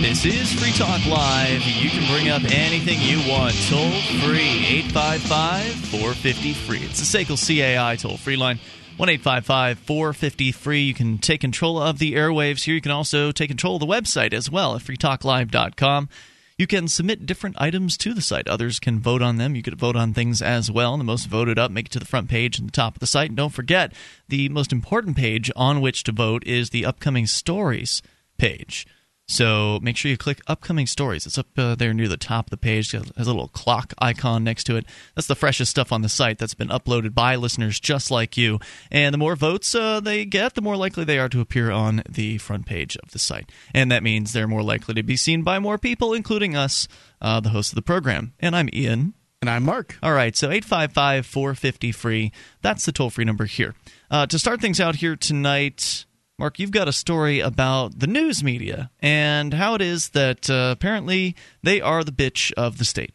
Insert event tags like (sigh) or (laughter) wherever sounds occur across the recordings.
This is Free Talk Live. You can bring up anything you want. Toll free 855 450 free. It's the SACL CAI toll free line. 1 450 free. You can take control of the airwaves here. You can also take control of the website as well at freetalklive.com. You can submit different items to the site. Others can vote on them. You could vote on things as well. And the most voted up make it to the front page and the top of the site. And don't forget, the most important page on which to vote is the upcoming stories page. So make sure you click upcoming stories. It's up uh, there near the top of the page. It has a little clock icon next to it. That's the freshest stuff on the site that's been uploaded by listeners just like you. And the more votes uh, they get, the more likely they are to appear on the front page of the site. And that means they're more likely to be seen by more people, including us, uh, the host of the program. And I'm Ian. And I'm Mark. All right, so 855 450 free. That's the toll free number here. Uh, to start things out here tonight, Mark, you've got a story about the news media and how it is that uh, apparently they are the bitch of the state.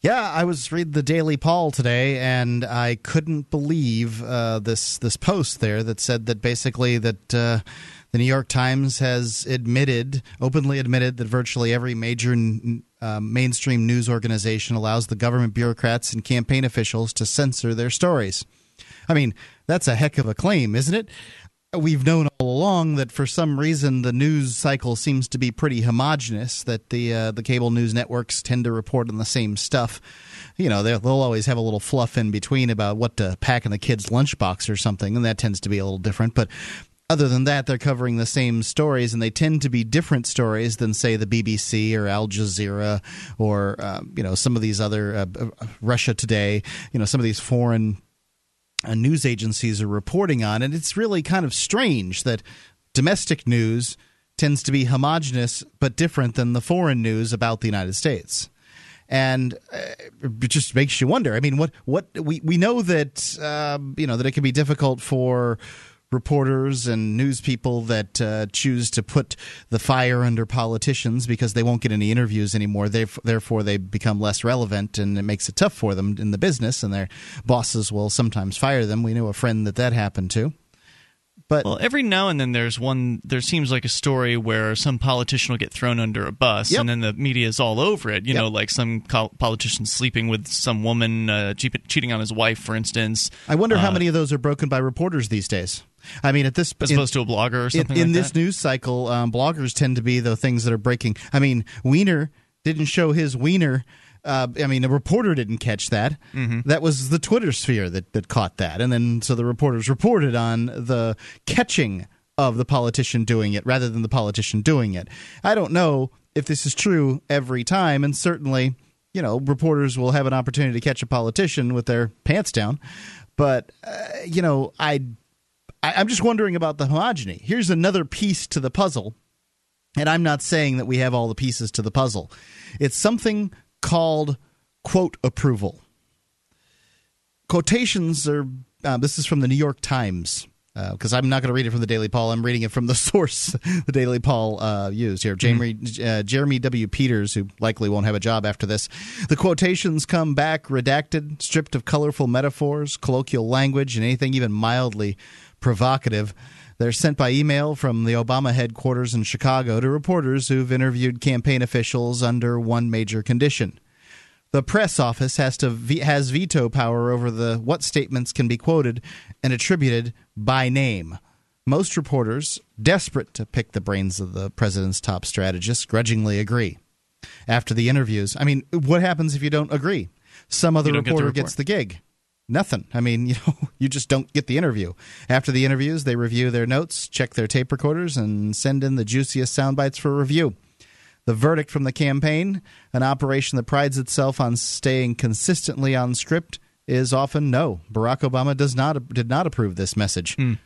Yeah, I was reading the Daily Paul today, and I couldn't believe uh, this this post there that said that basically that uh, the New York Times has admitted, openly admitted, that virtually every major uh, mainstream news organization allows the government bureaucrats and campaign officials to censor their stories. I mean, that's a heck of a claim, isn't it? We've known all along that for some reason the news cycle seems to be pretty homogenous. That the uh, the cable news networks tend to report on the same stuff. You know, they'll, always have a little fluff in between about what to pack in the kid's lunchbox or something, and that tends to be a little different. But other than that, they're covering the same stories, and they tend to be different stories than, say, the BBC or Al Jazeera or uh, you know some of these other uh, uh Russia Today. You know, some of these foreign uh, news agencies are reporting on. And it's really kind of strange that domestic news tends to be homogenous but different than the foreign news about the United States. And uh, it just makes you wonder. I mean, what what we we know that uh, you know that it can be difficult for reporters and news people that uh, choose to put the fire under politicians because they won't get any interviews anymore. They've, therefore, they become less relevant, and it makes it tough for them in the business. And their bosses will sometimes fire them. We knew a friend that that happened to. But well, every now and then there's one. There seems like a story where some politician will get thrown under a bus, yep. and then the media is all over it. You yep. know, like some politician sleeping with some woman, uh, cheating on his wife, for instance. I wonder uh, how many of those are broken by reporters these days. I mean, at this as opposed to a blogger or something. In, in like this that? news cycle, um, bloggers tend to be the things that are breaking. I mean, Weiner didn't show his wiener. Uh, I mean, a reporter didn't catch that. Mm-hmm. That was the Twitter sphere that, that caught that, and then so the reporters reported on the catching of the politician doing it rather than the politician doing it. I don't know if this is true every time, and certainly, you know, reporters will have an opportunity to catch a politician with their pants down. But uh, you know, I I, am just wondering about the homogeny. Here's another piece to the puzzle, and I'm not saying that we have all the pieces to the puzzle. It's something called quote approval. Quotations are. Uh, this is from the New York Times because uh, I'm not going to read it from the Daily Paul. I'm reading it from the (laughs) source the Daily Paul uh, used here. Jeremy, uh, Jeremy W. Peters, who likely won't have a job after this. The quotations come back redacted, stripped of colorful metaphors, colloquial language, and anything even mildly provocative. They're sent by email from the Obama headquarters in Chicago to reporters who've interviewed campaign officials under one major condition. The press office has to has veto power over the what statements can be quoted and attributed by name. Most reporters, desperate to pick the brains of the president's top strategists, grudgingly agree. After the interviews, I mean, what happens if you don't agree? Some other reporter get gets the gig nothing. I mean, (laughs) you know, you just don't get the interview. After the interviews, they review their notes, check their tape recorders, and send in the juiciest sound bites for review. The verdict from the campaign, an operation that prides itself on staying consistently on script, is often no. Barack Obama does not did not approve this message. Mm.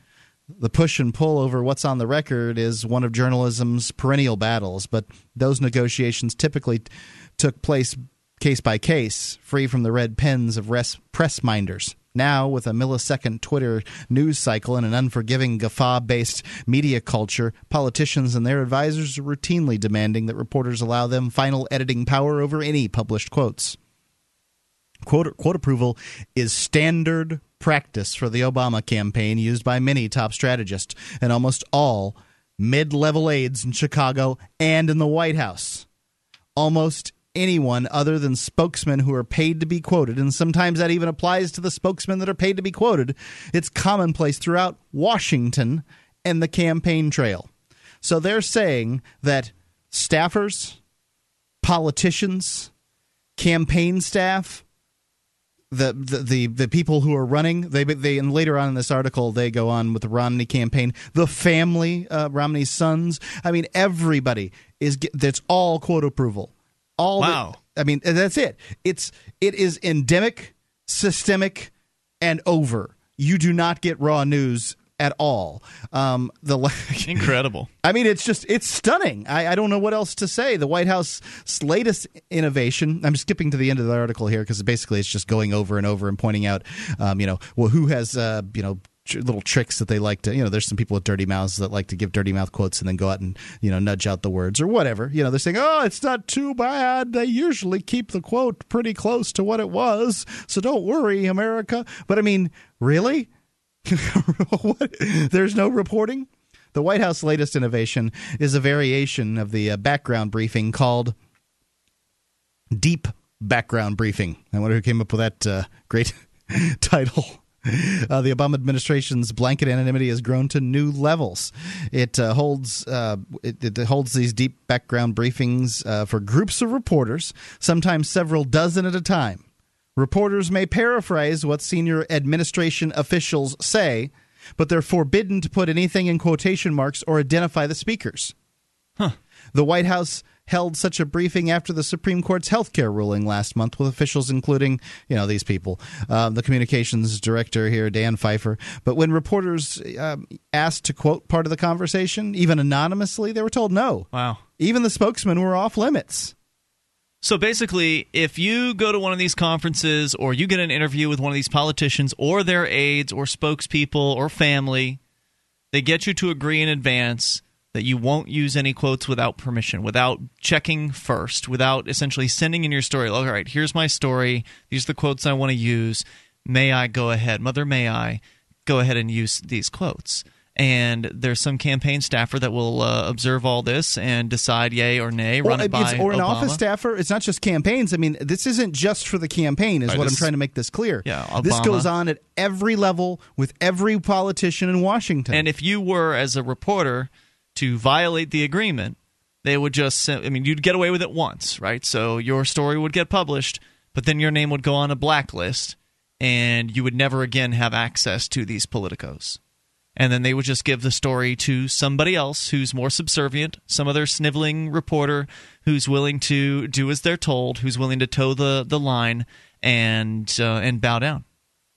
The push and pull over what's on the record is one of journalism's perennial battles, but those negotiations typically took place case by case, free from the red pens of res- press minders. Now, with a millisecond Twitter news cycle and an unforgiving guffaw based media culture, politicians and their advisors are routinely demanding that reporters allow them final editing power over any published quotes. Quote, quote approval is standard practice for the Obama campaign used by many top strategists and almost all mid level aides in Chicago and in the White House. Almost anyone other than spokesmen who are paid to be quoted, and sometimes that even applies to the spokesmen that are paid to be quoted, it's commonplace throughout Washington and the campaign trail. So they're saying that staffers, politicians, campaign staff, the, the the the people who are running they they and later on in this article they go on with the Romney campaign. The family uh, Romney's sons. I mean everybody is that's all quote approval all wow the, I mean that's it it's it is endemic systemic and over you do not get raw news at all. Um, the (laughs) incredible. I mean, it's just it's stunning. I, I don't know what else to say. The White House latest innovation. I'm skipping to the end of the article here because basically it's just going over and over and pointing out, um, you know, well, who has uh, you know little tricks that they like to you know there's some people with dirty mouths that like to give dirty mouth quotes and then go out and you know nudge out the words or whatever you know they're saying oh it's not too bad they usually keep the quote pretty close to what it was so don't worry america but i mean really (laughs) There's no reporting? The White House latest innovation is a variation of the uh, background briefing called Deep Background Briefing. I wonder who came up with that uh, great (laughs) title. (laughs) Uh, the Obama administration's blanket anonymity has grown to new levels. It uh, holds uh, it, it, holds these deep background briefings uh, for groups of reporters, sometimes several dozen at a time. Reporters may paraphrase what senior administration officials say, but they're forbidden to put anything in quotation marks or identify the speakers. Huh. The White House held such a briefing after the Supreme Court's health care ruling last month with officials including, you know, these people, um, the communications director here, Dan Pfeiffer. But when reporters um, asked to quote part of the conversation, even anonymously, they were told no. Wow. Even the spokesmen were off limits. So basically, if you go to one of these conferences or you get an interview with one of these politicians or their aides or spokespeople or family, they get you to agree in advance that you won't use any quotes without permission, without checking first, without essentially sending in your story. All right, here's my story. These are the quotes I want to use. May I go ahead? Mother, may I go ahead and use these quotes? and there's some campaign staffer that will uh, observe all this and decide yay or nay, run it by or an Obama. office staffer. It's not just campaigns. I mean, this isn't just for the campaign. Is right, what this, I'm trying to make this clear. Yeah, Obama. this goes on at every level with every politician in Washington. And if you were as a reporter to violate the agreement, they would just. I mean, you'd get away with it once, right? So your story would get published, but then your name would go on a blacklist, and you would never again have access to these politicos and then they would just give the story to somebody else who's more subservient, some other sniveling reporter who's willing to do as they're told, who's willing to toe the, the line and uh, and bow down.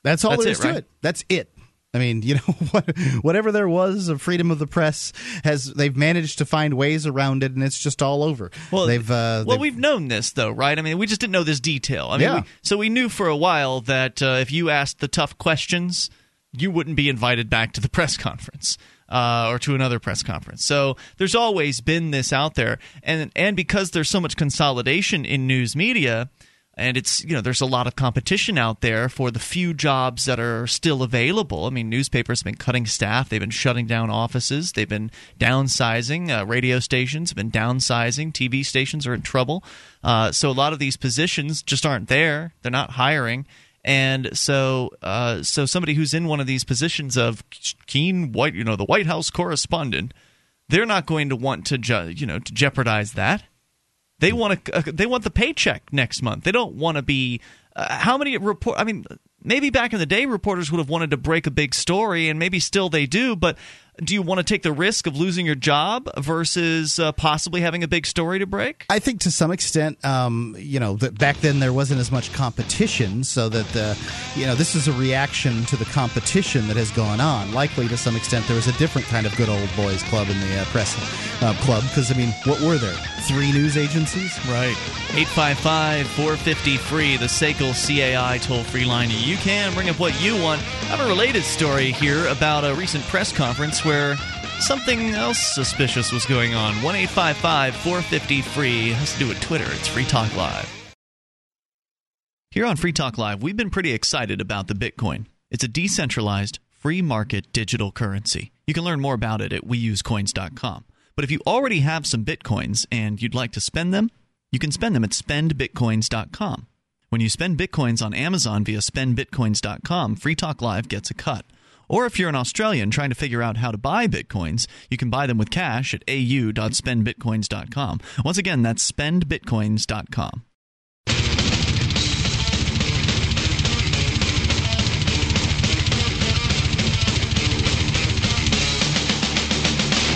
That's all That's there is it, to it. That's it. I mean, you know, (laughs) whatever there was of freedom of the press has they've managed to find ways around it, and it's just all over. Well, they've uh, well, they've, we've known this though, right? I mean, we just didn't know this detail. I mean, Yeah. we, so we knew for a while that uh, if you asked the tough questions, you wouldn't be invited back to the (laughs) press conference. Uh, or to another press conference. So there's always been this out there, and and because there's so much consolidation in news media, and it's you know there's a lot of competition out there for the few jobs that are still available. I mean, newspapers have been cutting staff, they've been shutting down offices, they've been downsizing. Uh, radio stations have been downsizing. TV stations are in trouble. Uh, so a lot of these positions just aren't there. They're not hiring. And so, uh, so somebody who's in one of these positions of keen white, you know, the White House correspondent, they're not going to want to, ju- you know, to jeopardize that. They want to, they want the paycheck next month. They don't want to be. Uh, how many report? I mean, maybe back in the day, reporters would have wanted to break a big story, and maybe still they do. But do you want to take the risk of losing your job versus uh, possibly having a big story to break? I think to some extent, um, you know, that back then there wasn't as much competition, so that the, you know, this is a reaction to the competition that has gone on. Likely, to some extent, there was a different kind of good old boys club in the uh, press uh, club because I mean, what were there? Three news agencies, right? 855 450 free, the SACL CAI toll free line. You can bring up what you want. I have a related story here about a recent press conference where something else suspicious was going on. 1 450 free has to do with Twitter. It's Free Talk Live. Here on Free Talk Live, we've been pretty excited about the Bitcoin. It's a decentralized, free market digital currency. You can learn more about it at weusecoins.com. But if you already have some Bitcoins and you'd like to spend them, you can spend them at spendbitcoins.com. When you spend Bitcoins on Amazon via spendbitcoins.com, Free Talk Live gets a cut. Or if you're an Australian trying to figure out how to buy Bitcoins, you can buy them with cash at au.spendbitcoins.com. Once again, that's spendbitcoins.com.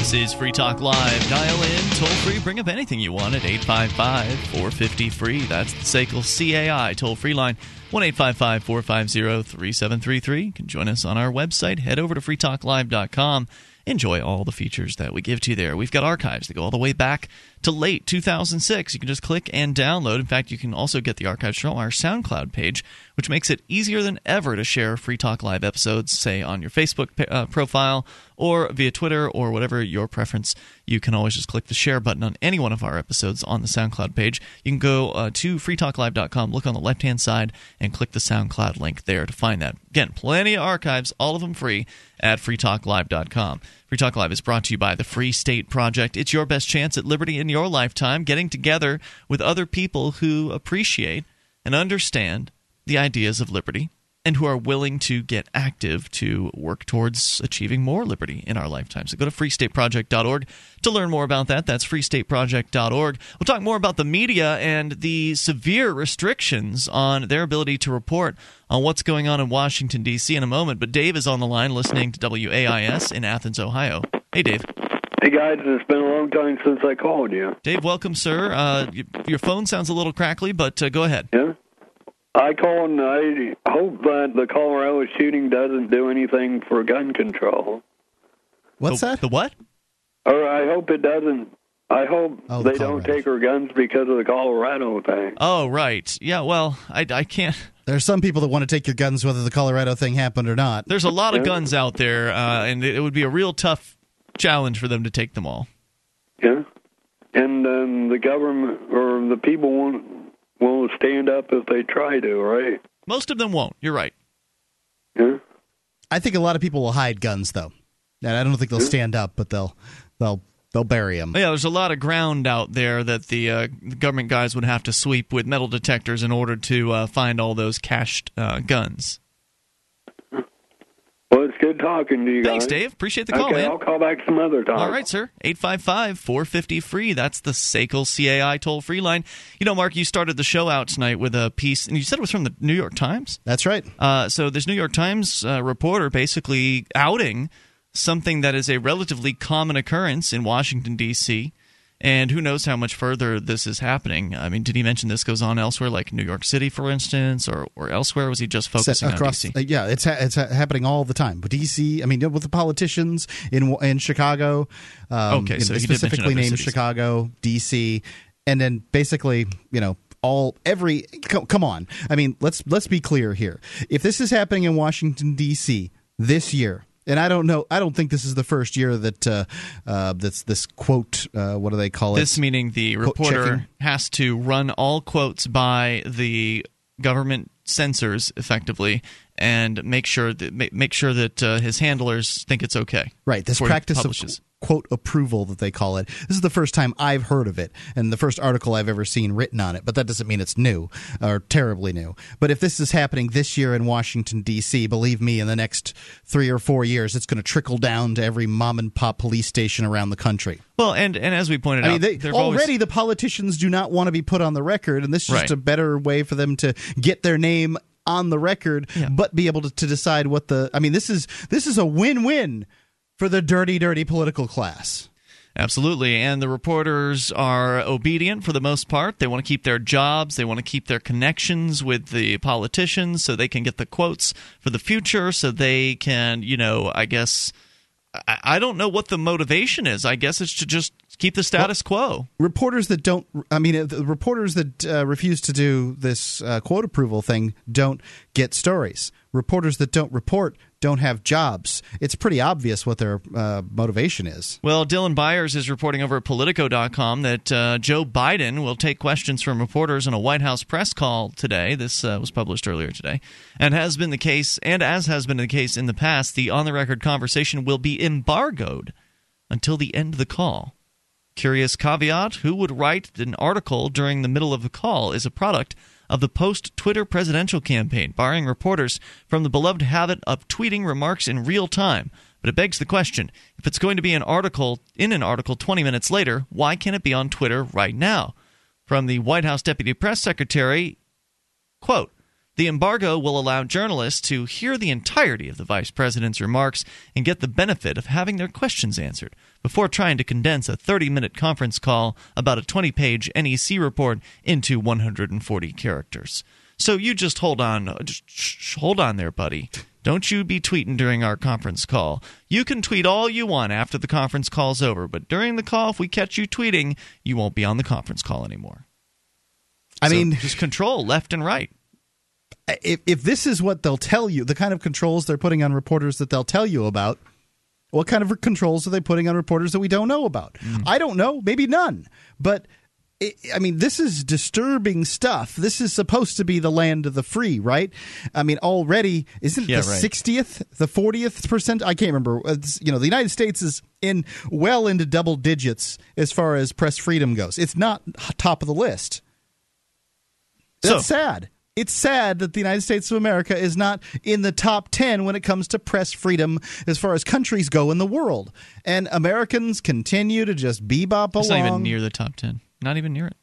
This is Free Talk Live. Dial in, toll free, bring up anything you want at 855 450 free. That's the SACL CAI toll free line, 1 855 450 3733. You can join us on our website. Head over to freetalklive.com. Enjoy all the features that we give to you there. We've got archives that go all the way back to late 2006. You can just click and download. In fact, you can also get the archives from our SoundCloud page, which makes it easier than ever to share Free Talk Live episodes, say on your Facebook uh, profile or via Twitter or whatever your preference. You can always just click the share button on any one of our episodes on the SoundCloud page. You can go uh, to freetalklive.com, look on the left hand side, and click the SoundCloud link there to find that. Again, plenty of archives, all of them free at freetalklive.com. Free Talk Live is brought to you by the Free State Project. It's your best chance at liberty in your lifetime, getting together with other people who appreciate and understand the ideas of liberty and who are willing to get active to work towards achieving more liberty in our lifetime. So go to freestateproject.org to learn more about that. That's freestateproject.org. We'll talk more about the media and the severe restrictions on their ability to report on what's going on in Washington, D.C. in a moment. But Dave is on the line listening to WAIS in Athens, Ohio. Hey, Dave. Hey guys, it's been a long time since I called you. Dave, welcome, sir. Uh, your phone sounds a little crackly, but uh, go ahead. Yeah. I call and I hope that the Colorado shooting doesn't do anything for gun control. What's the, that? The what? Or I hope it doesn't. I hope Oh, the they don't take our guns because of the Colorado thing. Oh, right. Yeah, well, I, I can't. There are some people that want to take your guns whether the Colorado thing happened or not. There's a lot of Yeah. guns out there, uh, and it, it would be a real tough challenge for them to take them all. Yeah. And um, the government or the people won't stand up if they try to, right? Most of them won't. You're right. Yeah. I think a lot of people will hide guns though. And I don't think they'll stand up, but they'll they'll they'll bury them. Yeah, there's a lot of ground out there that the, uh, the government guys would have to sweep with metal detectors in order to uh, find all those cached uh, guns. Well, it's good talking to you guys. Thanks, Dave. Appreciate the call, okay, man. I'll call back some other time. All right, sir. 855 450 free. That's the SACL CAI toll free line. You know, Mark, you started the show out tonight with a piece, and you said it was from the New York Times? That's right. Uh, so this New York Times uh, reporter basically outing something that is a relatively common occurrence in Washington D.C. And who knows how much further this is happening? I mean, did he mention this goes on elsewhere, like New York City, for instance, or, or elsewhere? Was he just focusing across, on D.C.? uh, yeah, it's ha- it's ha- happening all the time. But DC, I mean, with the politicians in in Chicago, um, Okay, you know, so he specifically named cities. Chicago, DC, and then basically, you know, all every co- come on. I mean, let's let's be clear here. If this is happening in Washington D.C. this year. And I don't know. I don't think this is the first year that uh, uh, that's this quote. Uh, what do they call it? This meaning the reporter checking. has to run all quotes by the government censors effectively and make sure that make sure that uh, his handlers think it's okay. Right, this practice of publishes. Quote approval that they call it. This is the first time I've heard of it and the first article I've ever seen written on it, but that doesn't mean it's new or terribly new. But if this is happening this year in Washington D.C., believe me in the next 3 or 4 years it's going to trickle down to every mom and pop police station around the country. Well, and and as we pointed I out, mean, they, already always- the politicians do not want to be put on the record, and this is just Right. a better way for them to get their name on the record, Yeah. but be able to, to decide what the. I mean, this is this is a win-win for the dirty, dirty political class. Absolutely. And the reporters are obedient for the most part. They want to keep their jobs, they want to keep their connections with the politicians so they can get the quotes for the future, so they can, you know, I guess. I don't know what the motivation is. I guess it's to just keep the status quo. Reporters that don't, I mean, the reporters that uh, refuse to do this uh, quote approval thing don't get stories. Reporters that don't report don't have jobs. It's pretty obvious what their uh, motivation is. Well, Dylan Byers is reporting over at Politico.com that uh, Joe Biden will take questions from reporters in a White House press call today. This uh, was published earlier today, and has been the case, and as has been the case in the past, the on-the-record conversation will be embargoed until the end of the call. Curious caveat: Who would write an article during the middle of a call is a product of the post Twitter presidential campaign, barring reporters from the beloved habit of tweeting remarks in real time. But it begs the question if it's going to be an article in an article 20 minutes later, why can't it be on Twitter right now? From the White House Deputy Press Secretary, quote, the embargo will allow journalists to hear the entirety of the vice president's remarks and get the benefit of having their questions answered before trying to condense a 30 minute conference call about a 20 page NEC report into 140 characters. So you just hold on, just hold on there, buddy. Don't you be tweeting during our conference call. You can tweet all you want after the conference call's over, but during the call, if we catch you tweeting, you won't be on the conference call anymore. I So mean, just control left and right. If, if this is what they'll tell you, the kind of controls they're putting on reporters that they'll tell you about, what kind of controls are they putting on reporters that we don't know about? Mm. I don't know, maybe none. But it, I mean, this is disturbing stuff. This is supposed to be the land of the free, right? I mean, already isn't Yeah, the right. sixtieth, the fortieth percent? I can't remember. Uh, it's, you know, the United States is in well into double digits as far as press freedom goes. It's not top of the list. That's So- sad. It's sad that the United States of America is not in the top 10 when it comes to press freedom as far as countries go in the world. And Americans continue to just bebop It's along. not even near the top 10. Not even near it.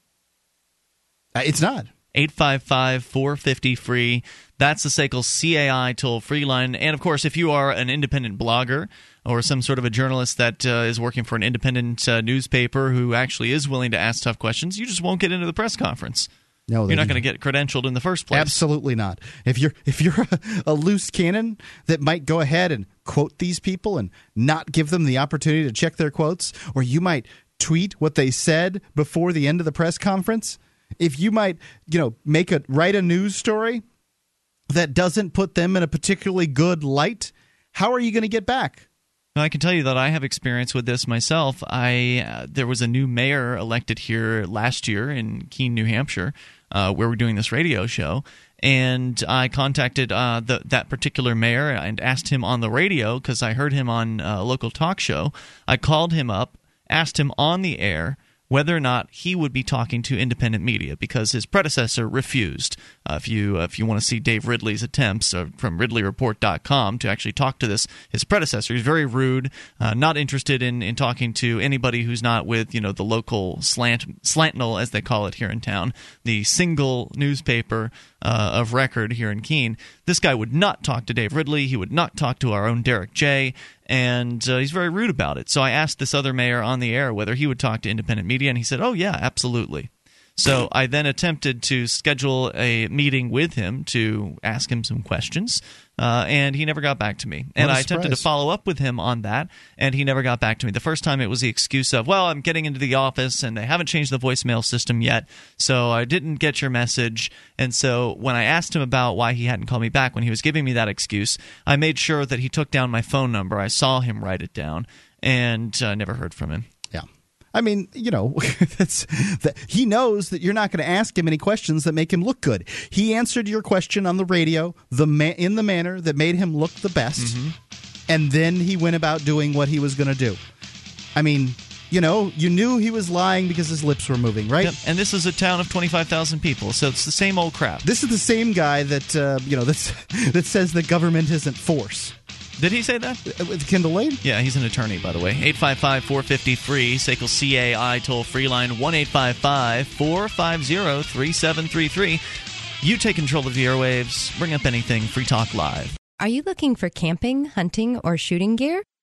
Uh, It's not. 855 450 free. That's the SACL CAI toll free line. And of course, if you are an independent blogger or some sort of a journalist that uh, is working for an independent uh, newspaper who actually is willing to ask tough questions, you just won't get into the press conference. No, You're not going to get credentialed in the first place. Absolutely not. If you're if you're (laughs) a, a loose cannon that might go ahead and quote these people and not give them the opportunity to check their quotes, or you might tweet what they said before the end of the press conference, if you might, you know, make a write a news story that doesn't put them in a particularly good light, how are you going to get back? I can tell you that I have experience with this myself. I uh, there was a new mayor elected here last year in Keene, New Hampshire, uh, where we're doing this radio show, and I contacted uh, the, that particular mayor and asked him on the radio because I heard him on a local talk show. I called him up, asked him on the air whether or not he would be talking to independent media because his predecessor refused. Uh, if you if you want to see Dave Ridley's attempts uh, from RidleyReport.com to actually talk to this his predecessor, he's very rude, uh, not interested in, in talking to anybody who's not with you know the local slant slantnel as they call it here in town, the single newspaper uh, of record here in Keene. This guy would not talk to Dave Ridley. He would not talk to our own Derrick J and uh, he's very rude about it. So I asked this other mayor on the air whether he would talk to independent media, and he said, "Oh yeah, absolutely." So I then attempted to schedule a meeting with him to ask him some questions, uh, and he never got back to me. And I attempted to follow up with him on that, and he never got back to me. The first time it was the excuse of, "Well, I'm getting into the office, and they haven't changed the voicemail system yet, so I didn't get your message." And so when I asked him about why he hadn't called me back when he was giving me that excuse, I made sure that he took down my phone number. I saw him write it down, and uh, never heard from him. I mean, you know, (laughs) that's that he knows that you're not going to ask him any questions that make him look good. He answered your question on the radio the ma- in the manner that made him look the best, and then he went about doing what he was going to do. I mean, you know, you knew he was lying because his lips were moving, right? Yep. And this is a town of 25,000 people, so it's the same old crap. This is the same guy that uh, you know that's, (laughs) that says the government isn't force. Did he say that? Uh, With Kendall Lane, Yeah, he's an attorney, by the way. 855 450 free, SACL CAI toll free line 1 855 450 3733. You take control of the airwaves, bring up anything, Free Talk Live. Are you looking for camping, hunting, or shooting gear?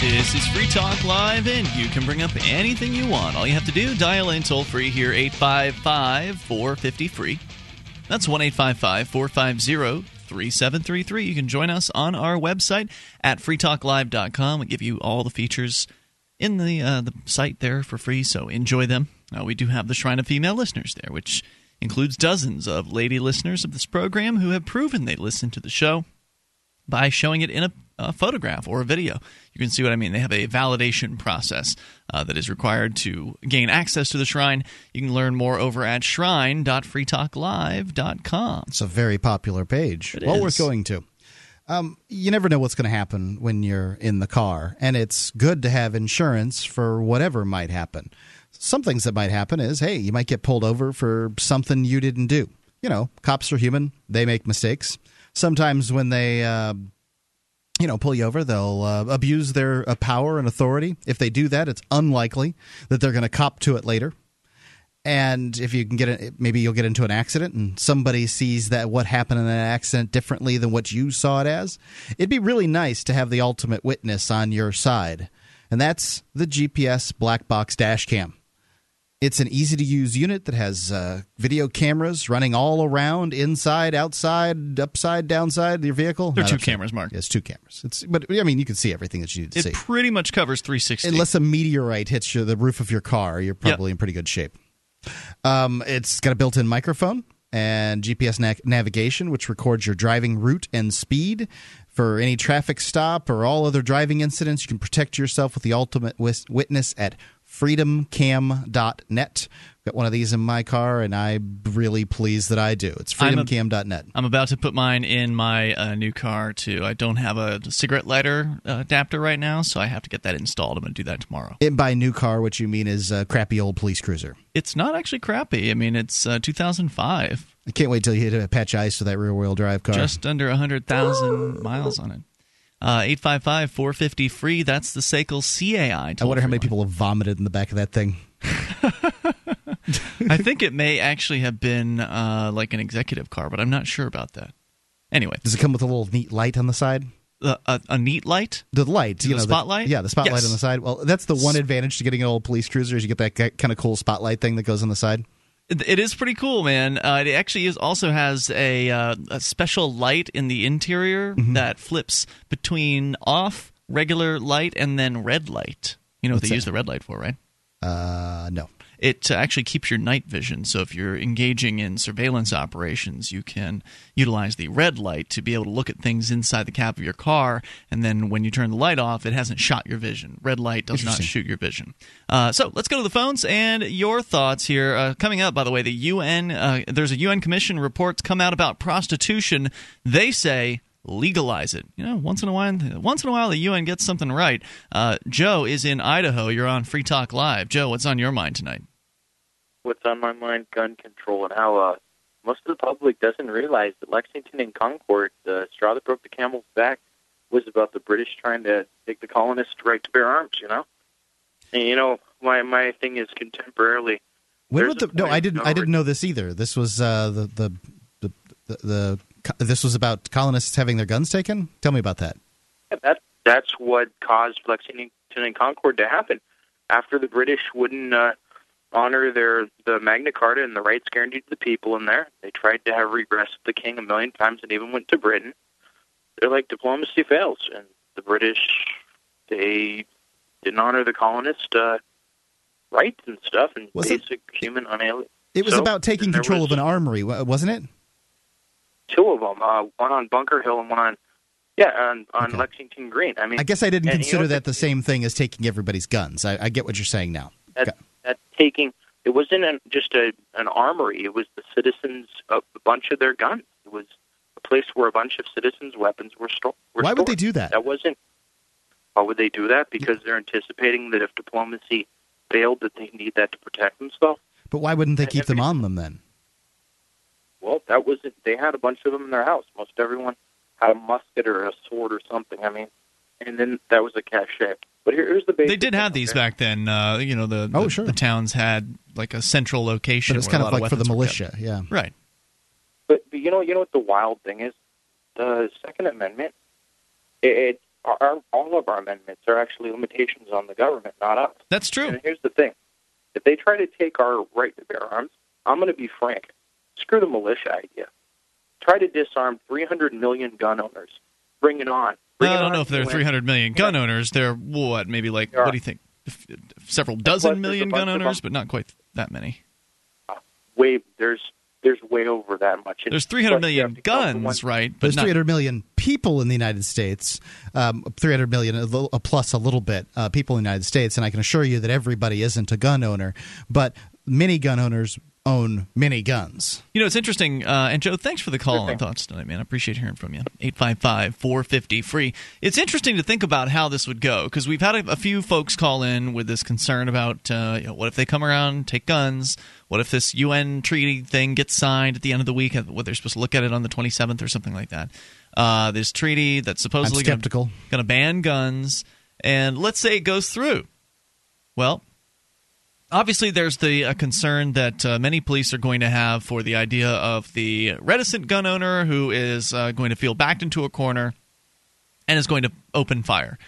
This is Free Talk Live, and you can bring up anything you want. All you have to do, dial in toll free here, 855 450 free. That's 1 855 450 3733. You can join us on our website at freetalklive.com. We give you all the features in the, uh, the site there for free, so enjoy them. Uh, we do have the Shrine of Female Listeners there, which includes dozens of lady listeners of this program who have proven they listen to the show by showing it in a, a, photograph or a video. You can see what I mean. They have a validation process uh, that is required to gain access to the shrine. You can learn more over at shrine.freetalklive.com. It's a very popular page. It well is. worth going to. Um, you never know what's going to happen when you're in the car, and it's good to have insurance for whatever might happen. Some things that might happen is, hey, you might get pulled over for something you didn't do. You know, cops are human; they make mistakes. Sometimes when they, uh, you know, pull you over, they'll uh, abuse their uh, power and authority. If they do that, it's unlikely that they're going to cop to it later. And if you can get it maybe you'll get into an accident and somebody sees that what happened in that accident differently than what you saw it as it'd be really nice to have the ultimate witness on your side. And that's the gps black box dash cam it's an easy to use unit that has uh, video cameras running all around inside outside upside downside your vehicle There are Not two upside. cameers, Mark. it's two cameras it's but i mean you can see everything that you need to It see It pretty much covers 360. Unless a meteorite hits you, the roof of your car, you're probably in pretty good shape. Um, it's got a built in microphone and GPS na- navigation, which records your driving route and speed. For any traffic stop or all other driving incidents, you can protect yourself with the ultimate wis- witness at freedomcam.net. Got one of these in my car, and I'm really pleased that I do. It's I'm a- freedomcam.net. I'm about to put mine in my uh, new car too. I don't have a cigarette lighter uh, adapter right now, so I have to get that installed. I'm going to do that tomorrow. And by new car, what you mean is a crappy old police cruiser. It's not actually crappy. I mean, it's uh, 2005, I can't wait till you hit a patch ice with that rear wheel drive car. just under 100,000 miles on it. Uh, 855 450 free. That's the SACL CAI. I wonder how many people have vomited in the back of that thing. (laughs) I think it may actually have been uh, like an executive car, but I'm not sure about that. Anyway, Does it come with a little neat light on the side? uh, a, a neat light. The light, you The know, spotlight? yeah, the spotlight Yes. on the side. Well, that's the one advantage to getting an old police cruiser is you get that kind of cool spotlight thing that goes on the side. It is pretty cool, man. Uh, it actually is also has a, uh, a special light in the interior Mm-hmm. that flips between off regular light and then red light. You know what What's they that? use the red light for, right? Uh, no. It uh, actually keeps your night vision. So if you're engaging in surveillance operations, you can utilize the red light to be able to look at things inside the cab of your car. And then when you turn the light off, it hasn't shot your vision. Red light does not shoot your vision. Uh, so let's go to the phones and your thoughts here. Uh, coming up, by the way, the UN. Uh, there's a UN Commission reports come out about prostitution. They say legalize it. You know, once in a while, once in a while, the UN gets something right. Uh, Joe is in Idaho. You're on Free Talk Live. Joe, what's on your mind tonight? What's on my mind, gun control, and how uh, most of the public doesn't realize that Lexington and Concord, the straw that broke the camel's back, was about the British trying to take the colonists' right to bear arms. You know, and you know my my thing is contemporarily. When would the, no, I didn't. I didn't know this either. This was uh, the, the the the the this was about colonists having their guns taken. Tell me about that. That that's what caused Lexington and Concord to happen. After the British wouldn't uh, honor their the Magna Carta and the rights guaranteed to the people in there, they tried to have regress of the king a million times and even went to Britain. They're like diplomacy fails, and the British they didn't honor the colonist uh, rights and stuff and Was it- basic human unalienable. It was So, about taking control of an armory, wasn't it? Two of them, uh, one on Bunker Hill and one on yeah on, on Okay. Lexington Green. I mean, I guess I didn't and you know consider that the same thing as taking everybody's guns. I, I get what you're saying now. That taking it wasn't an, just a an armory. It was the citizens a bunch of their guns. It was a place where a bunch of citizens' weapons were, sto- were Why would they do that? That wasn't. Why would they do that? Because they're anticipating that if diplomacy failed, that they need that to protect themselves. But why wouldn't they And keep them on them then? Well, that wasn't. They had a bunch of them in their house. Most everyone had a musket or a sword or something. I mean, and then that was a cachet. But here, here's the basic. They did have these back then. Uh, you know, the, Oh, sure. the towns had like a central location. But it's kind of lot like for the weapons kept. militia. Yeah. Right. But, but you know, you know what the wild thing is? The Second Amendment. It, it our, all of our amendments are actually limitations on the government, not us. That's true. And here's the thing: if they try to take our right to bear arms, I'm going to be frank. Screw the militia idea. Try to disarm 300 million gun owners. Bring it on. Bring I don't know if there are 300 million gun owners. There are what, maybe like what do you think? Several dozen million gun owners, but not quite that many. Way there's there's way over that much. There's 300 Plus, you have million to count the guns, right? But There's not, 300 million people in the United States, um, 300 million a little, uh, plus a little bit uh, people in the United States, and I can assure you that everybody isn't a gun owner, but many gun owners own many guns. You know, it's interesting. Uh, and Joe, thanks for the call Sure and thoughts tonight, man. I appreciate hearing from you. 855 450 free. It's interesting to think about how this would go because we've had a, a few folks call in with this concern about uh, you know, what if they come around take guns? What if this UN treaty thing gets signed at the end of the week? What they're supposed to look at it on the 27th or something like that. Uh, this treaty that's supposedly going to ban guns. And let's say it goes through. Well, obviously there's the uh, concern that uh, many police are going to have for the idea of the reticent gun owner who is uh, going to feel backed into a corner and is going to open fire.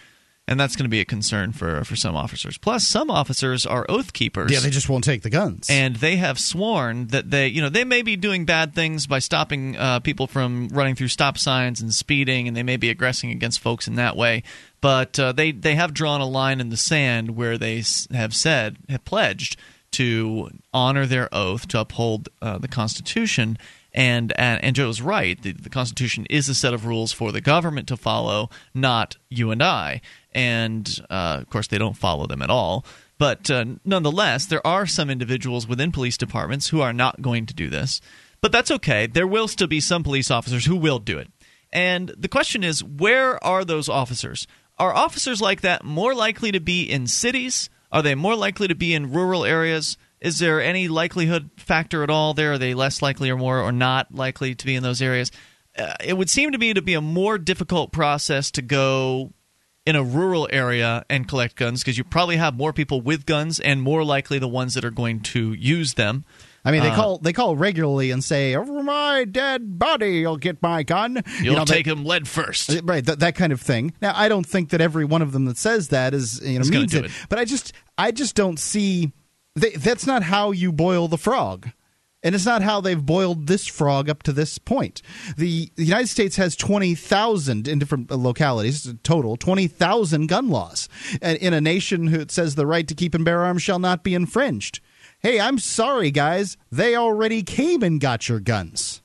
And that's going to be a concern for for some officers. Plus some officers are oath keepers. Yeah, they just won't take the guns. and they have sworn that they you know they may be doing bad things by stopping uh, people from running through stop signs and speeding and they may be aggressing against folks in that way but uh, they they have drawn a line in the sand where they have said have pledged to honor their oath to uphold uh, the constitution and, and and Joe's right. The, the Constitution is a set of rules for the government to follow, not you and I. And uh, of course, they don't follow them at all. But uh, nonetheless, there are some individuals within police departments who are not going to do this. But that's okay. There will still be some police officers who will do it. And the question is, where are those officers? Are officers like that more likely to be in cities? Are they more likely to be in rural areas? Is there any likelihood factor at all there? Are they less likely or more or not likely to be in those areas? Uh, it would seem to me to be a more difficult process to go in a rural area and collect guns because you probably have more people with guns and more likely the ones that are going to use them. I mean, they Uh, call they call regularly and say, "Over my dead body, you'll get my gun." You You'll know, they- take them lead first. Uh, Right, that, that kind of thing. Now, I don't think that every one of them that says that is you know means it, it. but I just I just don't see they, that's not how you boil the frog. And it's not how they've boiled this frog up to this point. The, the United States has 20,000 in different localities, total, 20,000 gun laws. And in a nation who says the right to keep and bear arms shall not be infringed. Hey, I'm sorry, guys. They already came and got your guns.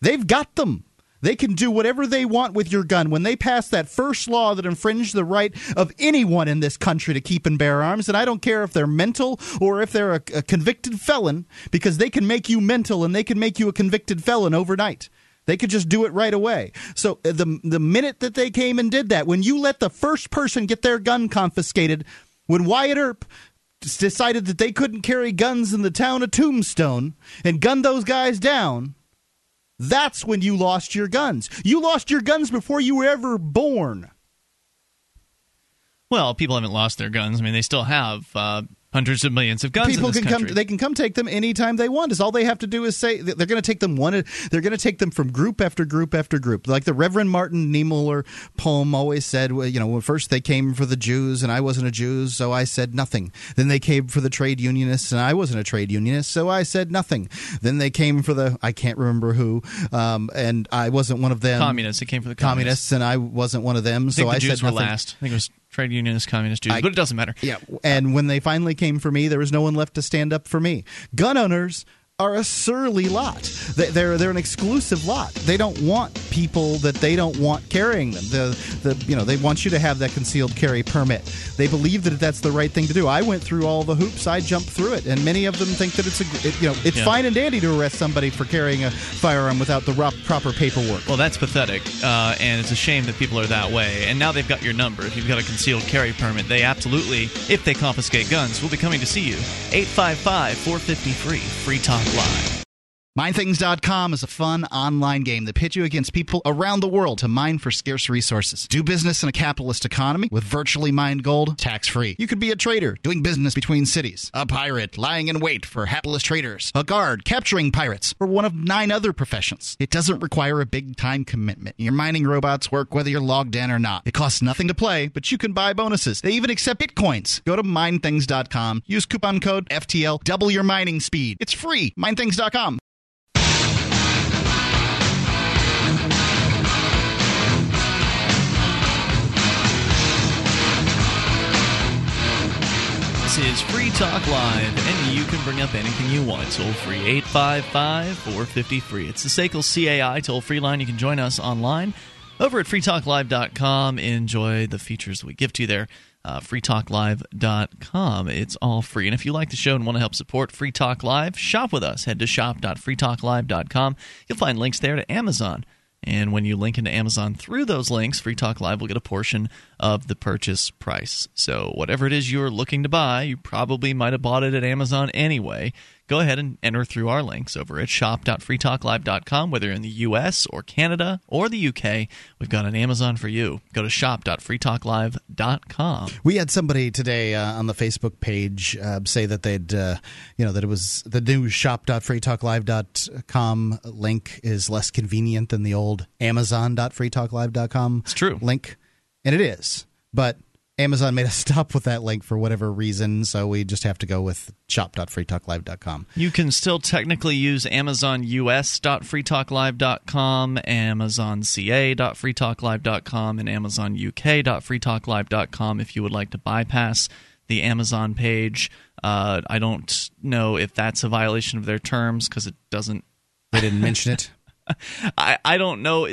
They've got them. They can do whatever they want with your gun. When they pass that first law that infringed the right of anyone in this country to keep and bear arms, and I don't care if they're mental or if they're a, a convicted felon, because they can make you mental and they can make you a convicted felon overnight. They could just do it right away. So uh, the the minute that they came and did that, when you let the first person get their gun confiscated, when Wyatt Earp decided that they couldn't carry guns in the town of Tombstone and gunned those guys down, that's when you lost your guns. You lost your guns before you were ever born. Well, people haven't lost their guns. I mean, they still have uh, hundreds of millions of guns People in this can country. come. They can come take them anytime they want. Is all they have to do is say they're going to take them one. They're going to take them from group after group after group. Like the Reverend Martin Niemöller poem always said. You know, first they came for the Jews, and I wasn't a Jew, so I said nothing. Then they came for the trade unionists, and I wasn't a trade unionist, so I said nothing. Then they came for the I can't remember who, um, and I wasn't one of them. communists. It came from the communists, communists. and I wasn't one of them, I so I Jews said were nothing. last. I think it was trade unionists, communist Jews, I- but it doesn't matter. Yeah, and when they finally came for me, there was no one left to stand up for me. Gun owners are a surly lot. They- They're they're an exclusive lot. They don't want people that they don't want carrying them. The the you know they want you to have that concealed carry permit. They believe that that's the right thing to do. I went through all the hoops. I jumped through it, and many of them think that it's a it, you know it's Yeah. fine and dandy to arrest somebody for carrying a firearm without the ro- proper paperwork. Well, that's pathetic, uh, and it's a shame that people are that way. And now they've got your number. If you've got a concealed carry permit, they absolutely, if they confiscate guns, will be coming to see you. 855 450 free. Free Talk Live. MineThings.com is a fun online game that pits you against people around the world to mine for scarce resources. Do business in a capitalist economy with virtually mined gold tax free. You could be a trader doing business between cities, a pirate lying in wait for hapless traders, a guard capturing pirates, or one of nine other professions. It doesn't require a big time commitment. Your mining robots work whether you're logged in or not. It costs nothing to play, but you can buy bonuses. They even accept bitcoins. Go to MineThings.com, use coupon code FTL, double your mining speed. It's free. MineThings.com. is Free Talk Live, and you can bring up anything you want. Toll free 855 450 free. It's the SACL CAI toll free line. You can join us online over at freetalklive.com. Enjoy the features we give to you there. Uh, freetalklive.com. It's all free. And if you like the show and want to help support Free Talk Live, shop with us. Head to shop.freetalklive.com. You'll find links there to Amazon. And when you link into Amazon through those links, Free Talk Live will get a portion of the purchase price. So, whatever it is you're looking to buy, you probably might have bought it at Amazon anyway. Go ahead and enter through our links over at shop.freetalklive.com, whether you're in the US or Canada or the UK. We've got an Amazon for you. Go to shop.freetalklive.com. We had somebody today uh, on the Facebook page uh, say that they'd, uh, you know, that it was the new shop.freetalklive.com link is less convenient than the old amazon.freetalklive.com It's true. link. And it is. But Amazon made us stop with that link for whatever reason, so we just have to go with shop.freetalklive.com. You can still technically use AmazonUS.freetalklive.com, AmazonCA.freetalklive.com, and AmazonUK.freetalklive.com if you would like to bypass the Amazon page. Uh, I don't know if that's a violation of their terms because it doesn't. They didn't mention it. (laughs) I, I don't know.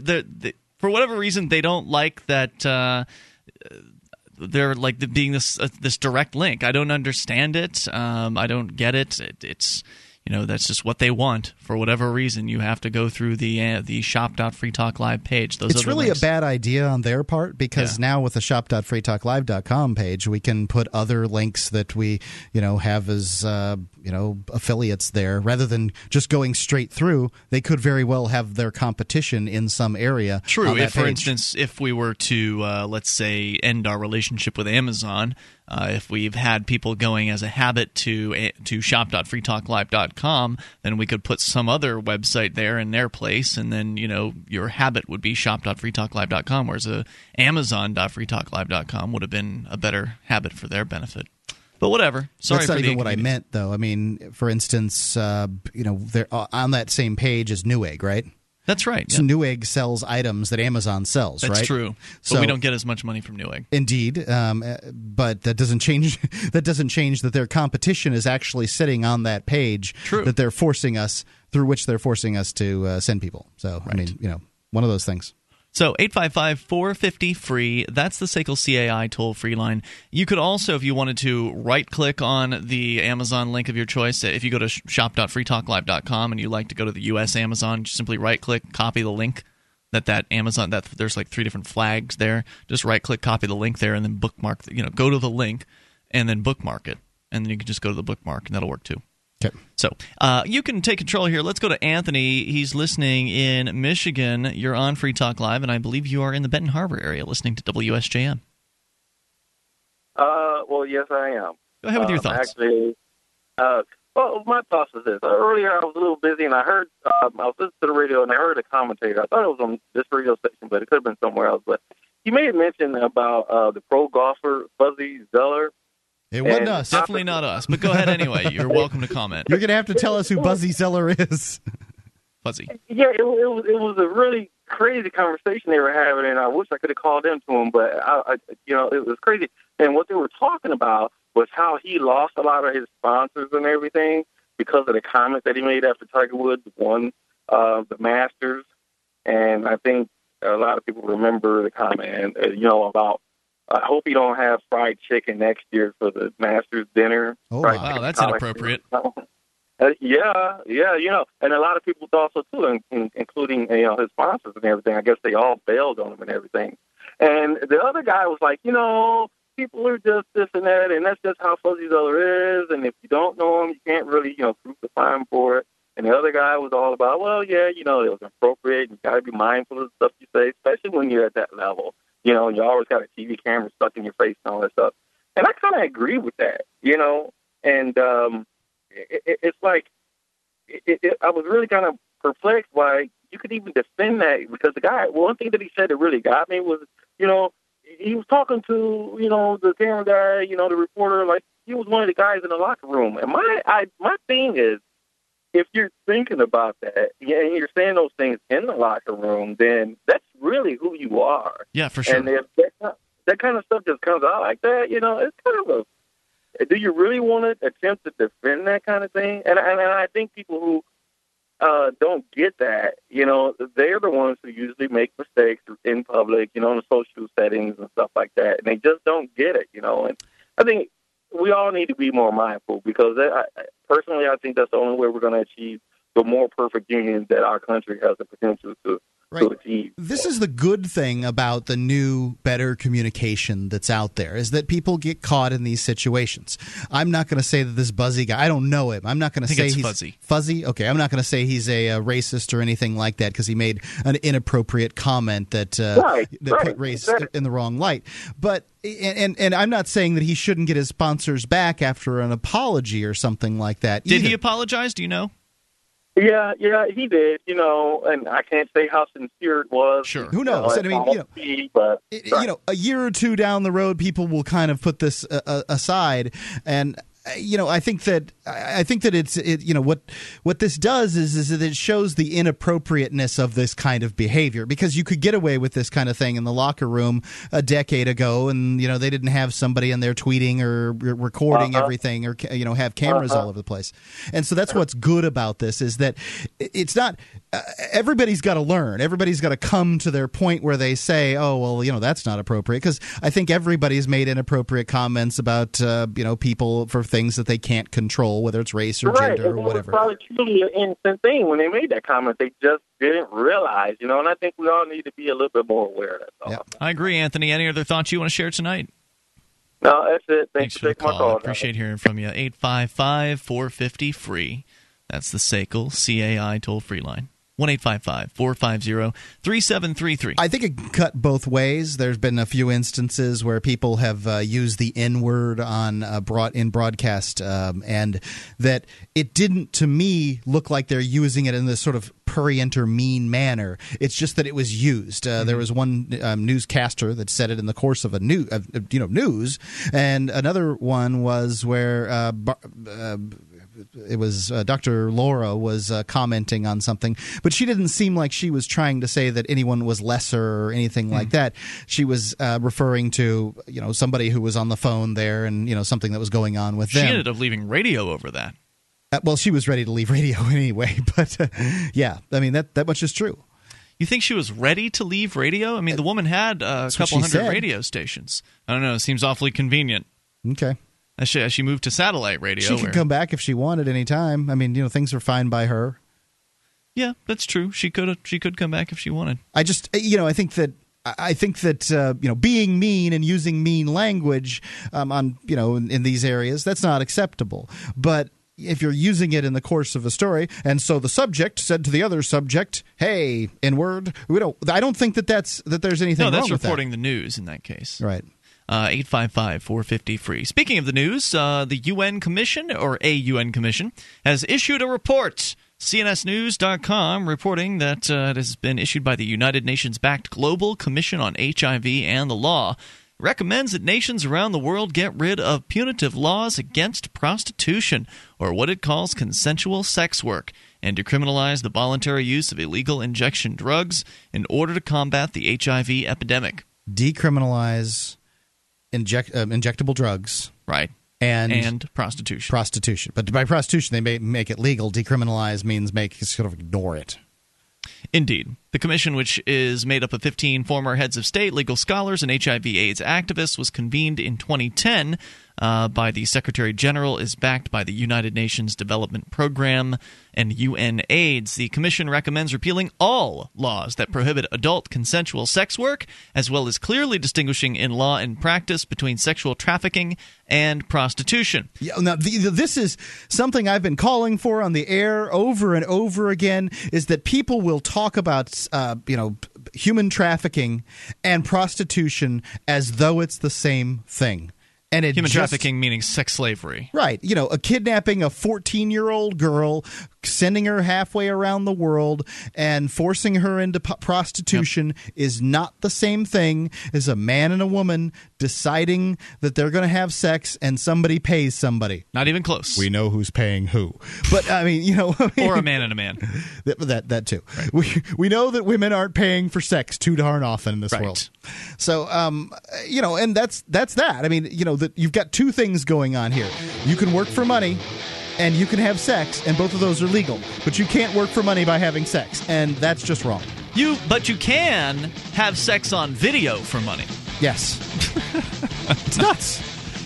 For whatever reason, they don't like that. Uh, they're like being this uh, this direct link. I don't understand it. Um, I don't get it. it. It's you know that's just what they want for whatever reason. You have to go through the uh, the shop.freetalk live page. Those it's really links. a bad idea on their part because Yeah. now with the shop.freetalklive.com page, we can put other links that we, you know, have as uh, you know affiliates there rather than just going straight through. They could very well have their competition in some area. True. If, for instance, if we were to, uh, let's say, end our relationship with Amazon, uh, if we've had people going as a habit to eh, to shop.freetalklive.com, then we could put some other website there in their place, and then you know your habit would be shop.freetalklive.com, whereas a Amazon.freetalklive.com would have been a better habit for their benefit. But whatever. Sorry That's not even what I meant, though. I mean, for instance, uh, you know, there uh, on that same page as Newegg, right? That's right. So yeah. Newegg sells items that Amazon sells, right? That's right? true. But So- we don't get as much money from Newegg. Indeed, um, uh, but that doesn't change. (laughs) that doesn't change that their competition is actually sitting on that page. True. That they're forcing us through which they're forcing us to uh, send people. So I mean, you know, one of those things. So 855 450 free. That's the SACL CAI toll free line. You could also, if you wanted to, right click on the Amazon link of your choice. If you go to shop.freetalklive.com and you like to go to the US Amazon, just simply right click, copy the link that that Amazon that there's like three different flags there. Just right click, copy the link there, and then bookmark. You know, go to the link and then bookmark it, and then you can just go to the bookmark, and that'll work too. Okay. So uh, you can take control here. Let's go to Anthony. He's listening in Michigan. You're on Free Talk Live, and I believe you are in the Benton Harbor area listening to WSJM. Uh, well, yes, I am. Go ahead with your Um, thoughts. Actually, uh, well, my thoughts is this. Uh, earlier, I was a little busy, and I heard um, I was listening to the radio, and I heard a commentator. I thought it was on this radio station, but it could have been somewhere else. But he made a mention about uh, the pro golfer Fuzzy Zoeller. It wasn't And- us. Definitely not us, but go ahead anyway. You're welcome to comment. You're gonna have to tell us who Buzzy Zoeller is. Fuzzy. Yeah, it, it was it was a really crazy conversation they were having, and I wish I could have called into him, but I, I, you know, it was crazy. And what they were talking about was how he lost a lot of his sponsors and everything because of the comment that he made after Tiger Woods won uh, the Masters. And I think a lot of people remember the comment, uh, you know, about I hope you don't have fried chicken next year for the Masters dinner. Oh, Fried wow. Wow, that's inappropriate. (laughs) Uh, yeah, yeah, you know, and a lot of people also too, in, in, including you know his sponsors and everything. I guess they all bailed on him and everything. And the other guy was like, you know, people are just this and that, and that's just how Fuzzy Zoeller is. And if you don't know him, you can't really you know crucify him for it. And the other guy was all about, well, yeah, you know, it was appropriate. And you got to be mindful of the stuff you say, especially when you're at that level. You know, you always got a TV camera stuck in your face and all that stuff. And I kind of agree with that, you know. And um, it, it, it's like it, it, I was really kind of perplexed why you could even defend that because the guy. One thing that he said that really got me was, you know, he was talking to you know the camera guy, you know, the reporter, like he was one of the guys in the locker room. And my I my thing is if you're thinking about that, yeah, and you're saying those things in the locker room, then that's really who you are. Yeah, for sure. And if that, that kind of stuff just comes out like that, you know, it's kind of a. Do you really want to attempt to defend that kind of thing? And and, and I think people who uh, don't get that, you know, they're the ones who usually make mistakes in public, you know, in social settings and stuff like that, and they just don't get it, you know. And I think we all need to be more mindful because I, personally, I think that's the only way we're going to achieve the more perfect union that our country has the potential to Right. This is the good thing about the new, better communication that's out there is that people get caught in these situations. I'm not going to say that this buzzy guy. I don't know him. I'm not going to say he's fuzzy. Fuzzy. Okay. I'm not going to say he's a, a, racist or anything like that because he made an inappropriate comment that uh, right, that right, put race exactly. in the wrong light. But and, and, and I'm not saying that he shouldn't get his sponsors back after an apology or something like that. Did either. he apologize? Do you know? Yeah, yeah, he did. You know, and I can't say how sincere it was. Sure. Who knows? You I know, mean, you know, be, but it- right. you know, a year or two down the road, people will kind of put this uh, uh, aside, and you know, I think that I think that it's it, you know what what this does is is that it shows the inappropriateness of this kind of behavior. Because you could get away with this kind of thing in the locker room a decade ago, and you know they didn't have somebody in there tweeting or recording Uh-huh. everything or you know have cameras all over the place, and so that's what's good about this is that it's not everybody's got to learn. Everybody's got to come to their point where they say, "Oh, well, you know, that's not appropriate." Because I think everybody's made inappropriate comments about uh, you know people for things that they can't control, whether it's race or right. gender and or it whatever. was probably truly an innocent thing when they made that comment. They just didn't realize, you know. And I think we all need to be a little bit more aware. That's all. Yeah. I agree, Anthony. Any other thoughts you want to share tonight? No, that's it. Thanks Thanks, for the call. call. I appreciate hearing from you. 855 450 free. That's the SACL CAI toll free line. 1 450 3733. I think it cut both ways. There's been a few instances where people have uh, used the N word on uh, broad in broadcast, um, and that it didn't, to me, look like they're using it in this sort of prurient or mean manner. It's just that it was used. Uh, There was one um, newscaster that said it in the course of a new, of, you know, news, and another one was where. Uh, bar, uh, it was uh, Dr. Laura was uh, commenting on something, but she didn't seem like she was trying to say that anyone was lesser or anything like that. She was uh, referring to you know somebody who was on the phone there and you know something that was going on with She them. ended up leaving radio over that. Uh, well, she was ready to leave radio (laughs) anyway, but uh, yeah, I mean that that much is true. You think she was ready to leave radio? I mean, the woman had uh, a couple she hundred said. radio stations. I don't know. It seems awfully convenient. Okay. As she, as she moved to satellite radio. She could where- come back if she wanted any time. I mean, you know, things are fine by her. Yeah, that's true. She could she could come back if she wanted. I just, you know, I think that. I think that uh, you know being mean and using mean language um, on you know in, in these areas that's not acceptable. But if you're using it in the course of a story, and so the subject said to the other subject, "Hey, in word," we don't. I don't think that that's that there's anything No, that's wrong with that. reporting the news in that case. Right. Uh, 855 450 free. Speaking of the news, uh, the UN Commission, or a UN Commission, has issued a report. CNSNews.com reporting that uh, it has been issued by the United Nations backed Global Commission on HIV and the Law. Recommends that nations around the world get rid of punitive laws against prostitution, or what it calls consensual sex work, and decriminalize the voluntary use of illegal injection drugs in order to combat the HIV epidemic. Decriminalize inject um, injectable drugs Right. and and prostitution. prostitution. But by prostitution, they may make it legal. Decriminalize means make sort of ignore it. Indeed. The commission, which is made up of 15 former heads of state, legal scholars, and HIV/AIDS activists, was convened in 2010 uh, by the Secretary General, is backed by the United Nations Development Program and UNAIDS. The Commission recommends repealing all laws that prohibit adult consensual sex work, as well as clearly distinguishing in law and practice between sexual trafficking and prostitution. Yeah, now the, the, this is something I've been calling for on the air over and over again. Is that people will talk about uh, you know human trafficking and prostitution as though it's the same thing. And it Human just- trafficking meaning sex slavery. Right. You know, a kidnapping a 14 year old girl, sending her halfway around the world, and forcing her into p- prostitution is not the same thing as a man and a woman deciding that they're going to have sex and somebody pays somebody. Not even close. We know who's paying who. But, I mean, you know. (laughs) I mean, or a man and a man. that, that that too. We we know that women aren't paying for sex too darn often in this Right. world. So um you know, and that's that's that. I mean, you know, that you've got two things going on here. You can work for money and you can have sex and both of those are legal. But you can't work for money by having sex and that's just wrong. You, but you can have sex on video for money. Yes. (laughs) it's nuts.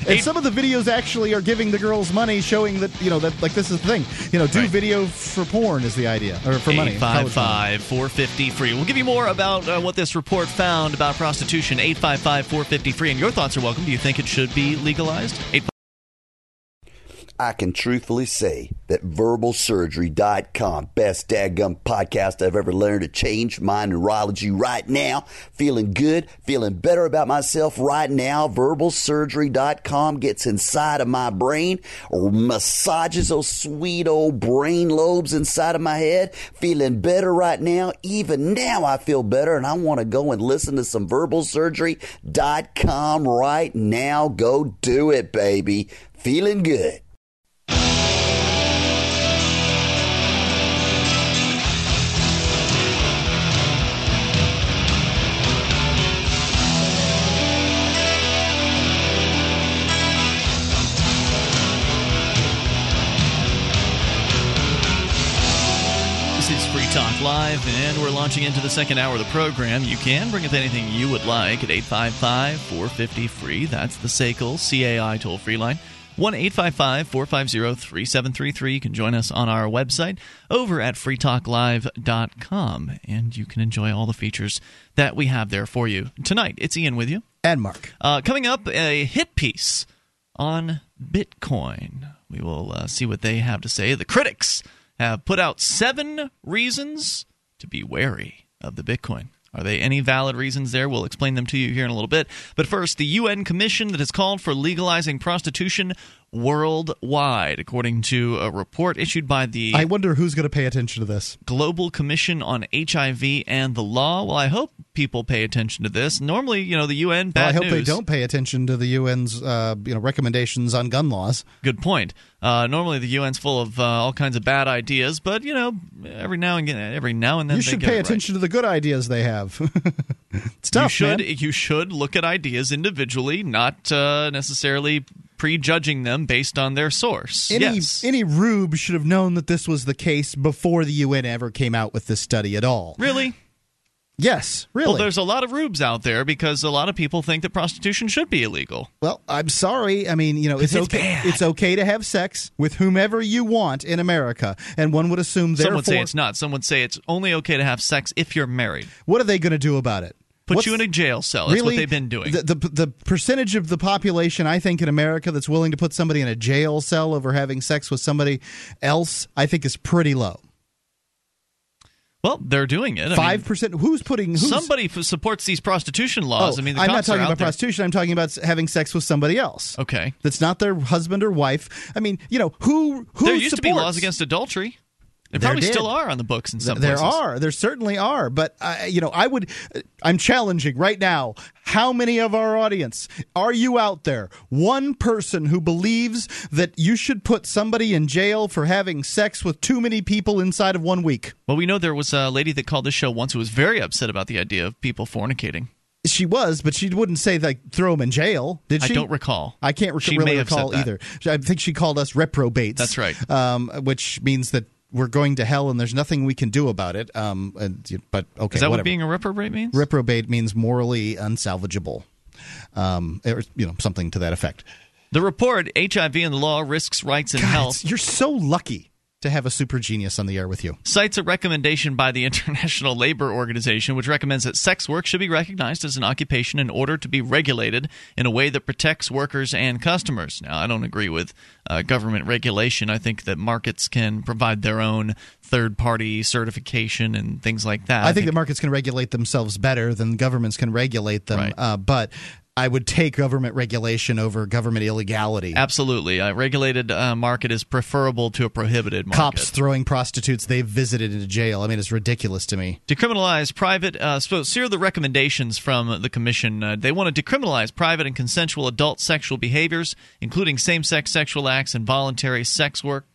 And some of the videos actually are giving the girls money, showing that you know that like this is the thing. You know, do Right. video for porn is the idea, or for money. college money. 855 450 free. We'll give you more about uh, what this report found about prostitution. 855 450 free. And your thoughts are welcome. Do you think it should be legalized? 855 I can truthfully say that verbalsurgery.com, best dadgum podcast I've ever learned to change my neurology right now. Feeling good, feeling better about myself right now. Verbalsurgery.com gets inside of my brain massages those sweet old brain lobes inside of my head. Feeling better right now. Even now I feel better and I want to go and listen to some verbalsurgery.com right now. Go do it, baby. Feeling good. Talk Live, and we're launching into the second hour of the program. You can bring up anything you would like at 855 450 free. That's the SACL CAI toll free line. 1 855 450 3733. You can join us on our website over at freetalklive.com, and you can enjoy all the features that we have there for you. Tonight, it's Ian with you. And Mark. Uh, coming up, a hit piece on Bitcoin. We will uh, see what they have to say. The critics have put out seven reasons to be wary of the Bitcoin. Are they any valid reasons there? We'll explain them to you here in a little bit. But first, the UN commission that has called for legalizing prostitution worldwide, according to a report issued by the I wonder who's going to pay attention to this. Global Commission on HIV and the Law. Well, I hope people pay attention to this. Normally, you know, the UN bad Well, I hope news. they don't pay attention to the UN's uh, you know recommendations on gun laws. Good point. Uh, normally, the UN's full of uh, all kinds of bad ideas, but you know, every now and again, every now and then, you they should get pay it right. attention to the good ideas they have. (laughs) it's tough, you should man. you should look at ideas individually, not uh, necessarily prejudging them based on their source. Any yes, any rube should have known that this was the case before the UN ever came out with this study at all. really. Yes, really. Well, there's a lot of rubes out there because a lot of people think that prostitution should be illegal. Well, I'm sorry. I mean, you know, it's, it's okay. bad. It's okay to have sex with whomever you want in America, and one would assume Some would say it's not. Some would say it's only okay to have sex if you're married. what are they going to do about it? Put What's- you in a jail cell. That's really, what they've been doing. The, the the percentage of the population I think in America that's willing to put somebody in a jail cell over having sex with somebody else, I think is pretty low. well, they're doing it. Five percent. Who's putting? Who's, somebody f- supports these prostitution Oh, laws. I mean, the I'm not talking about there. prostitution. I'm talking about having sex with somebody else. Okay. That's not their husband or wife. I mean, you know, who who there used to be supports- laws against adultery. There There probably did. still are on the books in some there places. are there certainly are but I you know i would i'm challenging right now how many of our audience are you out there one person who believes that you should put somebody in jail for having sex with too many people inside of one week Well, we know there was a lady that called this show once who was very upset about the idea of people fornicating. she was but she wouldn't say like throw him in jail did she? I don't recall. I can't rec- She really may have said recall that. either. I think she called us reprobates. That's right. Um, which means that we're going to hell and there's nothing we can do about it. Um, and, but okay, Is that whatever. what being a reprobate means? reprobate means morally unsalvageable, um, or you know something to that effect. the report, HIV and the Law, Risks, Rights, and God, Health, you're so lucky to have a super genius on the air with you. cites a recommendation by the (laughs) International Labor Organization, which recommends that sex work should be recognized as an occupation in order to be regulated in a way that protects workers and customers. Now, I don't agree with uh, government regulation. I think that markets can provide their own third party certification and things like that. I think the markets can regulate themselves better than governments can regulate them. Right. Uh, but I would take government regulation over government illegality. Absolutely. A regulated uh, market is preferable to a prohibited market. Cops throwing prostitutes they've visited into jail. I mean, it's ridiculous to me. Decriminalize private. Uh, so, here are the recommendations from the commission. Uh, they want to decriminalize private and consensual adult sexual behaviors, including same-sex sexual acts and voluntary sex work.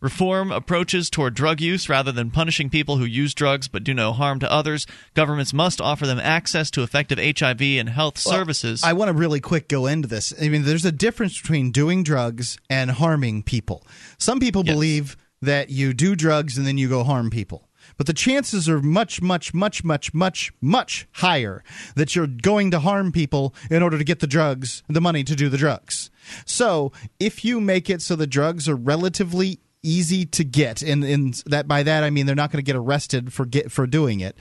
Reform approaches toward drug use rather than punishing people who use drugs but do no harm to others. Governments must offer them access to effective HIV and health services. I want to really quick go into this. I mean, there's a difference between doing drugs and harming people. Some people Yes. believe that you do drugs and then you go harm people. But the chances are much, much, much, much, much, much higher that you're going to harm people in order to get the drugs, the money to do the drugs. So if you make it so the drugs are relatively easy to get, and, and that by that I mean they're not going to get arrested for get for doing it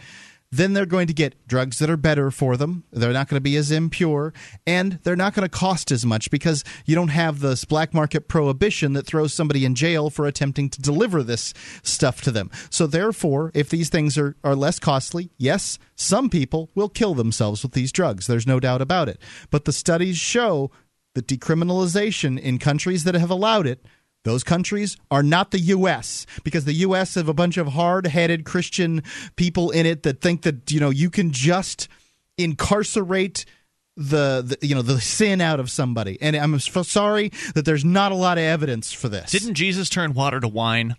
then they're going to get drugs that are better for them. They're not going to be as impure, and they're not going to cost as much because you don't have this black market prohibition that throws somebody in jail for attempting to deliver this stuff to them. So, therefore, if these things are, are less costly, yes, some people will kill themselves with these drugs. There's no doubt about it. But the studies show that decriminalization in countries that have allowed it those countries are not the U.S. because the U.S. have a bunch of hard-headed Christian people in it that think that you know you can just incarcerate the, the you know the sin out of somebody. And I'm so sorry that there's not a lot of evidence for this. Didn't Jesus turn water to wine?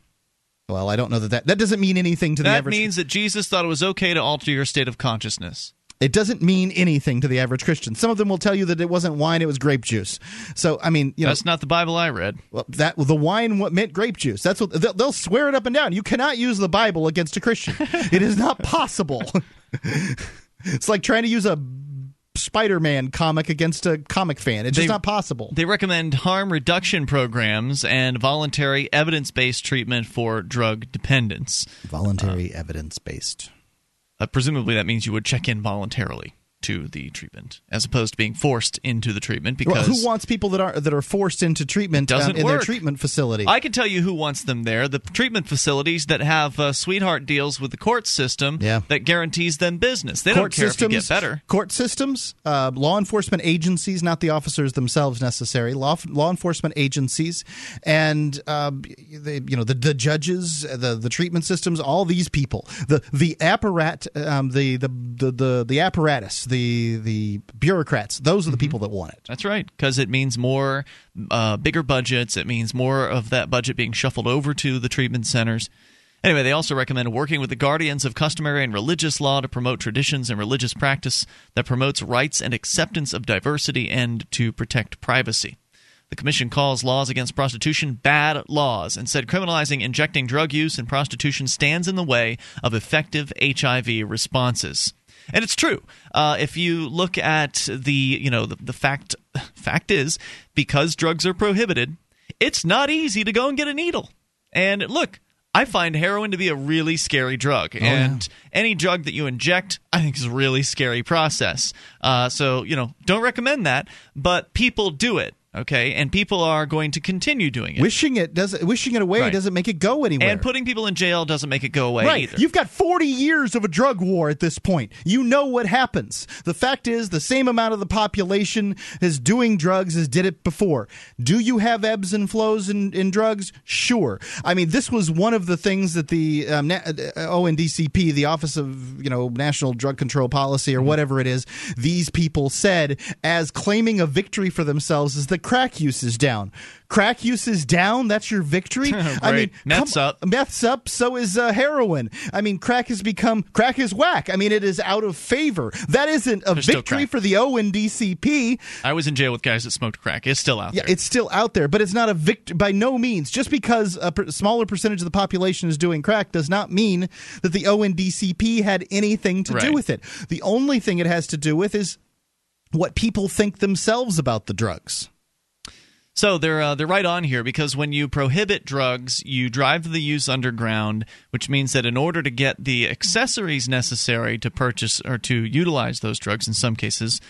well, I don't know that that that doesn't mean anything to the That means that Jesus thought it was okay to alter your state of consciousness. It doesn't mean anything to the average Christian. Some of them will tell you that it wasn't wine; it was grape juice. So, I mean, you know, That's not the Bible I read. Well, that the wine what meant grape juice. That's what they'll, they'll swear it up and down. You cannot use the Bible against a Christian. (laughs) it is not possible. (laughs) it's like trying to use a Spider-Man comic against a comic fan. It's just not possible. They recommend harm reduction programs and voluntary evidence based treatment for drug dependence. Voluntary evidence-based. Uh, presumably, that means you would check in voluntarily to the treatment as opposed to being forced into the treatment Well, because who wants people that are that are forced into treatment um, Doesn't in their treatment facility? I can tell you who wants them there. The treatment facilities that have uh, sweetheart deals with the court system Yeah. that guarantees them business. They court don't care systems, if you get better. Court systems, uh, law enforcement agencies, not the officers themselves necessarily. Law law enforcement agencies, and uh, the you know the, the judges, the the treatment systems, all these people, the the apparat, um, the, the the the the apparatus, the the bureaucrats. Those are the people that want it. That's right, because it means more, uh, bigger budgets. It means more of that budget being shuffled over to the treatment centers. Anyway, they also recommend working with the guardians of customary and religious law to promote traditions and religious practice that promotes rights and acceptance of diversity and to protect privacy. The Commission calls laws against prostitution bad laws and said criminalizing injecting drug use and prostitution stands in the way of effective HIV responses. And it's true. Uh, if you look at the, you know, the, the fact (laughs) fact is because drugs are prohibited, it's not easy to go and get a needle. And look, I find heroin to be a really scary drug, and any drug that you inject, I think, is a really scary process. Uh, so you know, don't recommend that, but people do it. Okay, and people are going to continue doing it. Wishing it doesn't wishing it away Right. doesn't make it go anywhere. and putting people in jail doesn't make it go away Right. either. You've got 40 years of a drug war at this point. You know what happens. The fact is, the same amount of the population is doing drugs as did it before. Do you have ebbs and flows in, in drugs? Sure. I mean, this was one of the things that the um, Na- uh, ONDCP, the Office of you know National Drug Control Policy or whatever it is, these people said as claiming a victory for themselves is that crack use is down. Crack use is down. That's your victory. (laughs) I mean, meth's come- up. Meth's up. So is uh, heroin. I mean, crack has become crack is whack. I mean, it is out of favor. That isn't a There's victory for the ONDCP. I was in jail with guys that smoked crack. It's still out Yeah, there. it's still out there, but it's not a victory by no means. Just because a per- smaller percentage of the population is doing crack does not mean that the ONDCP had anything to Right. do with it. The only thing it has to do with is what people think themselves about the drugs. So they're uh, they're right on here because when you prohibit drugs, you drive the use underground, which means that in order to get the accessories necessary to purchase or to utilize those drugs, in some cases,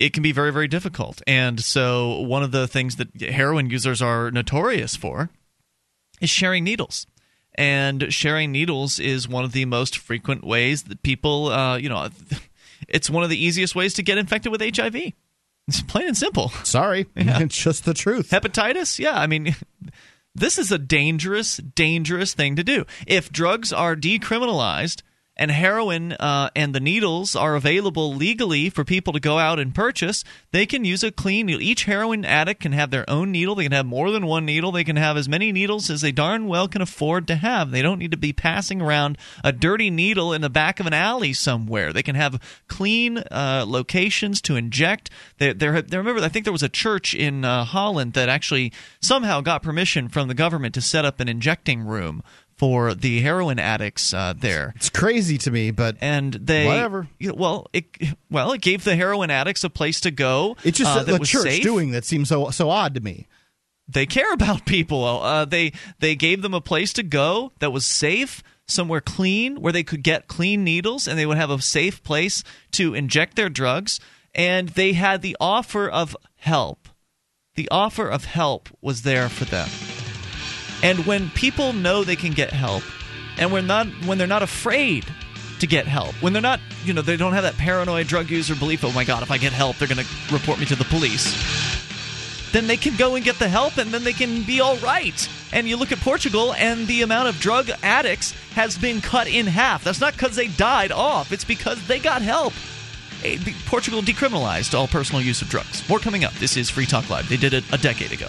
it can be very very difficult. And so one of the things that heroin users are notorious for is sharing needles. And sharing needles is one of the most frequent ways that people, uh, you know, (laughs) it's one of the easiest ways to get infected with HIV. It's plain and simple. Sorry, (laughs) it's just the truth. Hepatitis? Yeah, I mean, (laughs) this is a dangerous, dangerous thing to do. If drugs are decriminalized and heroin uh, and the needles are available legally for people to go out and purchase, they can use a clean needle. Each heroin addict can have their own needle. They can have more than one needle. They can have as many needles as they darn well can afford to have. They don't need to be passing around a dirty needle in the back of an alley somewhere. They can have clean uh, locations to inject. There, remember, I think there was a church in uh, Holland that actually somehow got permission from the government to set up an injecting room for the heroin addicts uh, there It's crazy to me, but and they Whatever. you know, well, it well it gave the heroin addicts a place to go. it's just uh, the church safe. doing that seems so so odd to me. They care about people. Uh, they they gave them a place to go that was safe, somewhere clean where they could get clean needles, and they would have a safe place to inject their drugs. And they had the offer of help. The offer of help was there for them. And when people know they can get help, and when not when they're not afraid to get help, when they're not, you know, they don't have that paranoid drug user belief, oh my god, if I get help, they're going to report me to the police. Then they can go and get the help and then they can be all right. And you look at Portugal and the amount of drug addicts has been cut in half. That's not because they died off, it's because they got help. Portugal decriminalized all personal use of drugs. More coming up. This is Free Talk Live. They did it a decade ago.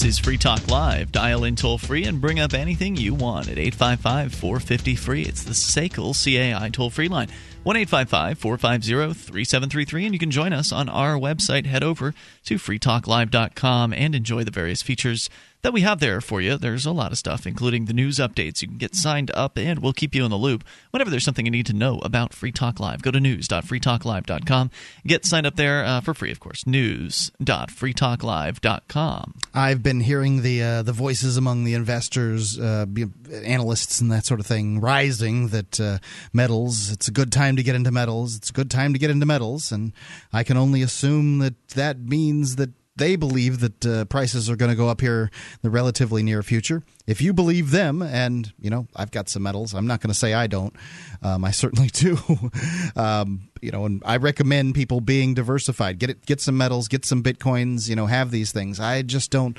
This is Free Talk Live. Dial in toll free and bring up anything you want at 855 450 free. It's the SACL CAI toll free line. 1 855 450 3733. And you can join us on our website. Head over to freetalklive.com and enjoy the various features that we have there for you. There's a lot of stuff, including the news updates. You can get signed up and we'll keep you in the loop whenever there's something you need to know about Free Talk Live. Go to news.freetalklive.com. Get signed up there uh, for free, of course. News.freetalklive.com. I've been hearing the uh, the voices among the investors, uh, analysts, and that sort of thing rising that uh, metals. It's a good time to get into metals. It's a good time to get into metals, and I can only assume that that means that they believe that uh, prices are going to go up here in the relatively near future. If you believe them, and you know, I've got some metals. I'm not going to say I don't. Um, I certainly (laughs) do. um, you know, and I recommend people being diversified. Get it, get some metals, get some bitcoins. You know, have these things. I just don't.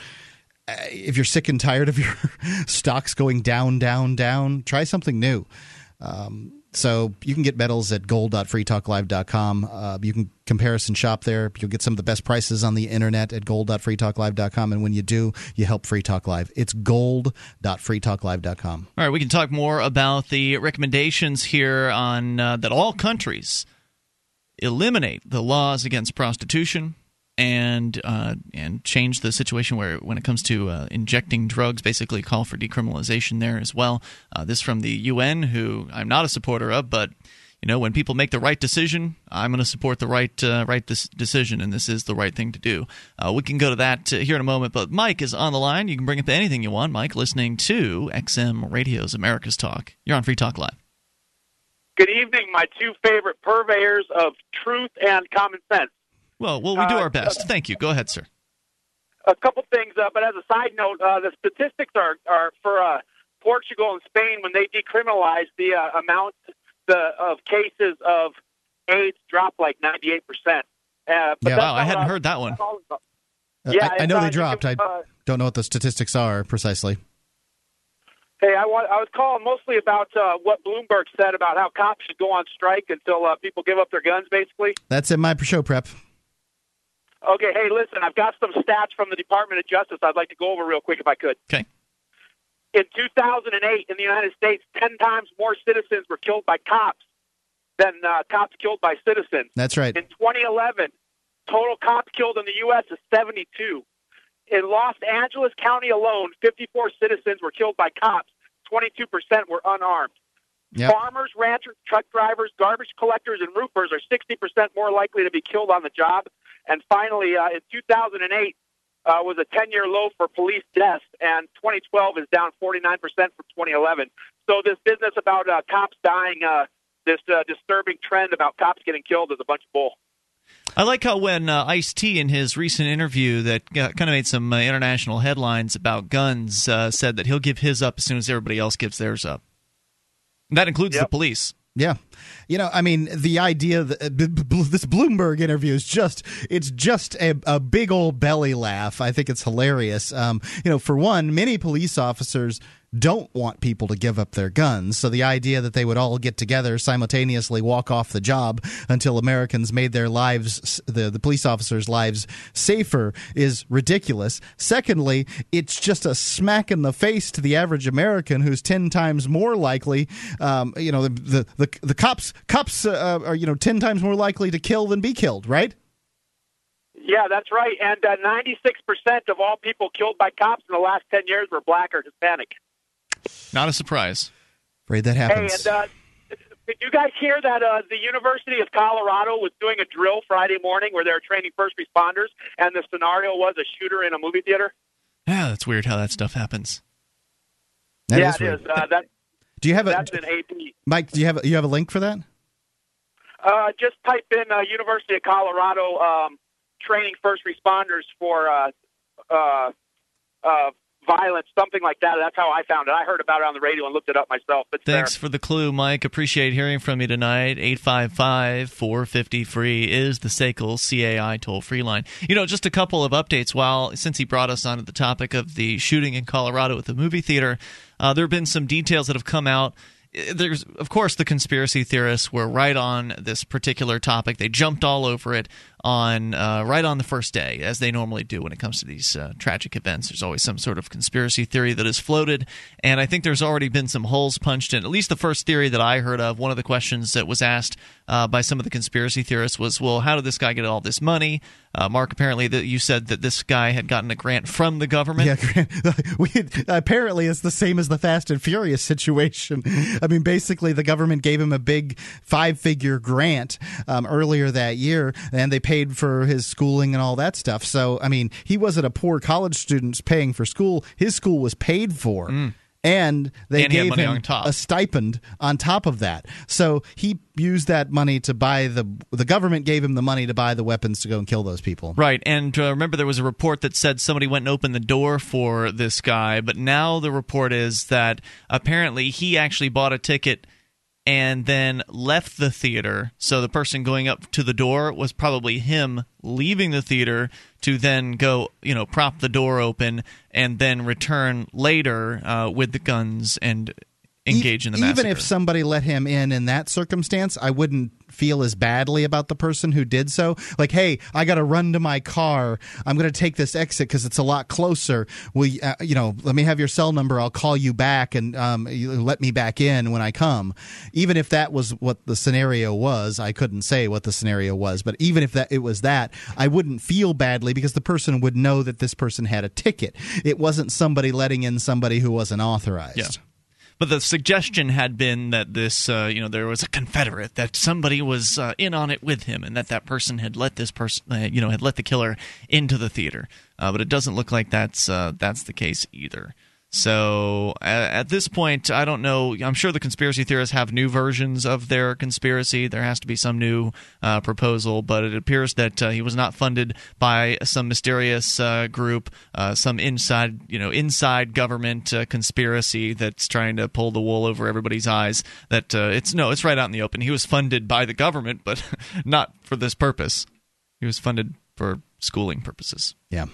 uh, If you're sick and tired of your (laughs) stocks going down, down, down, try something new. Um, so you can get metals at gold.freetalklive.com. Uh, you can comparison shop there. You'll get some of the best prices on the internet at gold.freetalklive.com. And when you do, you help Free Talk Live. It's gold.freetalklive.com. All right, we can talk more about the recommendations here on uh, that all countries eliminate the laws against prostitution and uh, and change the situation where when it comes to uh, injecting drugs, basically call for decriminalization there as well. Uh, this from the UN, who I'm not a supporter of, but you know, when people make the right decision, I'm going to support the right uh, right decision, and this is the right thing to do. Uh, we can go to that uh, here in a moment, but Mike is on the line. You can bring up anything you want, Mike. Listening to XM Radio's America's Talk. You're on Free Talk Live. Good evening, my two favorite purveyors of truth and common sense. Well, well, we do Uh, our best. Thank you. Go ahead, sir. A couple things, uh, but as a side note, uh, the statistics are are for uh, Portugal and Spain when they decriminalized the uh, amount the of cases of AIDS dropped like ninety eight percent. Uh, Yeah. Wow, I hadn't heard that one. Uh, Yeah, I, I know uh, they you dropped. I can, uh, don't know what the statistics are precisely. Hey, I, wa- I was calling mostly about uh, what Bloomberg said about how cops should go on strike until uh, people give up their guns, basically. That's in my show prep. Okay, hey, listen, I've got some stats from the Department of Justice I'd like to go over real quick if I could. Okay. In 2008, in the United States, 10 times more citizens were killed by cops than uh, cops killed by citizens. That's right. In 2011, total cops killed in the U.S. is 72. In Los Angeles County alone, 54 citizens were killed by cops. 22% were unarmed. Yep. Farmers, ranchers, truck drivers, garbage collectors, and roofers are 60% more likely to be killed on the job. And finally, uh, in 2008, uh, was a 10-year low for police deaths, and 2012 is down 49% from 2011. So this business about uh, cops dying, uh, this uh, disturbing trend about cops getting killed is a bunch of bull. I like how when uh, Ice T in his recent interview that got, kind of made some uh, international headlines about guns uh, said that he'll give his up as soon as everybody else gives theirs up. That includes the police. Yeah. You know, I mean, the idea that uh, this Bloomberg interview is just, it's just a, a big old belly laugh. I think it's hilarious. Um, you know, for one, many police officers don't want people to give up their guns. So the idea that they would all get together simultaneously walk off the job until Americans made their lives, the, the police officers' lives safer is ridiculous. Secondly, it's just a smack in the face to the average American who's 10 times more likely, um, you know, the, the, the, the cops, cops uh, are, you know, 10 times more likely to kill than be killed, right? Yeah, that's right. And uh, 96% of all people killed by cops in the last 10 years were black or Hispanic. Not a surprise. Afraid that Hey, happens. and uh, did you guys hear that uh, the University of Colorado was doing a drill Friday morning where they were training first responders, and the scenario was a shooter in a movie theater? Yeah, that's weird how that stuff happens. That yeah, is it weird. is. Uh, that, Do you have a, that's an AP. Mike, do you have, a, you have a link for that? Uh, just type in uh, University of Colorado um, training first responders for uh, uh, uh, violence, something like that. That's how I found it. I heard about it on the radio and looked it up myself. It's Thanks there. for the clue, Mike. Appreciate hearing from you tonight. 855 450 free is the SACL CAI toll free line. You know, just a couple of updates while since he brought us onto the topic of the shooting in Colorado at the movie theater. Uh, there have been some details that have come out. Uh, There's, of course, the conspiracy theorists were right on this particular topic. They jumped all over it on uh, right on the first day, as they normally do when it comes to these uh, tragic events. There's always some sort of conspiracy theory that is floated, and I think there's already been some holes punched in. At least the first theory that I heard of, one of the questions that was asked uh, by some of the conspiracy theorists was, "Well, how did this guy get all this money?" Uh, Mark, apparently, that you said that this guy had gotten a grant from the government. Yeah, (laughs) we, apparently it's the same as the Fast and Furious situation. I mean, basically, the government gave him a big five-figure grant um, earlier that year, and they paid for his schooling and all that stuff. So, I mean, he wasn't a poor college student paying for school; his school was paid for. And they And gave him a stipend on top of that. So he used that money to buy the. The government gave him the money to buy the weapons to go and kill those people. Right, and uh, remember there was a report that said somebody went and opened the door for this guy, but now the report is that apparently he actually bought a ticket and then left the theater. So the person going up to the door was probably him leaving the theater to then go, you know, prop the door open and then return later uh, with the guns and engage in the massacre. Even if somebody let him in in that circumstance, I wouldn't feel as badly about the person who did so. Like, hey, I got to run to my car. I'm going to take this exit because it's a lot closer. Will you, uh, you know? Let me have your cell number. I'll call you back and um, you let me back in when I come. Even if that was what the scenario was, I couldn't say what the scenario was. But even if that it was that, I wouldn't feel badly because the person would know that this person had a ticket. It wasn't somebody letting in somebody who wasn't authorized. Yeah. But the suggestion had been that this, uh, you know, there was a Confederate, that somebody was uh, in on it with him, and that that person had let this person, uh, you know, had let the killer into the theater. Uh, but it doesn't look like that's uh, that's the case either. So at, this point, I don't know. I'm sure the conspiracy theorists have new versions of their conspiracy. There has to be some new uh, proposal, but it appears that uh, he was not funded by some mysterious uh, group, uh, some inside, you know, inside government uh, conspiracy that's trying to pull the wool over everybody's eyes. That uh, it's no, it's right out in the open. He was funded by the government, but (laughs) not for this purpose. He was funded for schooling purposes. Yeah.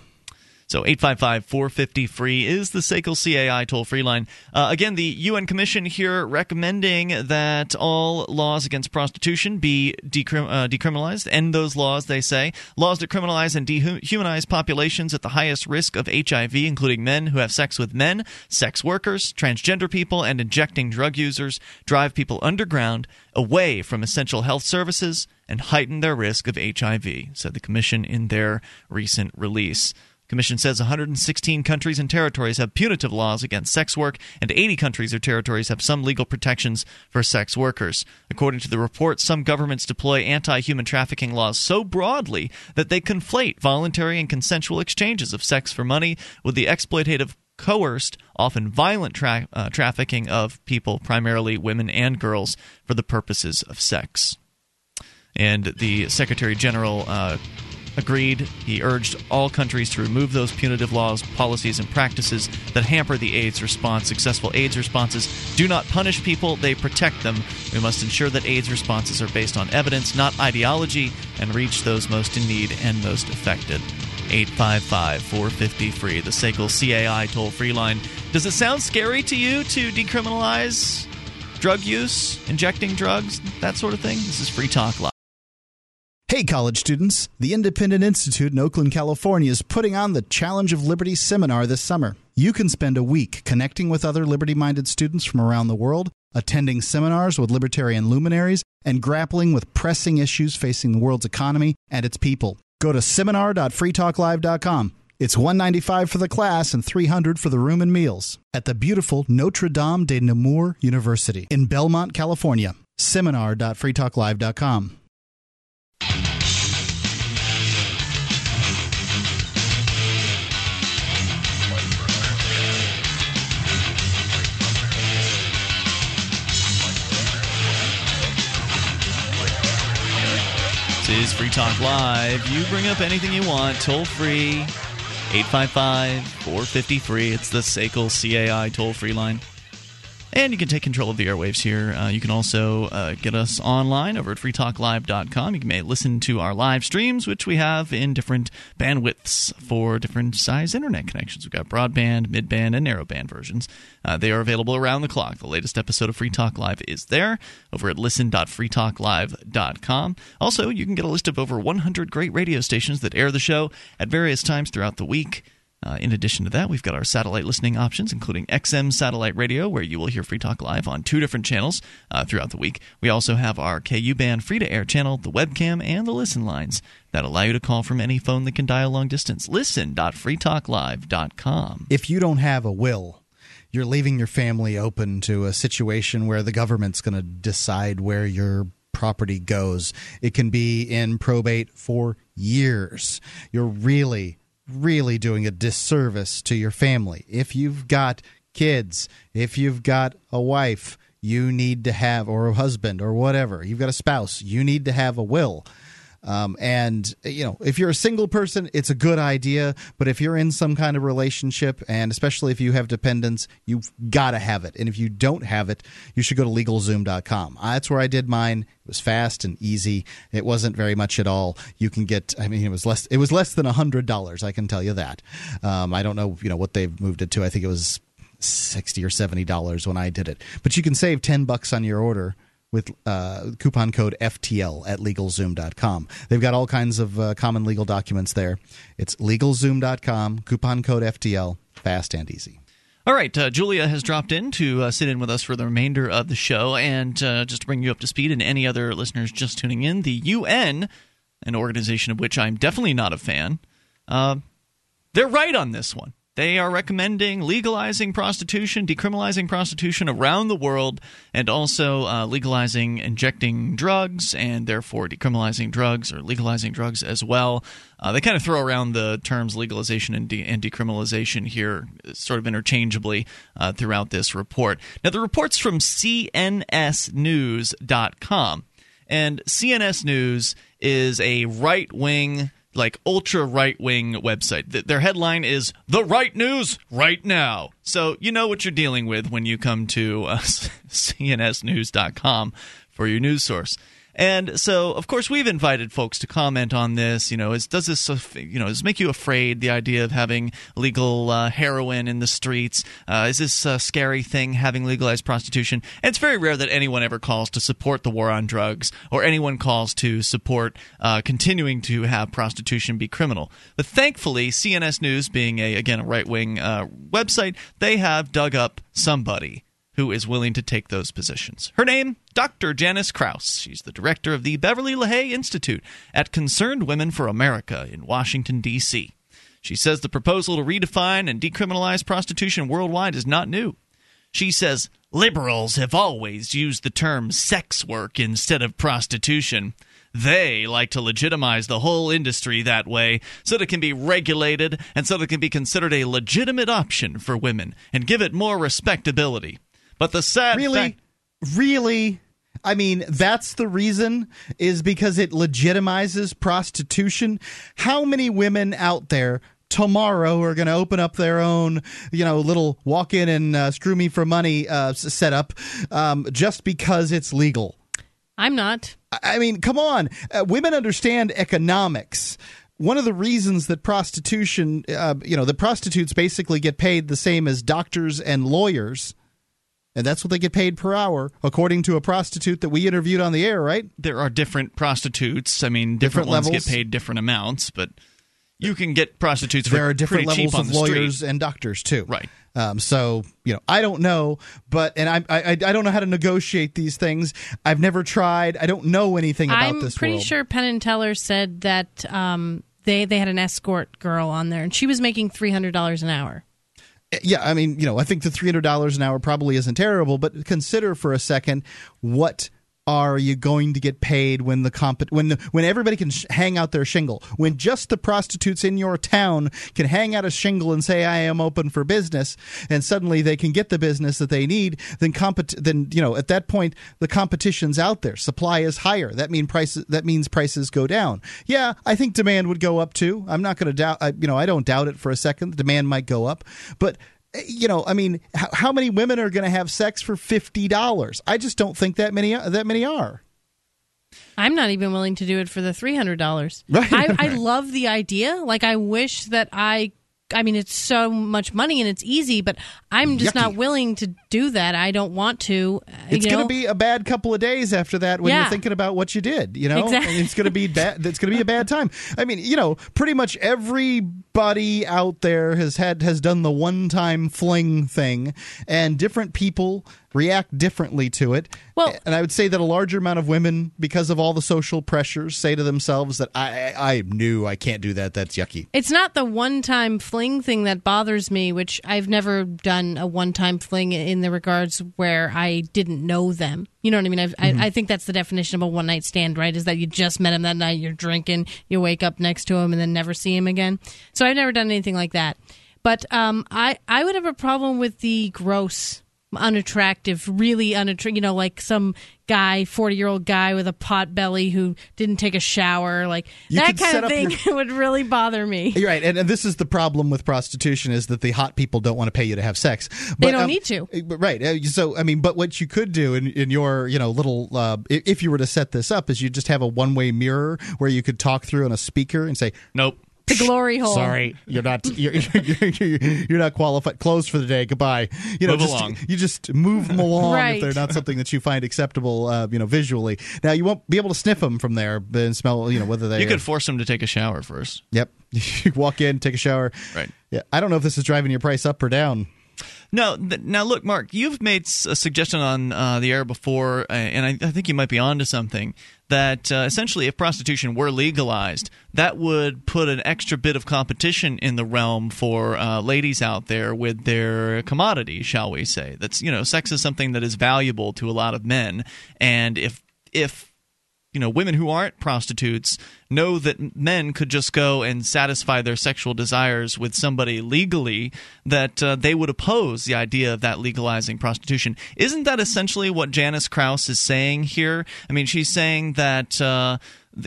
So 855 450 free is the SACL CAI toll free line. Uh, again, the UN Commission here recommending that all laws against prostitution be decrim- uh, decriminalized. End those laws, they say. Laws that criminalize and dehumanize populations at the highest risk of HIV, including men who have sex with men, sex workers, transgender people, and injecting drug users, drive people underground away from essential health services and heighten their risk of HIV, said the Commission in their recent release. Commission says 116 countries and territories have punitive laws against sex work, and 80 countries or territories have some legal protections for sex workers. According to the report, some governments deploy anti human trafficking laws so broadly that they conflate voluntary and consensual exchanges of sex for money with the exploitative coerced, often violent tra- uh, trafficking of people, primarily women and girls, for the purposes of sex. And the Secretary General uh, agreed. He urged all countries to remove those punitive laws, policies, and practices that hamper the AIDS response. Successful AIDS responses do not punish people, they protect them. We must ensure that AIDS responses are based on evidence, not ideology, and reach those most in need and most affected. 855 450 free, the SACL CAI toll free line. Does it sound scary to you to decriminalize drug use, injecting drugs, that sort of thing? This is Free Talk Live. Hey, college students! The Independent Institute in Oakland, California is putting on the Challenge of Liberty seminar this summer. You can spend a week connecting with other liberty minded students from around the world, attending seminars with libertarian luminaries, and grappling with pressing issues facing the world's economy and its people. Go to seminar.freetalklive.com. It's 195 for the class and 300 for the room and meals at the beautiful Notre Dame de Namur University in Belmont, California. Seminar.freetalklive.com. This is Free Talk Live. You bring up anything you want, toll free, 855 453. It's the SACL CAI toll free line. And you can take control of the airwaves here. Uh, you can also uh, get us online over at freetalklive.com. You may listen to our live streams, which we have in different bandwidths for different size internet connections. We've got broadband, midband, and narrowband versions. Uh, they are available around the clock. The latest episode of Free Talk Live is there over at listen.freetalklive.com. Also, you can get a list of over 100 great radio stations that air the show at various times throughout the week. Uh, in addition to that, we've got our satellite listening options, including XM Satellite Radio, where you will hear Free Talk Live on two different channels uh, throughout the week. We also have our KU band free to air channel, the webcam, and the listen lines that allow you to call from any phone that can dial long distance. Listen.freetalklive.com. If you don't have a will, you're leaving your family open to a situation where the government's going to decide where your property goes. It can be in probate for years. You're really really doing a disservice to your family. If you've got kids, if you've got a wife, you need to have, or a husband, or whatever, you've got a spouse, you need to have a will. Um, and you know, if you're a single person, it's a good idea. But if you're in some kind of relationship, and especially if you have dependents, you've got to have it. And if you don't have it, you should go to LegalZoom.com. That's where I did mine. It was fast and easy. It wasn't very much at all. You can get. I mean, it was less. It was less than a hundred dollars. I can tell you that. Um, I don't know. You know what they've moved it to. I think it was sixty or seventy dollars when I did it. But you can save ten bucks on your order with uh, coupon code FTL at LegalZoom.com. They've got all kinds of uh, common legal documents there. It's LegalZoom.com, coupon code FTL, fast and easy. All right, uh, Julia has dropped in to uh, sit in with us for the remainder of the show. And uh, just to bring you up to speed and any other listeners just tuning in, the UN, an organization of which I'm definitely not a fan, uh, they're right on this one. They are recommending legalizing prostitution, decriminalizing prostitution around the world, and also uh, legalizing injecting drugs and therefore decriminalizing drugs or legalizing drugs as well. Uh, they kind of throw around the terms legalization and, de- and decriminalization here sort of interchangeably uh, throughout this report. Now, the report's from CNSNews.com. And CNS News is a right wing like ultra right wing website. Their headline is "The Right News Right Now," so you know what you're dealing with when you come to uh, (laughs) CNSNews.com for your news source. And so, of course, we've invited folks to comment on this. You know, is, does this, you know, does make you afraid? The idea of having legal uh, heroin in the streets uh, is this a scary thing? Having legalized prostitution? And it's very rare that anyone ever calls to support the war on drugs, or anyone calls to support uh, continuing to have prostitution be criminal. But thankfully, CNS News, being a again a right wing uh, website, they have dug up somebody who is willing to take those positions. Her name, Dr. Janice Crouse. She's the director of the Beverly LaHaye Institute at Concerned Women for America in Washington, D.C. She says the proposal to redefine and decriminalize prostitution worldwide is not new. She says liberals have always used the term sex work instead of prostitution. They like to legitimize the whole industry that way so that it can be regulated and so that it can be considered a legitimate option for women and give it more respectability. But the sad really, fact- really, I mean, that's the reason is because it legitimizes prostitution. How many women out there tomorrow are going to open up their own, you know, little walk in and uh, screw me for money uh, setup um, just because it's legal? I'm not. I mean, come on. Uh, women understand economics one of the reasons that prostitution, uh, you know, the prostitutes basically get paid the same as doctors and lawyers and that's what they get paid per hour, according to a prostitute that we interviewed on the air, right? There are different prostitutes. I mean, different, different ones get paid different amounts, but you can get prostitutes. There are different levels of lawyers and doctors too. Right. Um, so you know, I don't know, but and I, I I don't know how to negotiate these things. I've never tried. I don't know anything about I'm this. I'm pretty world. sure Penn and Teller said that um, they they had an escort girl on there, and she was making three hundred dollars an hour yeah, I mean, you know, I think the three hundred dollars an hour probably isn't terrible, but consider for a second what are you going to get paid when the comp- when the, when everybody can sh- hang out their shingle? When just the prostitutes in your town can hang out a shingle and say I am open for business and suddenly they can get the business that they need then compet- then you know at that point the competition's out there. Supply is higher. That mean prices that means prices go down. Yeah I think demand would go up too. I'm not going to doubt I, you know I don't doubt it for a second. Demand might go up. But you know, I mean, how, how many women are going to have sex for fifty dollars? I just don't think that many that many are. I'm not even willing to do it for the three hundred dollars. (laughs) Right. I, I love the idea. Like, I wish that I I mean, it's so much money and it's easy, but I'm just Yucky. not willing to do that. I don't want to. uh, It's going to be a bad couple of days after that when Yeah. you're thinking about what you did. You know, Exactly. It's going to be bad. (laughs) It's going to be a bad time. I mean, you know, pretty much everybody out there has had has done the one time fling thing, and different people react differently to it. Well- and I would say that a larger amount of women, because of all the social pressures, say to themselves that I I, I knew I can't do that. That's yucky. It's not the one time fling thing that bothers me, which I've never done a one time fling in the regards where I didn't know them. You know what I mean? I've, I, I think that's the definition of a one night stand, right? Is that you just met him that night, you're drinking, you wake up next to him, and then never see him again. So I've never done anything like that. But um, I, I would have a problem with the gross, unattractive, really unattractive, you know, like some guy, 40 year old guy with a pot belly who didn't take a shower. Like You that kind of thing your- (laughs) would really bother me. You're right, and, and this is the problem with prostitution: is that the hot people don't want to pay you to have sex. They don't um, need to. eh, but Right. uh, So, I mean, but what you could do in, in your, you know, little, uh, if you were to set this up, is you just have a one way mirror where you could talk through on a speaker and say, Nope. The glory hole. Sorry, you're not (laughs) you're, you're, you're not qualified. Closed for the day. Goodbye. You know, Move just, along. you just move them along Right. if they're not something that you find acceptable. Uh, you know, visually. Now you won't be able to sniff them from there and smell. You know whether they. You could force them to take a shower first. Yep. (laughs) You walk in, take a shower. Right. Yeah. I don't know if this is driving your price up or down. No, th- now look, Mark, you've made a suggestion on uh, the air before, uh, and I, I think you might be onto something. That uh, essentially, if prostitution were legalized, that would put an extra bit of competition in the realm for uh, ladies out there with their commodity, shall we say? That's you know, sex is something that is valuable to a lot of men, and if if you know women who aren't prostitutes know that men could just go and satisfy their sexual desires with somebody legally that uh, they would oppose the idea of that legalizing prostitution. Isn't that essentially what Janice Crouse is saying here? I mean she's saying that uh,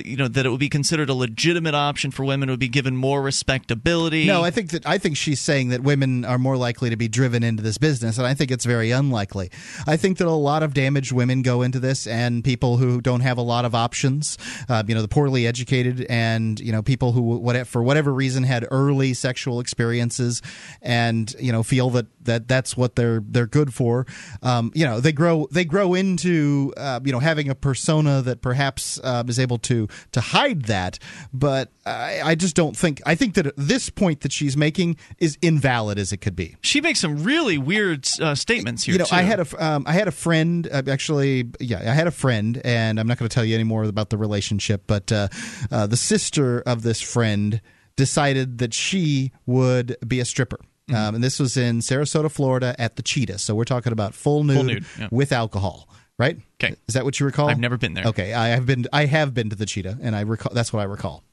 you know that it would be considered a legitimate option for women would be given more respectability No, I think that I think she's saying that women are more likely to be driven into this business, and I think it's very unlikely. I think that a lot of damaged women go into this, and people who don't have a lot of options, uh, you know, the poorly educated, and you know, people who what for whatever reason had early sexual experiences, and you know, feel that that that's what they're they're good for. Um, you know, they grow they grow into uh, you know having a persona that perhaps uh, is able to to hide that, but I, I just don't think I think that this point that she's making is invalid as it could be. she makes some really weird uh, statements here You know, too. I had a um, I had a friend uh, actually. Yeah, I had a friend, and I'm not going to tell you any more about the relationship, but uh, uh, the sister of this friend decided that she would be a stripper. Mm-hmm. Um, and this was in Sarasota, Florida, at the Cheetah. So we're talking about full nude, nude, yeah. with alcohol, right? Okay. is that what you recall? I've never been there. Okay, I have been. I have been to the Cheetah, and I recall. That's what I recall.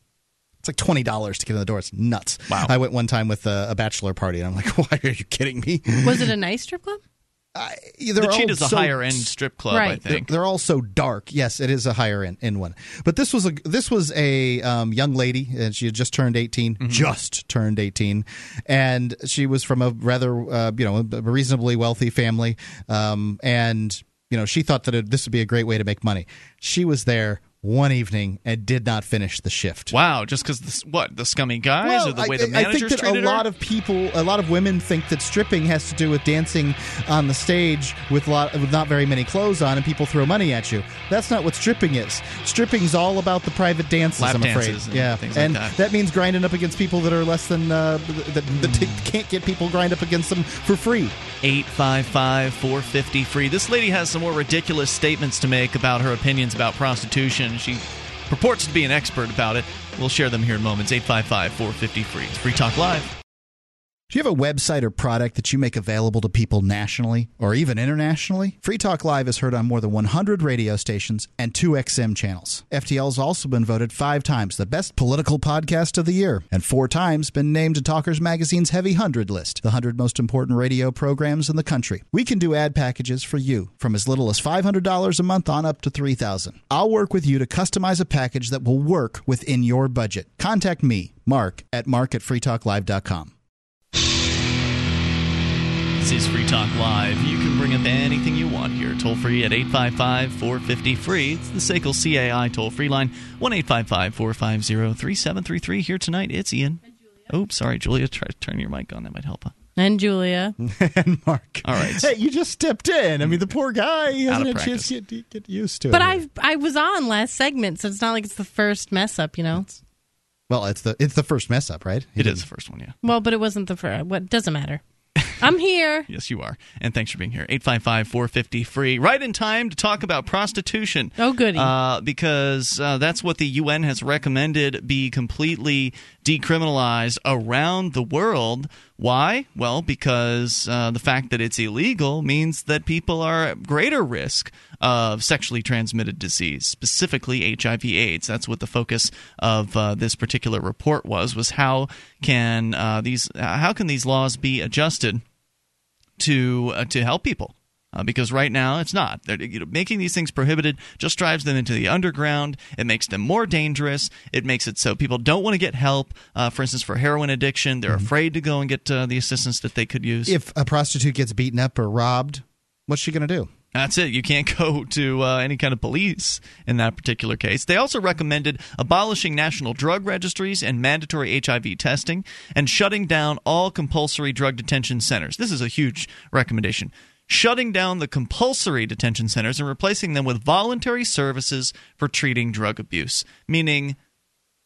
It's like twenty dollars to get in the door. It's nuts. Wow. I went one time with a, a bachelor party, and I'm like, (laughs) "Why are you kidding me?" Was it a nice strip club? They're the all cheetah's a so- higher end strip club i Right. think They're all so dark. Yes, it is a higher end, end one. But this was a this was a um, young lady, and she had just turned 18 Mm-hmm. just turned eighteen, and she was from a rather uh, you know a reasonably wealthy family, um, and you know she thought that it, this would be a great way to make money. She was there one evening and did not finish the shift. wow just because what the scummy guys or the way I, the I think that a treated her? lot of people, a lot of women think that stripping has to do with dancing on the stage with, lot, with not very many clothes on, and people throw money at you. That's not what stripping is. Stripping's all about the private dances. Lap I'm afraid. dances and yeah, things like and that. means grinding up against people that are less than uh, that, that t- can't get people grind up against them for free. 855 450 free. This lady has some more ridiculous statements to make about her opinions about prostitution. She purports to be an expert about it. We'll share them here in moments. 855 450 free. It's Free Talk Live. Do you have a website or product that you make available to people nationally or even internationally? Free Talk Live is heard on more than 100 radio stations and two XM channels. FTL has also been voted five times the best political podcast of the year and four times been named to Talkers Magazine's Heavy 100 list, the 100 most important radio programs in the country. We can do ad packages for you from as little as $500 a month on up to $3,000. I'll work with you to customize a package that will work within your budget. Contact me, Mark, at mark at freetalklive.com. This is Free Talk Live. You can bring up anything you want here. Toll free at 855 450 free. It's the SACL CAI toll free line 1 855 450 3733. Here tonight, it's Ian. Oh, sorry, Julia. Try to turn your mic on. That might help. And Julia. (laughs) and Mark. All right. Hey, you just stepped in. I mean, the poor guy he hasn't had a chance to get, get used to But it. I I was on last segment, so it's not like it's the first mess up, you know. well, it's the it's the first mess up, right? He It is the first one, yeah. Well, but it wasn't the first. What doesn't matter. (laughs) I'm here. Yes, you are. And thanks for being here. 855 450 free. Right in time to talk about prostitution. Oh, goody. Uh, because uh, that's what the UN has recommended be completely decriminalized around the world. Why? Well, because uh, the fact that it's illegal means that people are at greater risk of sexually transmitted disease, specifically HIV/AIDS. That's what the focus of uh, this particular report was: was how can uh, these how can these laws be adjusted to uh, to help people uh, because right now it's not. You know, making these things prohibited just drives them into the underground. It makes them more dangerous. It makes it so people don't want to get help. Uh, for instance, for heroin addiction, they're afraid to go and get uh, the assistance that they could use. If a prostitute gets beaten up or robbed, what's she going to do? That's it. You can't (laughs) go to uh, any kind of police in that particular case. They also recommended abolishing national drug registries and mandatory HIV testing and shutting down all compulsory drug detention centers. This is a huge recommendation. Shutting down the compulsory detention centers and replacing them with voluntary services for treating drug abuse, meaning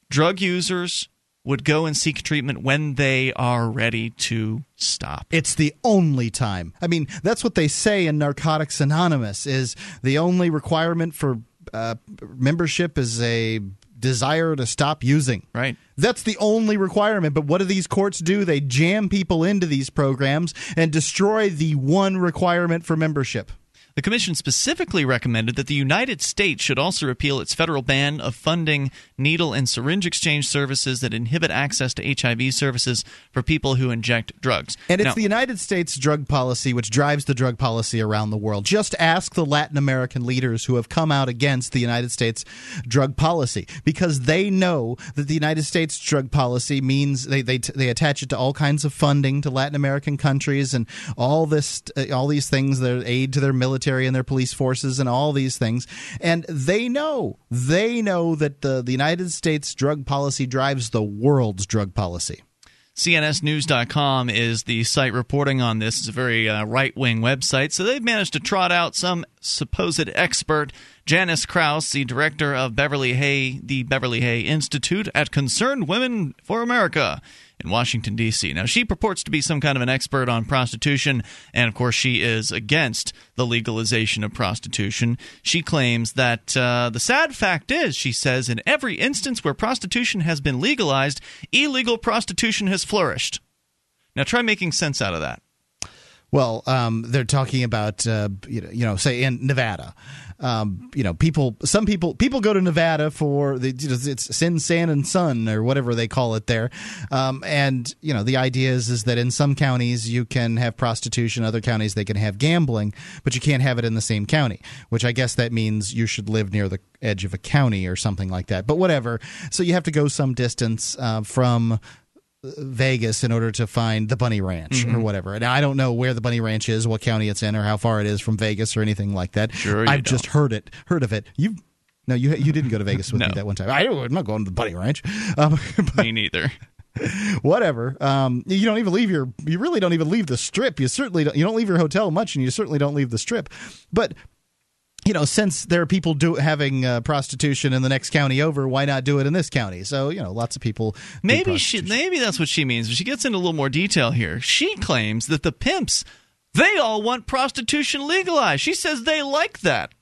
drug users would go and seek treatment when they are ready to stop. It's the only time. I mean, that's what they say in Narcotics Anonymous is the only requirement for uh, membership is a desire to stop using. Right. That's the only requirement. But what do these courts do? They jam people into these programs and destroy the one requirement for membership. The Commission specifically recommended that the United States should also repeal its federal ban of funding needle and syringe exchange services that inhibit access to HIV services for people who inject drugs. And it's the United States drug policy which drives the drug policy around the world. Just ask the Latin American leaders who have come out against the United States drug policy because they know that the United States drug policy means they they, they attach it to all kinds of funding to Latin American countries and all this uh, all these things their aid to their military and their police forces and all these things and they know they know that the the United States drug policy drives the world's drug policy. CNSNews.com is the site reporting on this. It's a very uh, right wing website. So they've managed to trot out some supposed expert, Janice Crouse, the director of Beverly Hay, the Beverly Hay Institute at Concerned Women for America in Washington, D.C. Now, she purports to be some kind of an expert on prostitution, and of course, she is against the legalization of prostitution. She claims that uh, the sad fact is, she says, in every instance where prostitution has been legalized, illegal prostitution has flourished. Now, try making sense out of that. Well, um, they're talking about uh, you know, you know, say in Nevada. Um, you know, people. Some people people go to Nevada for the you know, it's sin, sand, and sun or whatever they call it there. Um, and you know, the idea is is that in some counties you can have prostitution, other counties they can have gambling, but you can't have it in the same county. Which I guess that means you should live near the edge of a county or something like that. But whatever. So you have to go some distance uh, from Vegas in order to find the Bunny Ranch or Mhm. whatever. Now I don't know where the Bunny Ranch is, what county it's in, or how far it is from Vegas or anything like that. Sure, you I've just heard it, heard of it. You, no, you you didn't go to Vegas with (laughs) No. me that one time. I, I'm not going to the Bunny Ranch. Um, (laughs) Me neither. (laughs) whatever. Um, you don't even leave your. You really don't even leave the strip. You certainly don't, you don't leave your hotel much, and you certainly don't leave the strip. But you know, since there are people do having uh, prostitution in the next county over, why not do it in this county? So you know, lots of people. Maybe she, maybe that's what she means. But she gets into a little more detail here. She claims that the pimps, they all want prostitution legalized. She says they like that.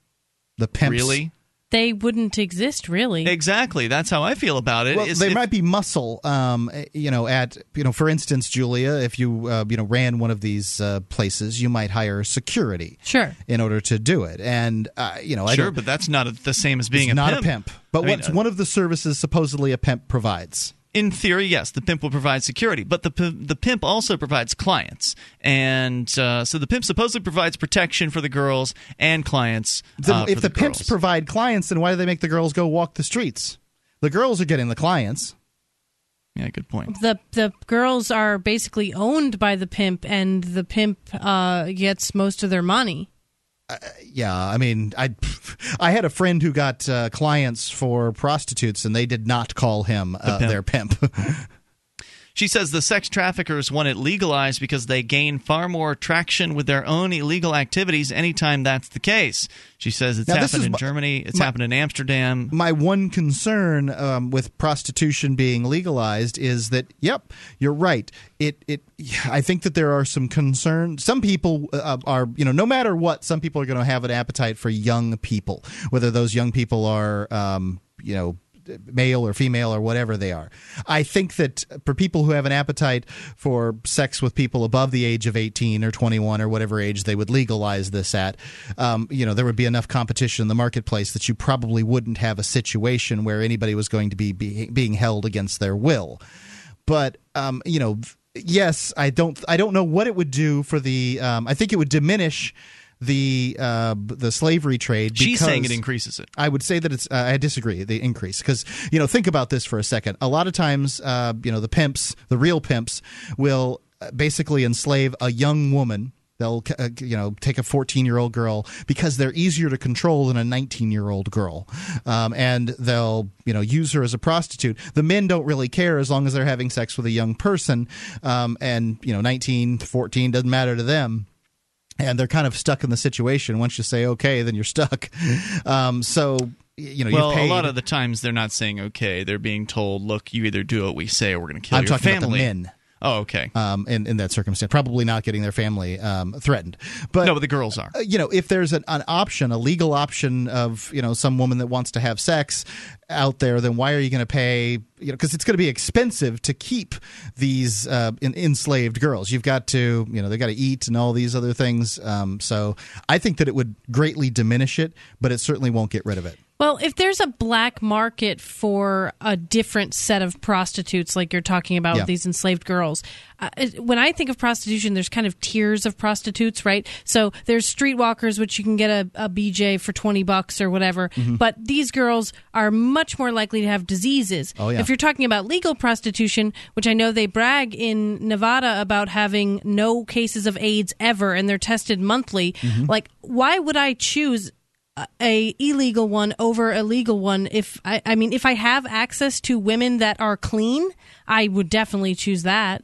The pimps Really? They wouldn't exist, really. Exactly. That's how I feel about it. Well, is there if- might be muscle, um, you know, at you know, for instance, Julia, if you uh, you know ran one of these uh, places, you might hire security, Sure. in order to do it, and uh, you know, I sure, don't- but that's not the same as being it's a not pimp. a pimp, but I mean, what's uh, one of the services supposedly a pimp provides? In theory, yes, the pimp will provide security, but the p- the pimp also provides clients, and uh, so the pimp supposedly provides protection for the girls and clients. Then uh, if for the, the, pimps provide clients, then why do they make the girls go walk the streets? The girls are getting the clients. yeah, good point. The the girls are basically owned by the pimp, and the pimp uh, gets most of their money. Yeah, I mean, I (laughs) I had a friend who got uh, clients for prostitutes, and they did not call him uh, pimp. their pimp. (laughs) She says the sex traffickers want it legalized because they gain far more traction with their own illegal activities anytime that's the case. She says it's Now, happened in my- Germany, it's my- happened in Amsterdam. my one concern um, with prostitution being legalized is that yep you're right it it i think that there are some concerns some people uh, are you know no matter what some people are going to have an appetite for young people whether those young people are um, you know male or female or whatever they are. I think that for people who have an appetite for sex with people above the age of 18 or 21 or whatever age they would legalize this at, um, you know, there would be enough competition in the marketplace that you probably wouldn't have a situation where anybody was going to be, be being held against their will. But um, you know, yes, I don't I don't know what it would do for the. Um, I think it would diminish the uh, the slavery trade. She's saying it increases it. I would say that it's. Uh, I disagree. The increase because you know think about this for a second. A lot of times, uh, you know, the pimps, the real pimps, will uh, basically enslave a young woman. They'll uh, you know take a 14 year old girl because they're easier to control than a 19 year old girl, um, and they'll you know use her as a prostitute. The men don't really care as long as they're having sex with a young person, um, and you know 19, 14 doesn't matter to them and they're kind of stuck in the situation. Once you say okay, then you're stuck. (laughs) Um, so you know, well, a lot of the times they're not saying okay. They're being told, "Look, you either do what we say, or we're going to kill I'm your talking family." about the men. Oh, okay. Um, in, in that circumstance, probably not getting their family um, threatened, but no, but the girls are. uh, you know, if there's an, an option, a legal option of you know some woman that wants to have sex out there, then why are you going to pay? You know, because it's going to be expensive to keep these uh, in, enslaved girls. You've got to, you know, they got to eat and all these other things. Um, so I think that it would greatly diminish it, but it certainly won't get rid of it. Well, if there's a black market for a different set of prostitutes, like you're talking about Yeah. with these enslaved girls, uh, when I think of prostitution, there's kind of tiers of prostitutes, right? So there's streetwalkers, which you can get a, a BJ for 20 bucks or whatever. Mm-hmm. But these girls are much more likely to have diseases. Oh, yeah. If you're talking about legal prostitution, which I know they brag in Nevada about having no cases of AIDS ever and they're tested monthly, Mm-hmm. like, why would I choose? A illegal one over a legal one if I, I mean if i have access to women that are clean i would definitely choose that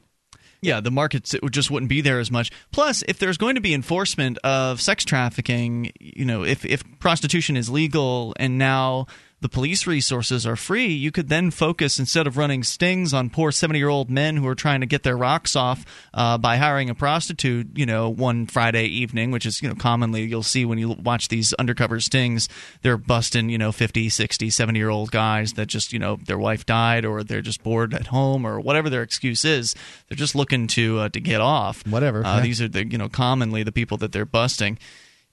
Yeah, the markets it just wouldn't be there as much. Plus, if there's going to be enforcement of sex trafficking, you know, if if prostitution is legal and now the police resources are free, you could then focus instead of running stings on poor 70 year old men who are trying to get their rocks off uh, by hiring a prostitute, you know, one Friday evening, which is, you know, commonly you'll see when you watch these undercover stings, they're busting, you know, 50, 60, 70 year old guys that just, you know, their wife died or they're just bored at home or whatever their excuse is. They're just looking to uh, to get off. Whatever, Uh, yeah. These are the, you know, commonly the people that they're busting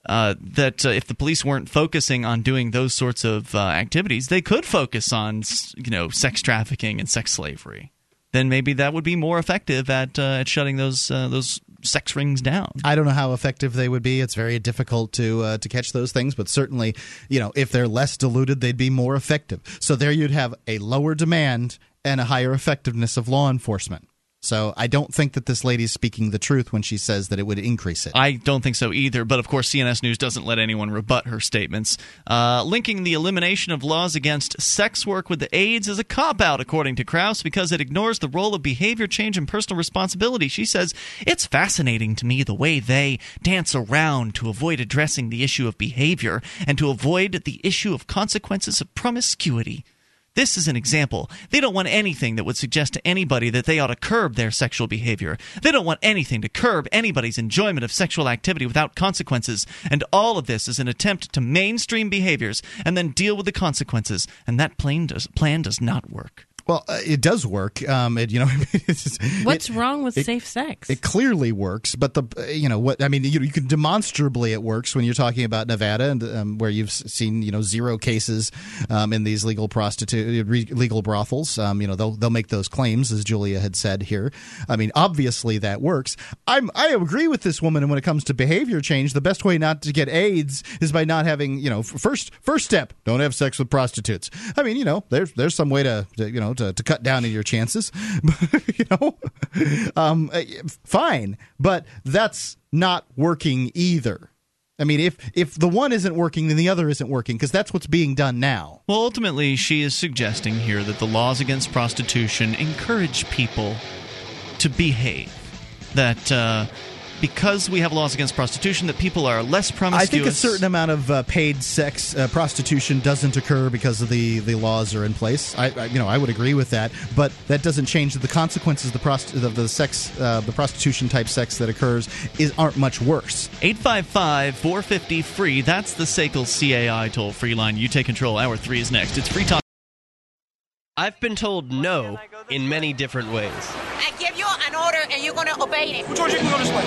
uh, that uh, if the police weren't focusing on doing those sorts of uh, activities, they could focus on you know sex trafficking and sex slavery. Then maybe that would be more effective at uh, at shutting those uh, those sex rings down. I don't know how effective they would be. It's very difficult to uh, to catch those things, but certainly, you know, if they're less diluted, they'd be more effective. So there you'd have a lower demand and a higher effectiveness of law enforcement. So I don't think that this lady is speaking the truth when she says that it would increase it. I don't think so either, but of course, CNS News doesn't let anyone rebut her statements. Uh, linking the elimination of laws against sex work with the AIDS is a cop out, according to Crouse, because it ignores the role of behavior change and personal responsibility. She says, It's fascinating to me the way they dance around to avoid addressing the issue of behavior and to avoid the issue of consequences of promiscuity. This is an example. They don't want anything that would suggest to anybody that they ought to curb their sexual behavior. They don't want anything to curb anybody's enjoyment of sexual activity without consequences. And all of this is an attempt to mainstream behaviors and then deal with the consequences. And that plan does, plan does not work. Well, uh, it does work. Um, it, you know, (laughs) just- what's it- wrong with it- safe sex It clearly works, but the uh, you know what I mean. You, know, you can demonstrably it works when you're talking about Nevada and um, where you've seen you know zero cases um, in these legal prostitute re- legal brothels. Um, you know they'll they'll make those claims as Julia had said here. I mean, obviously that works. I'm I agree with this woman, and when it comes to behavior change, the best way not to get AIDS is by not having you know f- first first step don't have sex with prostitutes. I mean, you know there's there's some way to, to you know to, to cut down on your chances, (laughs) you know. Um, uh, fine, but that's not working either. I mean, if if the one isn't working, then the other isn't working because that's what's being done now. Well, ultimately, she is suggesting here that the laws against prostitution encourage people to behave. That uh, because we have laws against prostitution, that people are less I think a certain amount of uh, paid sex uh, prostitution doesn't occur because of the, the laws are in place. I, I you know I would agree with that, but that doesn't change the consequences of the prost- of the sex uh, the prostitution type sex that occurs is aren't much worse. 855 450 free. That's the SACL CAI toll free line. You take control. Hour three is next. It's Free Talk. I've been told no in many different ways. I give you an order and you're going to obey it. George, you can go this way.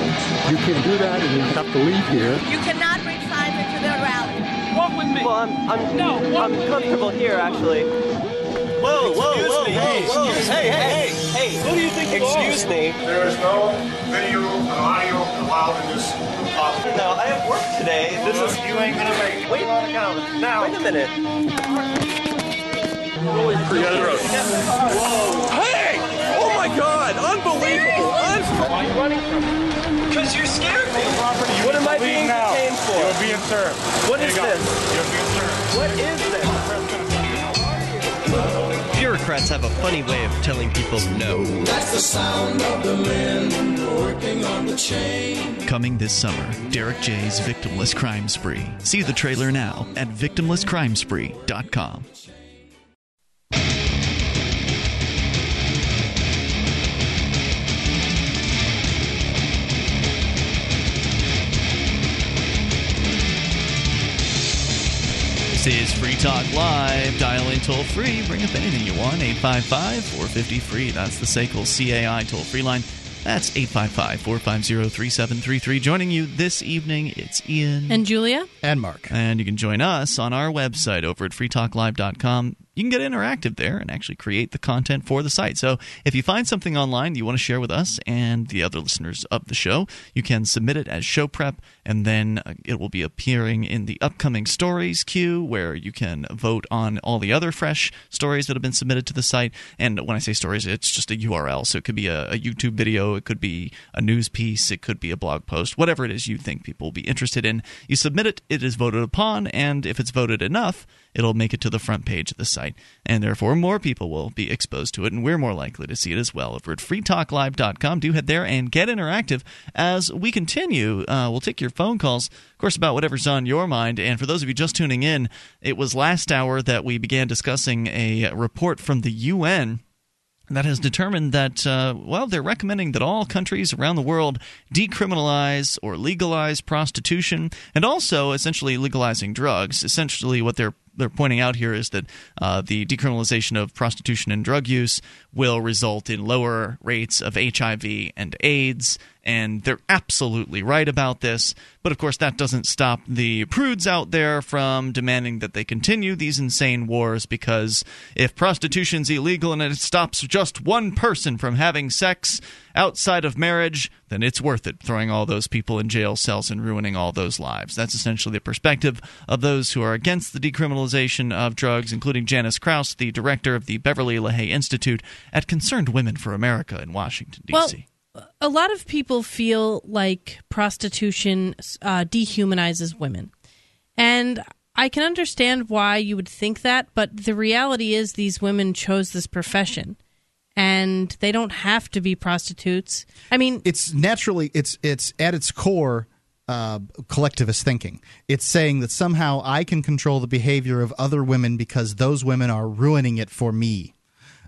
You can do that and you have to leave here. You cannot bring signs into the rally. Walk with me. Well, I'm I'm No, I'm with comfortable here actually. Whoa, whoa, Excuse whoa, me. whoa, Hey, whoa! excuse Hey, hey, hey, hey! Who do you think you Excuse are? me. There is no video and audio allowed in this office. No, I have work today. This is you ain't gonna make it. Wait, a minute, now. wait a minute. Hey! Oh my God! Unbelievable! Unbelievable! Why are you running from me? Because you scared me. Property, What am I leave being now. detained for? You're being served. What Here is this? You're being served. What is this? If have a funny way of telling people no. That's the sound of the men working on the chain. Coming this summer, Derrick J's Victimless Crime Spree. See the trailer now at victimlesscrimespree.com. This is Free Talk Live. Dial in toll free. Bring up anything you want. 855 450 free. That's the SACL CAI toll free line. That's 855 450 3733. Joining you this evening, it's Ian. And Julia? And Mark. And you can join us on our website over at freetalklive.com. You can get interactive there and actually create the content for the site. So if you find something online you want to share with us and the other listeners of the show, you can submit it as show prep, and then uh, it will be appearing in the upcoming stories queue where you can vote on all the other fresh stories that have been submitted to the site. And when I say stories, it's just a URL. So it could be a, a YouTube video, it could be a news piece, it could be a blog post, whatever it is you think people will be interested in. You submit it, it is voted upon, and if it's voted enough, it'll make it to the front page of the site. And therefore, more people will be exposed to it, and we're more likely to see it as well. Over at freetalklive.com, do head there and get interactive as we continue. Uh, we'll take your phone calls, of course, about whatever's on your mind. And for those of you just tuning in, it was last hour that we began discussing a report from the UN that has determined that, uh, well, they're recommending that all countries around the world decriminalize or legalize prostitution and also essentially legalizing drugs. Essentially, what they're they're pointing out here is that uh, the decriminalization of prostitution and drug use will result in lower rates of HIV and AIDS, and they're absolutely right about this. But of course, that doesn't stop the prudes out there from demanding that they continue these insane wars because if prostitution's illegal and it stops just one person from having sex outside of marriage, then it's worth it throwing all those people in jail cells and ruining all those lives. That's essentially the perspective of those who are against the decriminalization of drugs, including Janice Crouse, the director of the Beverly LaHaye Institute at Concerned Women for America in Washington, D.C. Well, a lot of people feel like prostitution uh, dehumanizes women. And I can understand why you would think that, but the reality is these women chose this profession and they don't have to be prostitutes. I mean, it's naturally it's it's at its core uh, collectivist thinking. It's saying that somehow I can control the behavior of other women because those women are ruining it for me.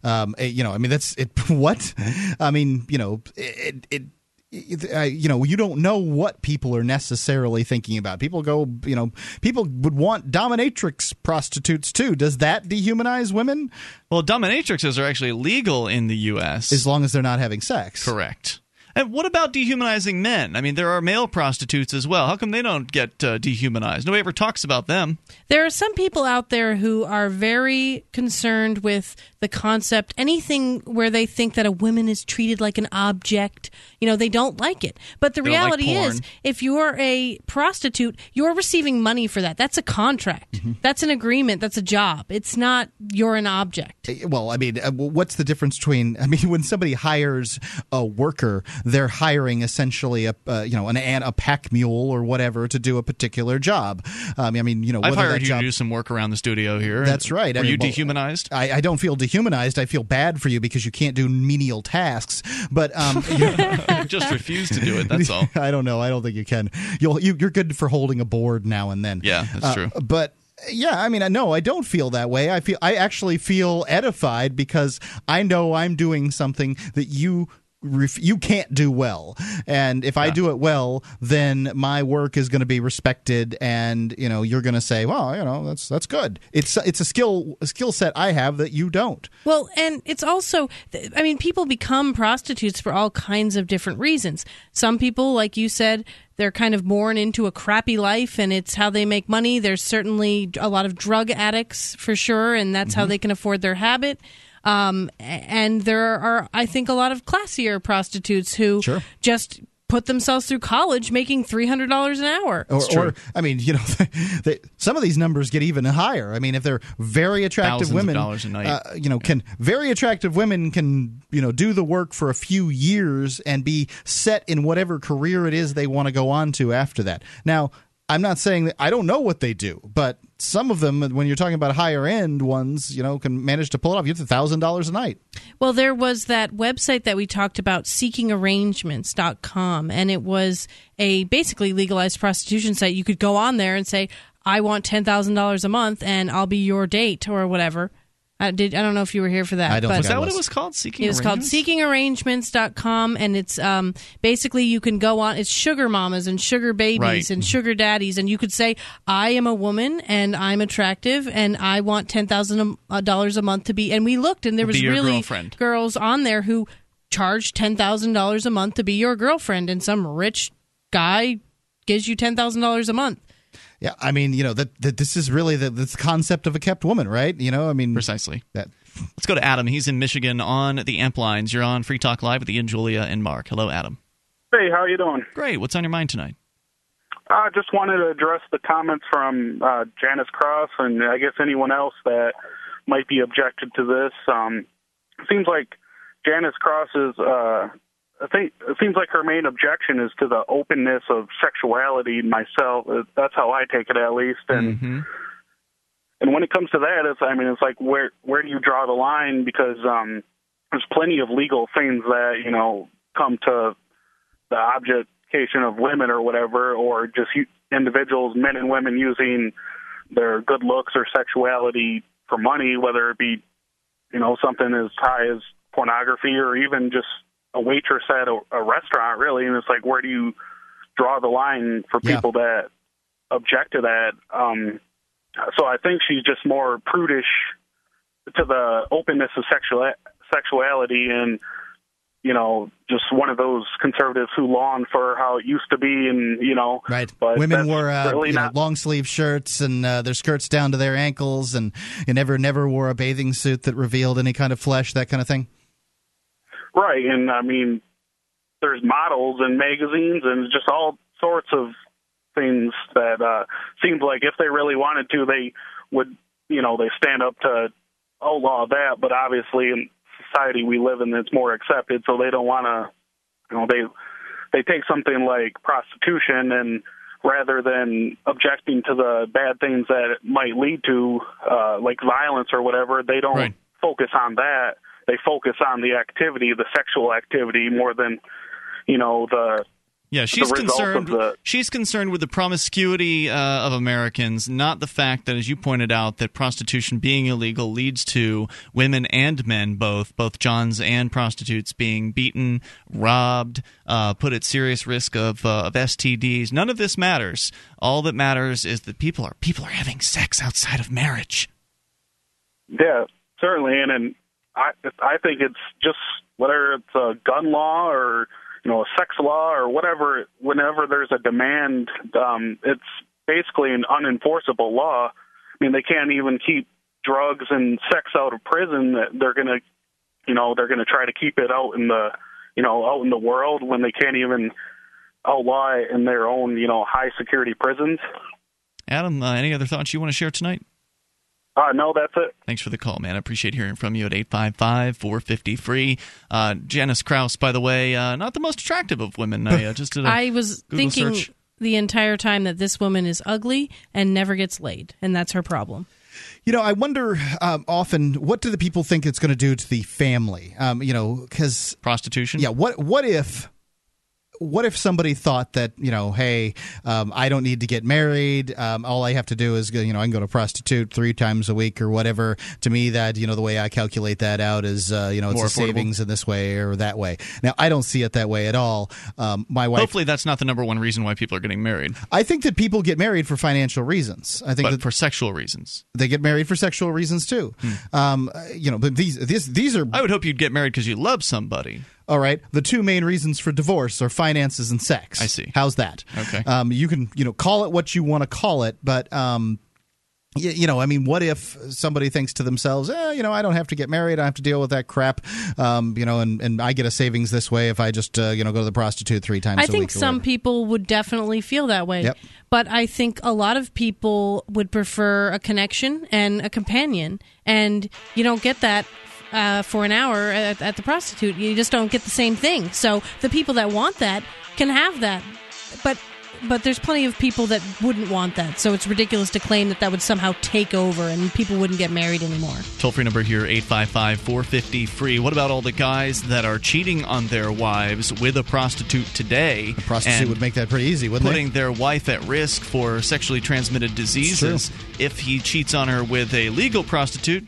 Um, eh, you know, I mean, that's it. (laughs) What? I mean, you know, it, it you know, you don't know what people are necessarily thinking about. People go, you know, people would want dominatrix prostitutes too. Does that dehumanize women? Well, dominatrixes are actually legal in the U.S. as long as they're not having sex. Correct. And what about dehumanizing men? I mean, there are male prostitutes as well. How come they don't get uh, dehumanized? Nobody ever talks about them. There are some people out there who are very concerned with the concept, anything where they think that a woman is treated like an object, you know, they don't like it. But the They don't like reality is, if you're a prostitute, you're receiving money for that. That's a contract. Mm-hmm. That's an agreement. That's a job. It's not you're an object. Eh, Well, I mean, uh, what's the difference between? I mean, (laughs) when somebody hires a worker, they're hiring essentially a uh, you know an, a pack mule or whatever to do a particular job. Um, I mean, you know, I've hired you job, to do some work around the studio here. That's right. Were I mean, you well, dehumanized? I, I don't feel dehumanized. I feel bad for you because you can't do menial tasks. But um, (laughs) you (laughs) just refuse to do it. That's all. (laughs) I don't know. I don't think you can. You'll you, you're good for holding a board now and then. Yeah, that's Uh, true. But yeah, I mean, no, I don't feel that way. I feel I actually feel edified because I know I'm doing something that you. Ref- You can't do well, and if I do it well, then my work is going to be respected, and you know you're going to say, "Well, you know that's that's good." It's it's a skill a skill set I have that you don't. Well, and it's also, I mean, people become prostitutes for all kinds of different reasons. Some people, like you said, they're kind of born into a crappy life and it's how they make money. There's certainly a lot of drug addicts for sure, and that's how mm-hmm. they can afford their habit. Um, and there are, I think, a lot of classier prostitutes who just put themselves through college making $300 an hour. Or, or I mean, you know, (laughs) they, some of these numbers get even higher. I mean, if they're very attractive Thousands of women, dollars a night. Uh, you know, can very attractive women can you know do the work for a few years and be set in whatever career it is they want to go on to after that. Now. I'm not saying that I don't know what they do, but some of them, when you're talking about higher end ones, you know, can manage to pull it off. You have thousand dollars a night. Well, there was that website that we talked about, seekingarrangements.com, and it was a basically legalized prostitution site. You could go on there and say, I want $10,000 a month and I'll be your date or whatever. I, did, I don't know if you were here for that. I don't but think Was I that what was. it was called? Seeking it was called Arrangements? seekingarrangements.com and it's um, basically you can go on it's sugar mamas and sugar babies Right. and sugar daddies and you could say I am a woman and I'm attractive and I want $10,000 a- month to be and we looked and there was really girlfriend. girls on there who charged $10,000 a month to be your girlfriend and some rich guy gives you $10,000 a month. Yeah, I mean, you know that, that this is really the this concept of a kept woman, right? You know, I mean, Precisely. that Let's go to Adam. He's in Michigan on the amp lines. You're on Free Talk Live with Ian, Julia, and Mark. Hello, Adam. Hey, how are you doing? Great. What's on your mind tonight? I just wanted to address the comments from uh, Janice Cross and I guess anyone else that might be objected to this. Um, seems like Janice Cross is. Uh, I think it seems like her main objection is to the openness of sexuality in myself. Uh, That's how I take it, at least. And Mm-hmm. and when it comes to that, it's I mean, it's like where where do you draw the line? Because um, there's plenty of legal things that you know come to the objectification of women or whatever, or just individuals, men and women, using their good looks or sexuality for money, whether it be you know something as high as pornography or even just a waitress at a, a restaurant, really. And it's like, where do you draw the line for Yeah. people that object to that? Um, so I think she's just more prudish to the openness of sexual sexuality and you know just one of those conservatives who long for how it used to be and you know right. but Women wore uh, really know, not long sleeve shirts and uh, their skirts down to their ankles, and you never never wore a bathing suit that revealed any kind of flesh, that kind of thing. Right and I mean there's models and magazines and just all sorts of things that uh seems like if they really wanted to they would you know they stand up to outlaw that but obviously in society we live in it's more accepted so they don't want to you know they they take something like prostitution and rather than objecting to the bad things that it might lead to uh like violence or whatever they don't Right. focus on that they focus on the activity the sexual activity more than you know the Yeah, she's concerned. the- she's concerned with the promiscuity uh, of Americans, not the fact that, as you pointed out, that prostitution being illegal leads to women and men, both both johns and prostitutes, being beaten, robbed, uh, put at serious risk of uh, of STDs. None of this matters. All that matters is that people are people are having sex outside of marriage. Yeah, certainly, and and I I think it's just whether it's a gun law or you know a sex law or whatever. Whenever there's a demand, um, it's basically an unenforceable law. I mean, they can't even keep drugs and sex out of prison. They're gonna, you know, they're gonna try to keep it out in the, you know, out in the world when they can't even outlaw it in their own, you know, high security prisons. Adam, uh, any other thoughts you want to share tonight? Uh, no, that's it. Thanks for the call, man. I appreciate hearing from you at 855 450 free. Uh, Janice Crouse, by the way, uh, not the most attractive of women. I uh, just did a (laughs) I was Google thinking search. the entire time that this woman is ugly and never gets laid, and that's her problem. You know, I wonder um, often what do the people think it's going to do to the family? Um, you know, because prostitution. Yeah. What What if what if somebody thought that you know, hey, um, I don't need to get married. Um, all I have to do is go, you know, I can go to prostitute three times a week or whatever. To me, that you know, the way I calculate that out is uh, you know, it's More a affordable. savings in this way or that way. Now, I don't see it that way at all. Um, my wife. Hopefully, that's not the number one reason why people are getting married. I think that people get married for financial reasons. I think But that for sexual reasons. they get married for sexual reasons too. Um, uh, you know, but these these these are. I would hope you'd get married because you love somebody. All right. The two main reasons for divorce are finances and sex. I see. How's that? Okay. Um, you can you know call it what you want to call it, but um, you know, I mean, what if somebody thinks to themselves, eh, you know, I don't have to get married, I have to deal with that crap, um, you know, and, and I get a savings this way if I just uh, you know go to the prostitute three times. I a think week or some people would definitely feel that way. Yep. But I think a lot of people would prefer a connection and a companion. And you don't get that uh, for an hour at, at the prostitute. You just don't get the same thing. So the people that want that can have that. But but there's plenty of people that wouldn't want that. So it's ridiculous to claim that that would somehow take over and people wouldn't get married anymore. Toll free number here 855 450 free. What about all the guys that are cheating on their wives with a prostitute today? A prostitute would make that pretty easy, wouldn't putting their wife at risk for sexually transmitted diseases if he cheats on her with a legal prostitute.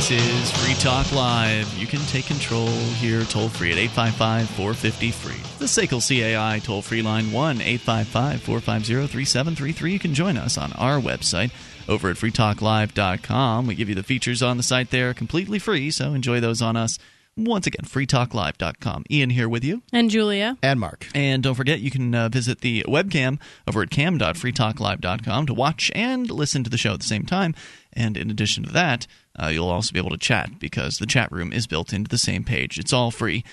This is Free Talk Live. You can take control here toll free at 855 450 free. The SACL CAI toll free line 1 855 450 3733. You can join us on our website over at freetalklive.com. We give you the features on the site there completely free, so enjoy those on us. Once again, freetalklive.com. Ian here with you. And Julia. And Mark. And don't forget, you can uh, visit the webcam over at cam.freetalklive.com to watch and listen to the show at the same time. And in addition to that, uh, you'll also be able to chat because the chat room is built into the same page. It's all free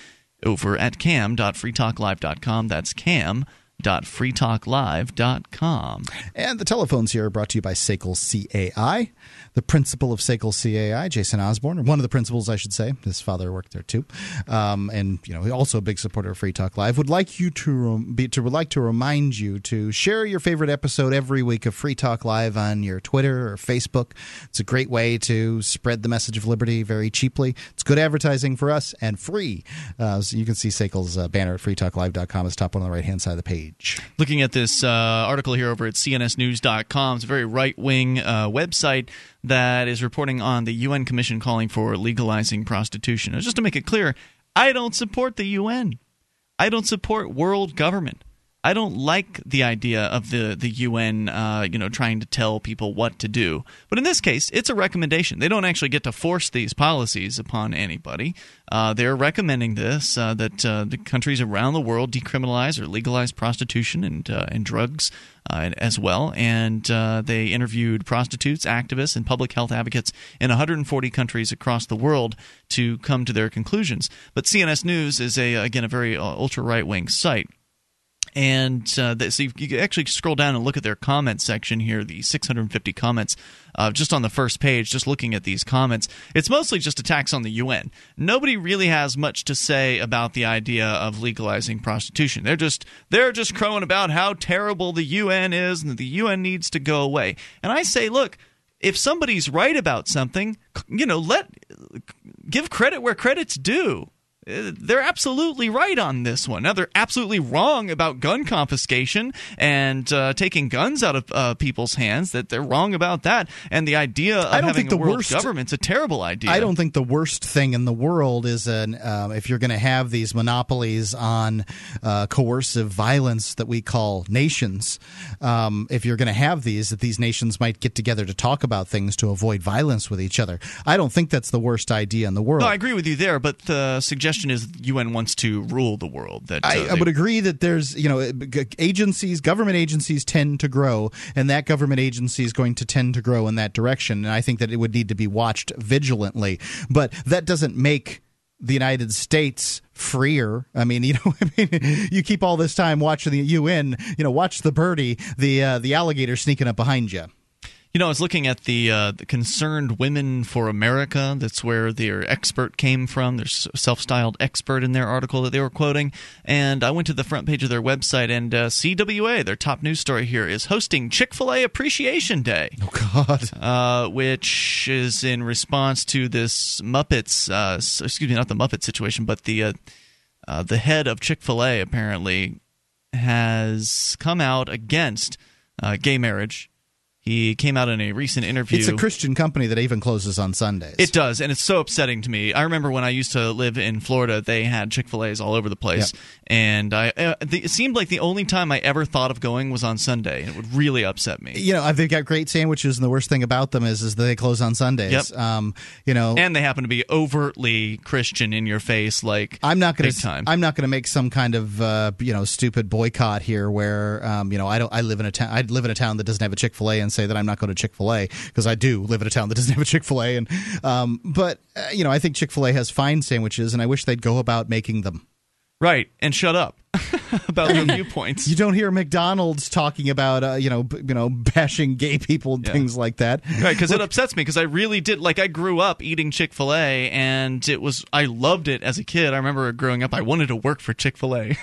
over at cam.freetalklive.com. That's cam.freetalklive.com. And the telephones here are brought to you by SACL CAI. The principal of SACL CAI, Jason Osborne, or one of the principals, I should say. His father worked there too, um, and you know, also a big supporter of Free Talk Live. Would like you to be to would like to remind you to share your favorite episode every week of Free Talk Live on your Twitter or Facebook. It's a great way to spread the message of liberty very cheaply. It's good advertising for us and free. Uh, so you can see SACL's uh, banner at freetalklive.com. It's top one on the right hand side of the page. Looking at this uh, article here over at cnsnews.com, it's a very right wing uh, website that is reporting on the UN Commission calling for legalizing prostitution. Just to make it clear, I don't support the UN. I don't support world government. I don't like the idea of the the UN, uh, you know, trying to tell people what to do. But in this case, it's a recommendation. They don't actually get to force these policies upon anybody. Uh, they're recommending this uh, that uh, the countries around the world decriminalize or legalize prostitution and uh, and drugs uh, as well. And they interviewed prostitutes, activists, and public health advocates in 140 countries across the world to come to their conclusions. But CNS News is a again a very ultra right wing site and uh, so you, you, actually scroll down and look at their comment section here the 650 comments uh, just on the first page just looking at these comments. It's mostly just attacks on the un nobody really has much to say about the idea of legalizing prostitution. They're just they're just crowing about how terrible the un is and the un needs to go away. And i say look if somebody's right about something you know let give credit where credit's due they're absolutely right on this one. Now they're absolutely wrong about gun confiscation and uh, taking guns out of uh, people's hands. That they're wrong about that. And the idea of I don't having think the worst, government's a terrible idea. I don't think the worst thing in the world is an uh, if you're going to have these monopolies on uh, coercive violence that we call nations. Um, if you're going to have these, that these nations might get together to talk about things to avoid violence with each other. I don't think that's the worst idea in the world. No, I agree with you there. But the suggestion is UN wants to rule the world. That uh, I, I would agree that there's you know agencies, government agencies tend to grow, and that government agency is going to tend to grow in that direction. And I think that it would need to be watched vigilantly. But that doesn't make the United States freer. I mean, (laughs) you know, I mean, you keep all this time watching the UN, you know, watch the birdie, the uh, the alligator sneaking up behind you. You know, I was looking at the, uh, the Concerned Women for America. That's where their expert came from. There's self styled expert in their article that they were quoting. And I went to the front page of their website, and uh, CWA, their top news story here, is hosting Chick fil A Appreciation Day. Oh, God. Uh, which is in response to this Muppets, uh, excuse me, not the Muppet situation, but the, uh, uh, the head of Chick fil A apparently has come out against gay marriage He came out in a recent interview. It's a Christian company that even closes on Sundays. It does, and it's so upsetting to me. I remember when I used to live in Florida, they had Chick Fil A's all over the place, Yep. and I uh, the, it seemed like the only time I ever thought of going was on Sunday, and it would really upset me. you know, they've got great sandwiches, and the worst thing about them is is that they close on Sundays. Yep. Um, you know, And they happen to be overtly Christian in your face, like I'm not going to. I'm not going to make some kind of uh, you know stupid boycott here, where um, you know I don't. I live in a town. I live in a town that doesn't have a Chick Fil A, and say that I'm not going to Chick Fil A because I do live in a town that doesn't have a Chick Fil A. And um, but uh, you know I think Chick Fil A has fine sandwiches, and I wish they'd go about making them. Right, and shut up (laughs) about viewpoints. You don't hear McDonald's talking about uh, you know b- you know bashing gay people and things like that. Right, because it upsets me because I really did like I grew up eating Chick Fil A and it was I loved it as a kid. I remember growing up I wanted to work for Chick Fil A.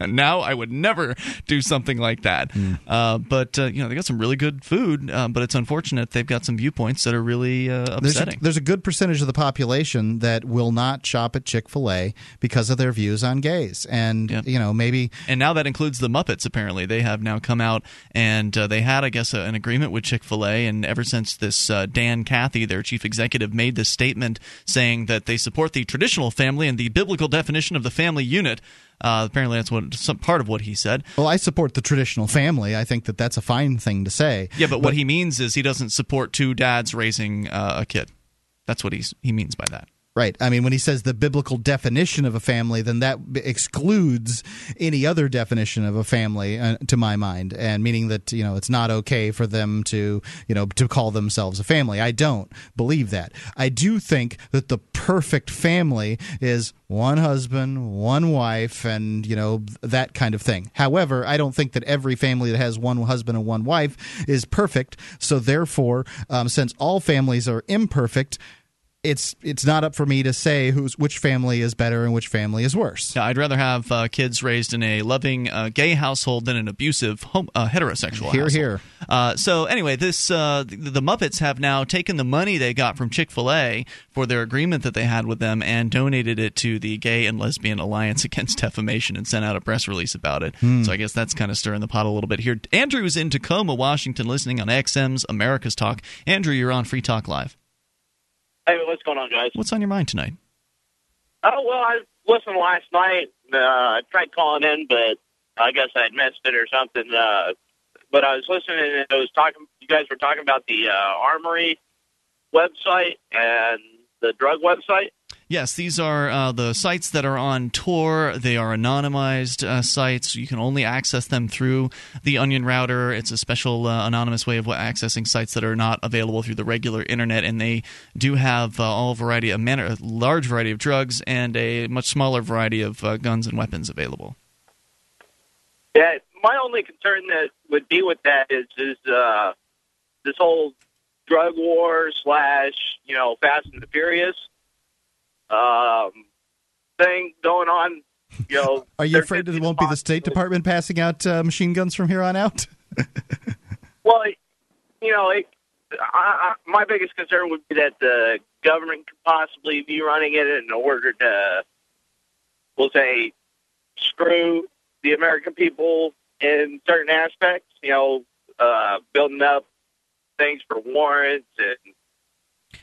(laughs) now I would never do something like that. Uh, but uh, you know they got some really good food, uh, but it's unfortunate they've got some viewpoints that are really uh, There's a, upsetting. there's a good percentage of the population that will not shop at Chick Fil A because of their views on gays, and you know maybe and now that includes the Muppets. Apparently, they have now come out and uh, they had, I guess, a, an agreement with Chick Fil A. And ever since this, uh, Dan Cathy, their chief executive, made this statement saying that they support the traditional family and the biblical definition of the family unit. Uh, apparently, that's what some part of what he said. Well, I support the traditional family. I think that that's a fine thing to say. Yeah, but, what he means is he doesn't support two dads raising uh, a kid. That's what he's he means by that. Right. I mean, when he says the biblical definition of a family, then that excludes any other definition of a family, uh, to my mind, and meaning that you know it's not okay for them to you know to call themselves a family. I don't believe that. I do think that the perfect family is one husband, one wife, and you know that kind of thing. However, I don't think that every family that has one husband and one wife is perfect. So therefore, um, since all families are imperfect it's it's not up for me to say who's which family is better and which family is worse. Yeah, I'd rather have uh, kids raised in a loving uh, gay household than an abusive home, uh, heterosexual Here, household. here. Uh, so anyway, this uh, the, the Muppets have now taken the money they got from Chick Fil A for their agreement that they had with them and donated it to the Gay and Lesbian Alliance (laughs) Against Defamation and sent out a press release about it. Hmm. So I guess that's kind of stirring the pot a little bit here. Andrew Andrew's in Tacoma, Washington, listening on XM's America's Talk. Andrew, you're on Free Talk Live. Hey, what's going on, guys? What's on your mind tonight? Oh well, I listened last night. Uh, I tried calling in, but I guess I had missed it or something. Uh, but I was listening, and I was talking. You guys were talking about the uh, Armory website and the drug website. Yes, these are uh, the sites that are on Tor. They are anonymized uh, sites. You can only access them through the Onion router. It's a special uh, anonymous way of accessing sites that are not available through the regular internet. And they do have uh, all variety, a, manner, a large variety of drugs and a much smaller variety of uh, guns and weapons available. Yeah, my only concern that would be with that is is uh, this whole drug war slash you know Fast and the Furious um, thing going on. You know, (laughs) Are you afraid that it won't be the State Department passing out uh, machine guns from here on out? (laughs) Well, it- you know, it, I, I, my biggest concern would be that the government could possibly be running it in order to, we'll say, screw the American people in certain aspects. You know, uh, building up things for warrants and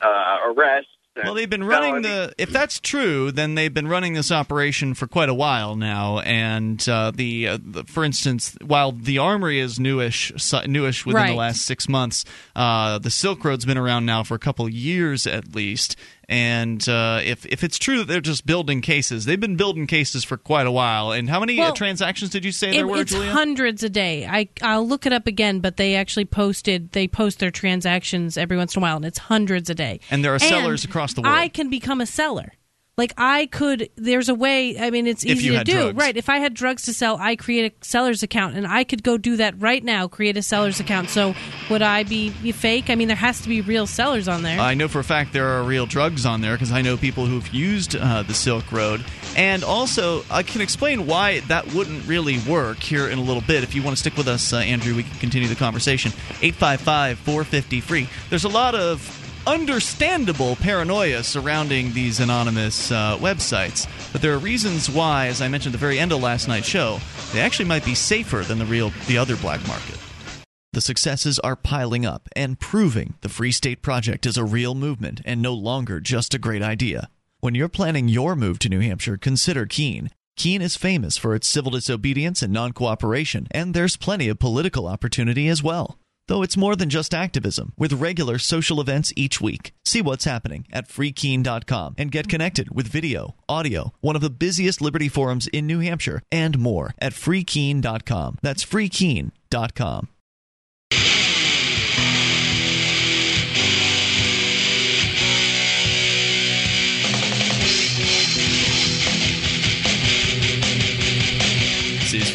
uh, arrests. And Well, they've been running felonies. the. If that's true, then they've been running this operation for quite a while now. And uh, the, uh, the, for instance, while the Armory is newish, si- newish within the last six months, uh, the Silk Road's been around now for a couple years at least. And uh, if if it's true that they're just building cases, they've been building cases for quite a while. And how many uh, Well, transactions did you say It- there were, it's Julia? hundreds a day. I I'll look it up again, but they actually posted they post their transactions every once in a while, and it's hundreds a day. And there are sellers across the world. I can become a seller. Like I could, there's a way. I mean, it's easy to do, drugs. right? If I had drugs to sell, I create a seller's account, and I could go do that right now. Create a seller's account. So would I be, be fake? I mean, there has to be real sellers on there. I know for a fact there are real drugs on there because I know people who've used uh, the Silk Road. And also, I can explain why that wouldn't really work here in a little bit. If you want to stick with us, uh, Andrew, we can continue the conversation. 855 450 free. There's a lot of understandable paranoia surrounding these anonymous uh, websites, but there are reasons why, as I mentioned at the very end of last night's show, they actually might be safer than the real, the other black market. The successes are piling up and proving the Free State Project is a real movement and no longer just a great idea. When you're planning your move to New Hampshire, consider Keene. Keene is famous for its civil disobedience and non cooperation, and there's plenty of political opportunity as well. Though it's more than just activism, with regular social events each week. See what's happening at freekeene.com and get connected with video, audio, one of the busiest Liberty forums in New Hampshire, and more at freekeene.com. That's freekeene.com.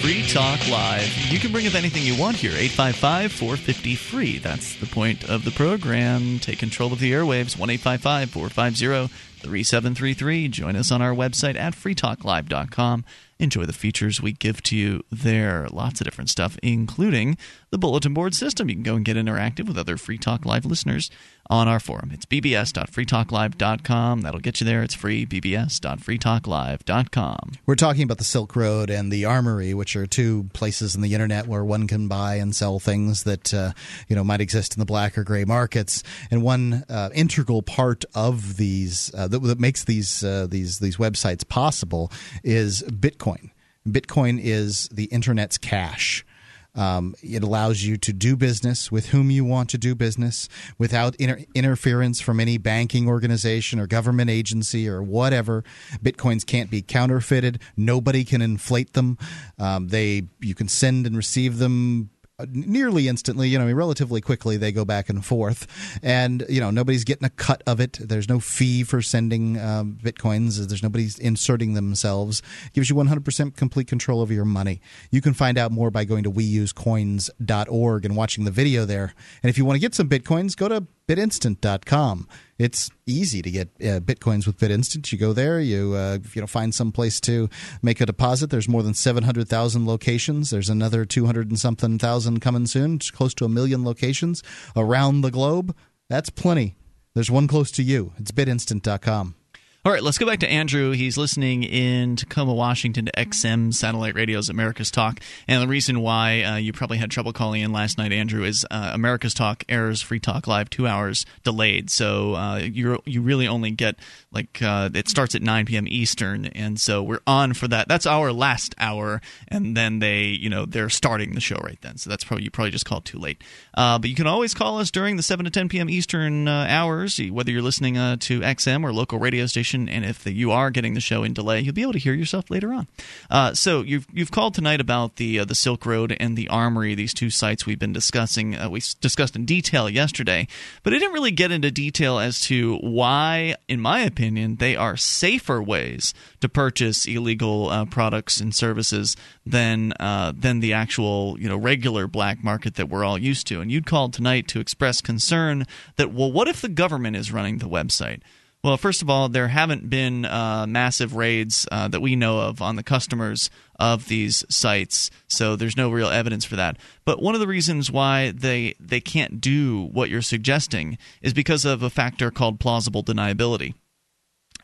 Free Talk Live. You can bring up anything you want here. 855 450 free. That's the point of the program. Take control of the airwaves. 1 450 3733. Join us on our website at freetalklive.com. Enjoy the features we give to you there. Lots of different stuff, including the bulletin board system. You can go and get interactive with other Free Talk Live listeners on our forum. It's bbs.freetalklive.com. That'll get you there. It's free, bbs.freetalklive.com. We're talking about the Silk Road and the Armory, which are two places in the internet where one can buy and sell things that uh, you know might exist in the black or gray markets. And one uh, integral part of these uh, that, that, makes these uh, these these websites possible is Bitcoin. Bitcoin is the internet's cash. Um, it allows you to do business with whom you want to do business without inter- interference from any banking organization or government agency or whatever. Bitcoins can't be counterfeited. Nobody can inflate them. Um, they you can send and receive them nearly instantly, you know, relatively quickly they go back and forth, and you know nobody's getting a cut of it. There's no fee for sending um, bitcoins. There's nobody inserting themselves. It gives you 100% complete control over your money. You can find out more by going to weusecoins.org and watching the video there. And if you want to get some bitcoins, go to bitinstant.com. It's easy to get uh, bitcoins with BitInstant. You go there, you uh, you know find some place to make a deposit. There's more than 700,000 locations. There's another 200 and something thousand coming soon. It's close to a million locations around the globe. That's plenty. There's one close to you. It's bitinstant.com. All right, let's go back to Andrew. He's listening in Tacoma, Washington to XM Satellite Radio's America's Talk. And the reason why uh, you probably had trouble calling in last night, Andrew, is uh, America's Talk airs Free Talk Live two hours delayed. So uh, you you really only get like uh, it starts at 9 p.m. Eastern, and so we're on for that. That's our last hour, and then they you know they're starting the show right then. So that's probably you probably just called too late. Uh, but you can always call us during the 7 to 10 p.m. Eastern uh, hours, whether you're listening to XM or local radio station and if the, you are getting the show in delay, you'll be able to hear yourself later on. Uh, so you've you've called tonight about the uh, the Silk Road and the Armory, these two sites we've been discussing. Uh, we discussed in detail yesterday, but I didn't really get into detail as to why, in my opinion, they are safer ways to purchase illegal uh, products and services than uh, than the actual you know regular black market that we're all used to. And you'd called tonight to express concern that well, what if the government is running the website? Well, first of all, there haven't been uh, massive raids uh, that we know of on the customers of these sites, so there's no real evidence for that. But one of the reasons why they they can't do what you're suggesting is because of a factor called plausible deniability.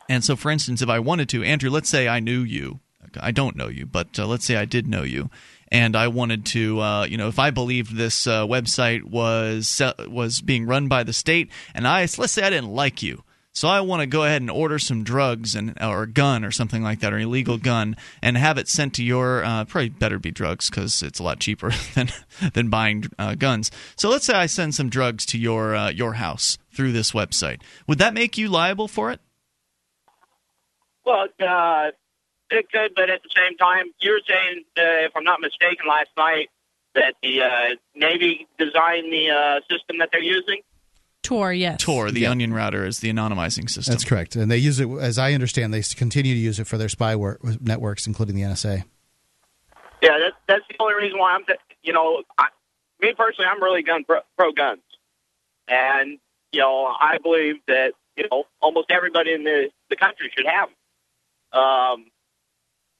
And so, for instance, if I wanted to, Andrew, let's say I knew you. I don't know you, but uh, let's say I did know you, and I wanted to, uh, you know, if I believed this uh, website was was being run by the state, and I let's say I didn't like you. So I want to go ahead and order some drugs and or a gun or something like that, or an illegal gun, and have it sent to your. Uh, probably better be drugs because it's a lot cheaper (laughs) than than buying uh, guns. So let's say I send some drugs to your uh, your house through this website. Would that make you liable for it? Well, uh, it could, but at the same time, you're saying, uh, if I'm not mistaken, last night that the uh, Navy designed the system that they're using. Tor, yes. Tor, the onion router, is the anonymizing system. That's correct, and they use it, as I understand, they continue to use it for their spy work, networks, including the NSA. Yeah, that, that's the only reason why I'm, you know, I, me personally, I'm really gun pro, pro guns, and you know, I believe that you know almost everybody in the the country should have them. Um,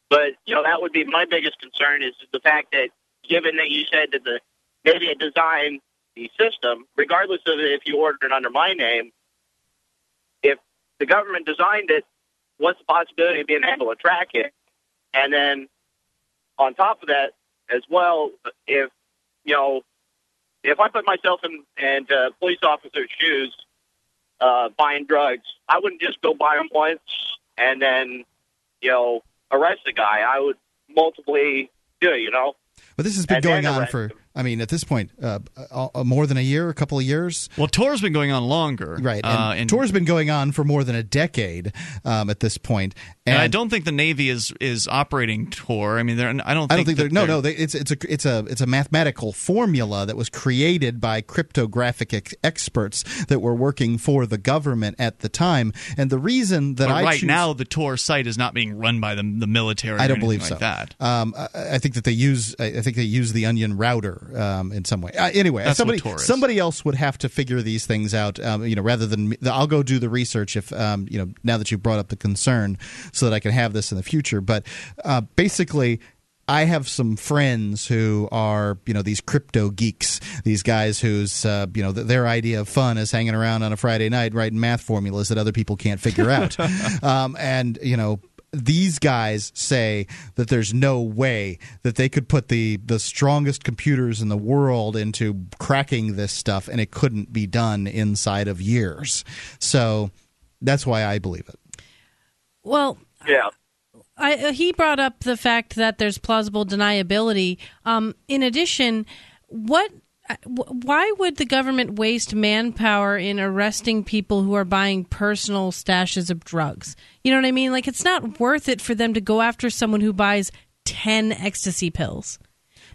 but you know, that would be my biggest concern is the fact that given that you said that the maybe a designed the system, regardless of if you ordered it under my name, if the government designed it, what's the possibility of being able to track it? And then on top of that, as well, if you know if I put myself in and uh, police officer's shoes, uh, buying drugs, I wouldn't just go buy them once and then, you know, arrest the guy. I would multiply do it. You know. But this has been And going on for, I mean, at this point, uh, uh, uh, more than a year, a couple of years. Well, Tor's been going on longer, Right. And, Uh, and Tor's been going on for more than a decade um, at this point. And, I don't think the Navy is is operating Tor. I mean, they're, I don't. Think I don't think they're, no, they're- no. They, it's it's a it's a it's a mathematical formula that was created by cryptographic ex- experts that were working for the government at the time. And the reason that right choose- now, the Tor site is not being run by the the military. I don't believe like so. That. Um, I, I think that they use. I think they use the Onion router um, in some way. Uh, anyway, That's somebody somebody else would have to figure these things out. Um, you know, rather than me, I'll go do the research if um, you know now that you brought up the concern, so that I can have this in the future. But uh, basically. I have some friends who are, you know, these crypto geeks. These guys whose, uh, you know, th- their idea of fun is hanging around on a Friday night writing math formulas that other people can't figure out. (laughs) um, and you know, these guys say that there's no way that they could put the the strongest computers in the world into cracking this stuff, and it couldn't be done inside of years. So that's why I believe it. Well, Yeah. I, uh, he brought up the fact that there's plausible deniability. Um, in addition, what? Wh- Why would the government waste manpower in arresting people who are buying personal stashes of drugs? You know what I mean? Like, it's not worth it for them to go after someone who buys 10 ecstasy pills.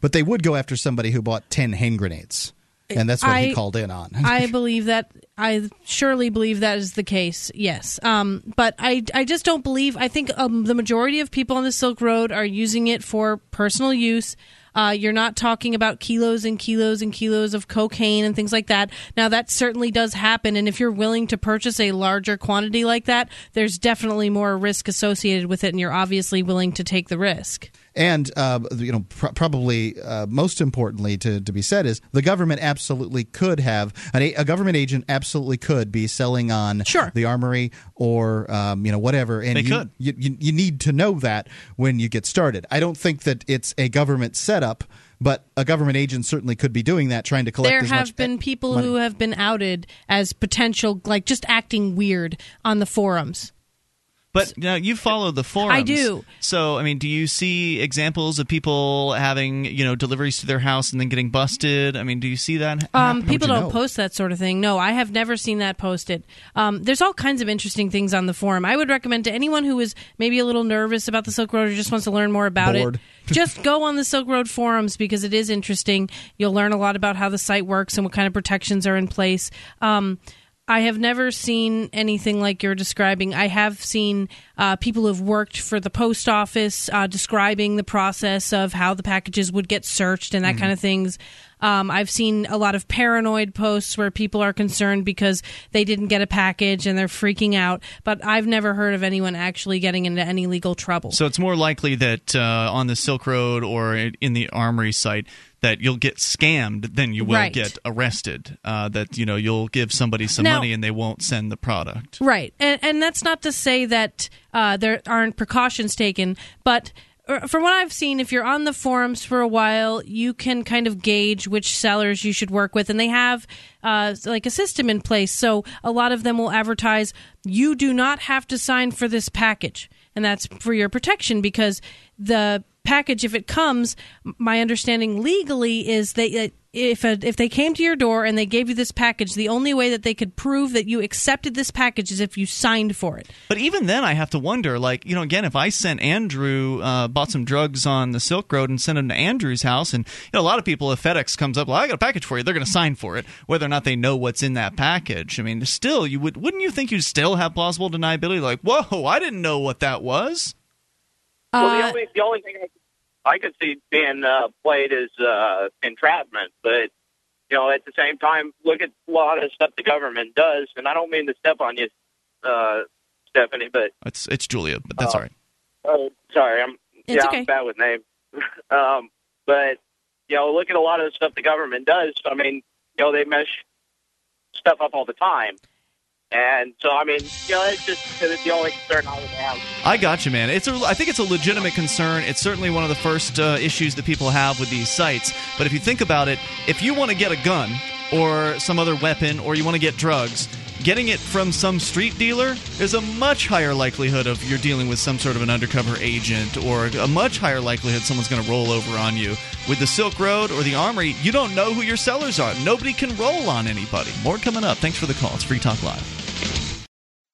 But they would go after somebody who bought ten hand grenades, and that's what he called in on. (laughs) I believe that. I surely believe that is the case. Yes, um, but I, I just don't believe. I think um, the majority of people on the Silk Road are using it for personal use. Uh, you're not talking about kilos and kilos and kilos of cocaine and things like that. Now, that certainly does happen, and if you're willing to purchase a larger quantity like that, there's definitely more risk associated with it, and you're obviously willing to take the risk. And uh, you know, pr- probably uh, most importantly to, to be said is the government absolutely could have an, a a government agent absolutely could be selling on the armory or um, you know whatever. And They you, could. You, you you need to know that when you get started. I don't think that it's a government setup, but a government agent certainly could be doing that, trying to collect. there have been people money. who have been outed as potential, like just acting weird on the forums. But now you follow the forums. I do. So, I mean, do you see examples of people having, you know, deliveries to their house and then getting busted? I mean, do you see that? Um, people don't post that sort of thing. No, I have never seen that posted. Um, there's all kinds of interesting things on the forum. I would recommend to anyone who is maybe a little nervous about the Silk Road or just wants to learn more about Bored. it, (laughs) just go on the Silk Road forums because it is interesting. You'll learn a lot about how the site works and what kind of protections are in place. Um, I have never seen anything like you're describing. I have seen uh, people who have worked for the post office uh, describing the process of how the packages would get searched and that Mm-hmm. kind of things. Um, I've seen a lot of paranoid posts where people are concerned because they didn't get a package and they're freaking out. But I've never heard of anyone actually getting into any legal trouble. So it's more likely that uh, on the Silk Road or in the Armory site that you'll get scammed than you will Right. get arrested. Uh, that you know you'll give somebody some Now- money and they won't send the product. Right, and, and that's not to say that uh, there aren't precautions taken, but uh, from what I've seen, if you're on the forums for a while, you can kind of gauge which sellers you should work with, and they have uh, like a system in place. So a lot of them will advertise, "You do not have to sign for this package," and that's for your protection because the package, if it comes, my understanding legally is that uh, if a, if they came to your door and they gave you this package, the only way that they could prove that you accepted this package is if you signed for it. But even then, I have to wonder, like, you know, again, if I sent Andrew, uh, bought some drugs on the Silk Road and sent him to Andrew's house, and, you know, a lot of people, if FedEx comes up, well, I got a package for you, they're going to sign for it, whether or not they know what's in that package. I mean, still, you would, wouldn't you think you'd still have plausible deniability? Like, whoa, I didn't know what that was. well, the Uh, only the only thing I could, I could see being uh, played is uh, entrapment, but you know, at the same time, look at a lot of stuff the government does, and I don't mean to step on you, uh, Stephanie, but It's, it's Julia, but that's Uh, all right. Oh, sorry, I'm It's yeah, okay. I'm bad with names. (laughs) um, but you know, look at a lot of the stuff the government does. I mean, you know, they mesh stuff up all the time. And so, I mean, you know, it's just it's the only concern I would have. I got you, man. It's a, I think it's a legitimate concern. It's certainly one of the first uh, issues that people have with these sites. But if you think about it, if you want to get a gun or some other weapon, or you want to get drugs, getting it from some street dealer is a much higher likelihood of you're dealing with some sort of an undercover agent, or a much higher likelihood someone's going to roll over on you. With the Silk Road or the Armory, you don't know who your sellers are. Nobody can roll on anybody. More coming up. Thanks for the call. It's Free Talk Live.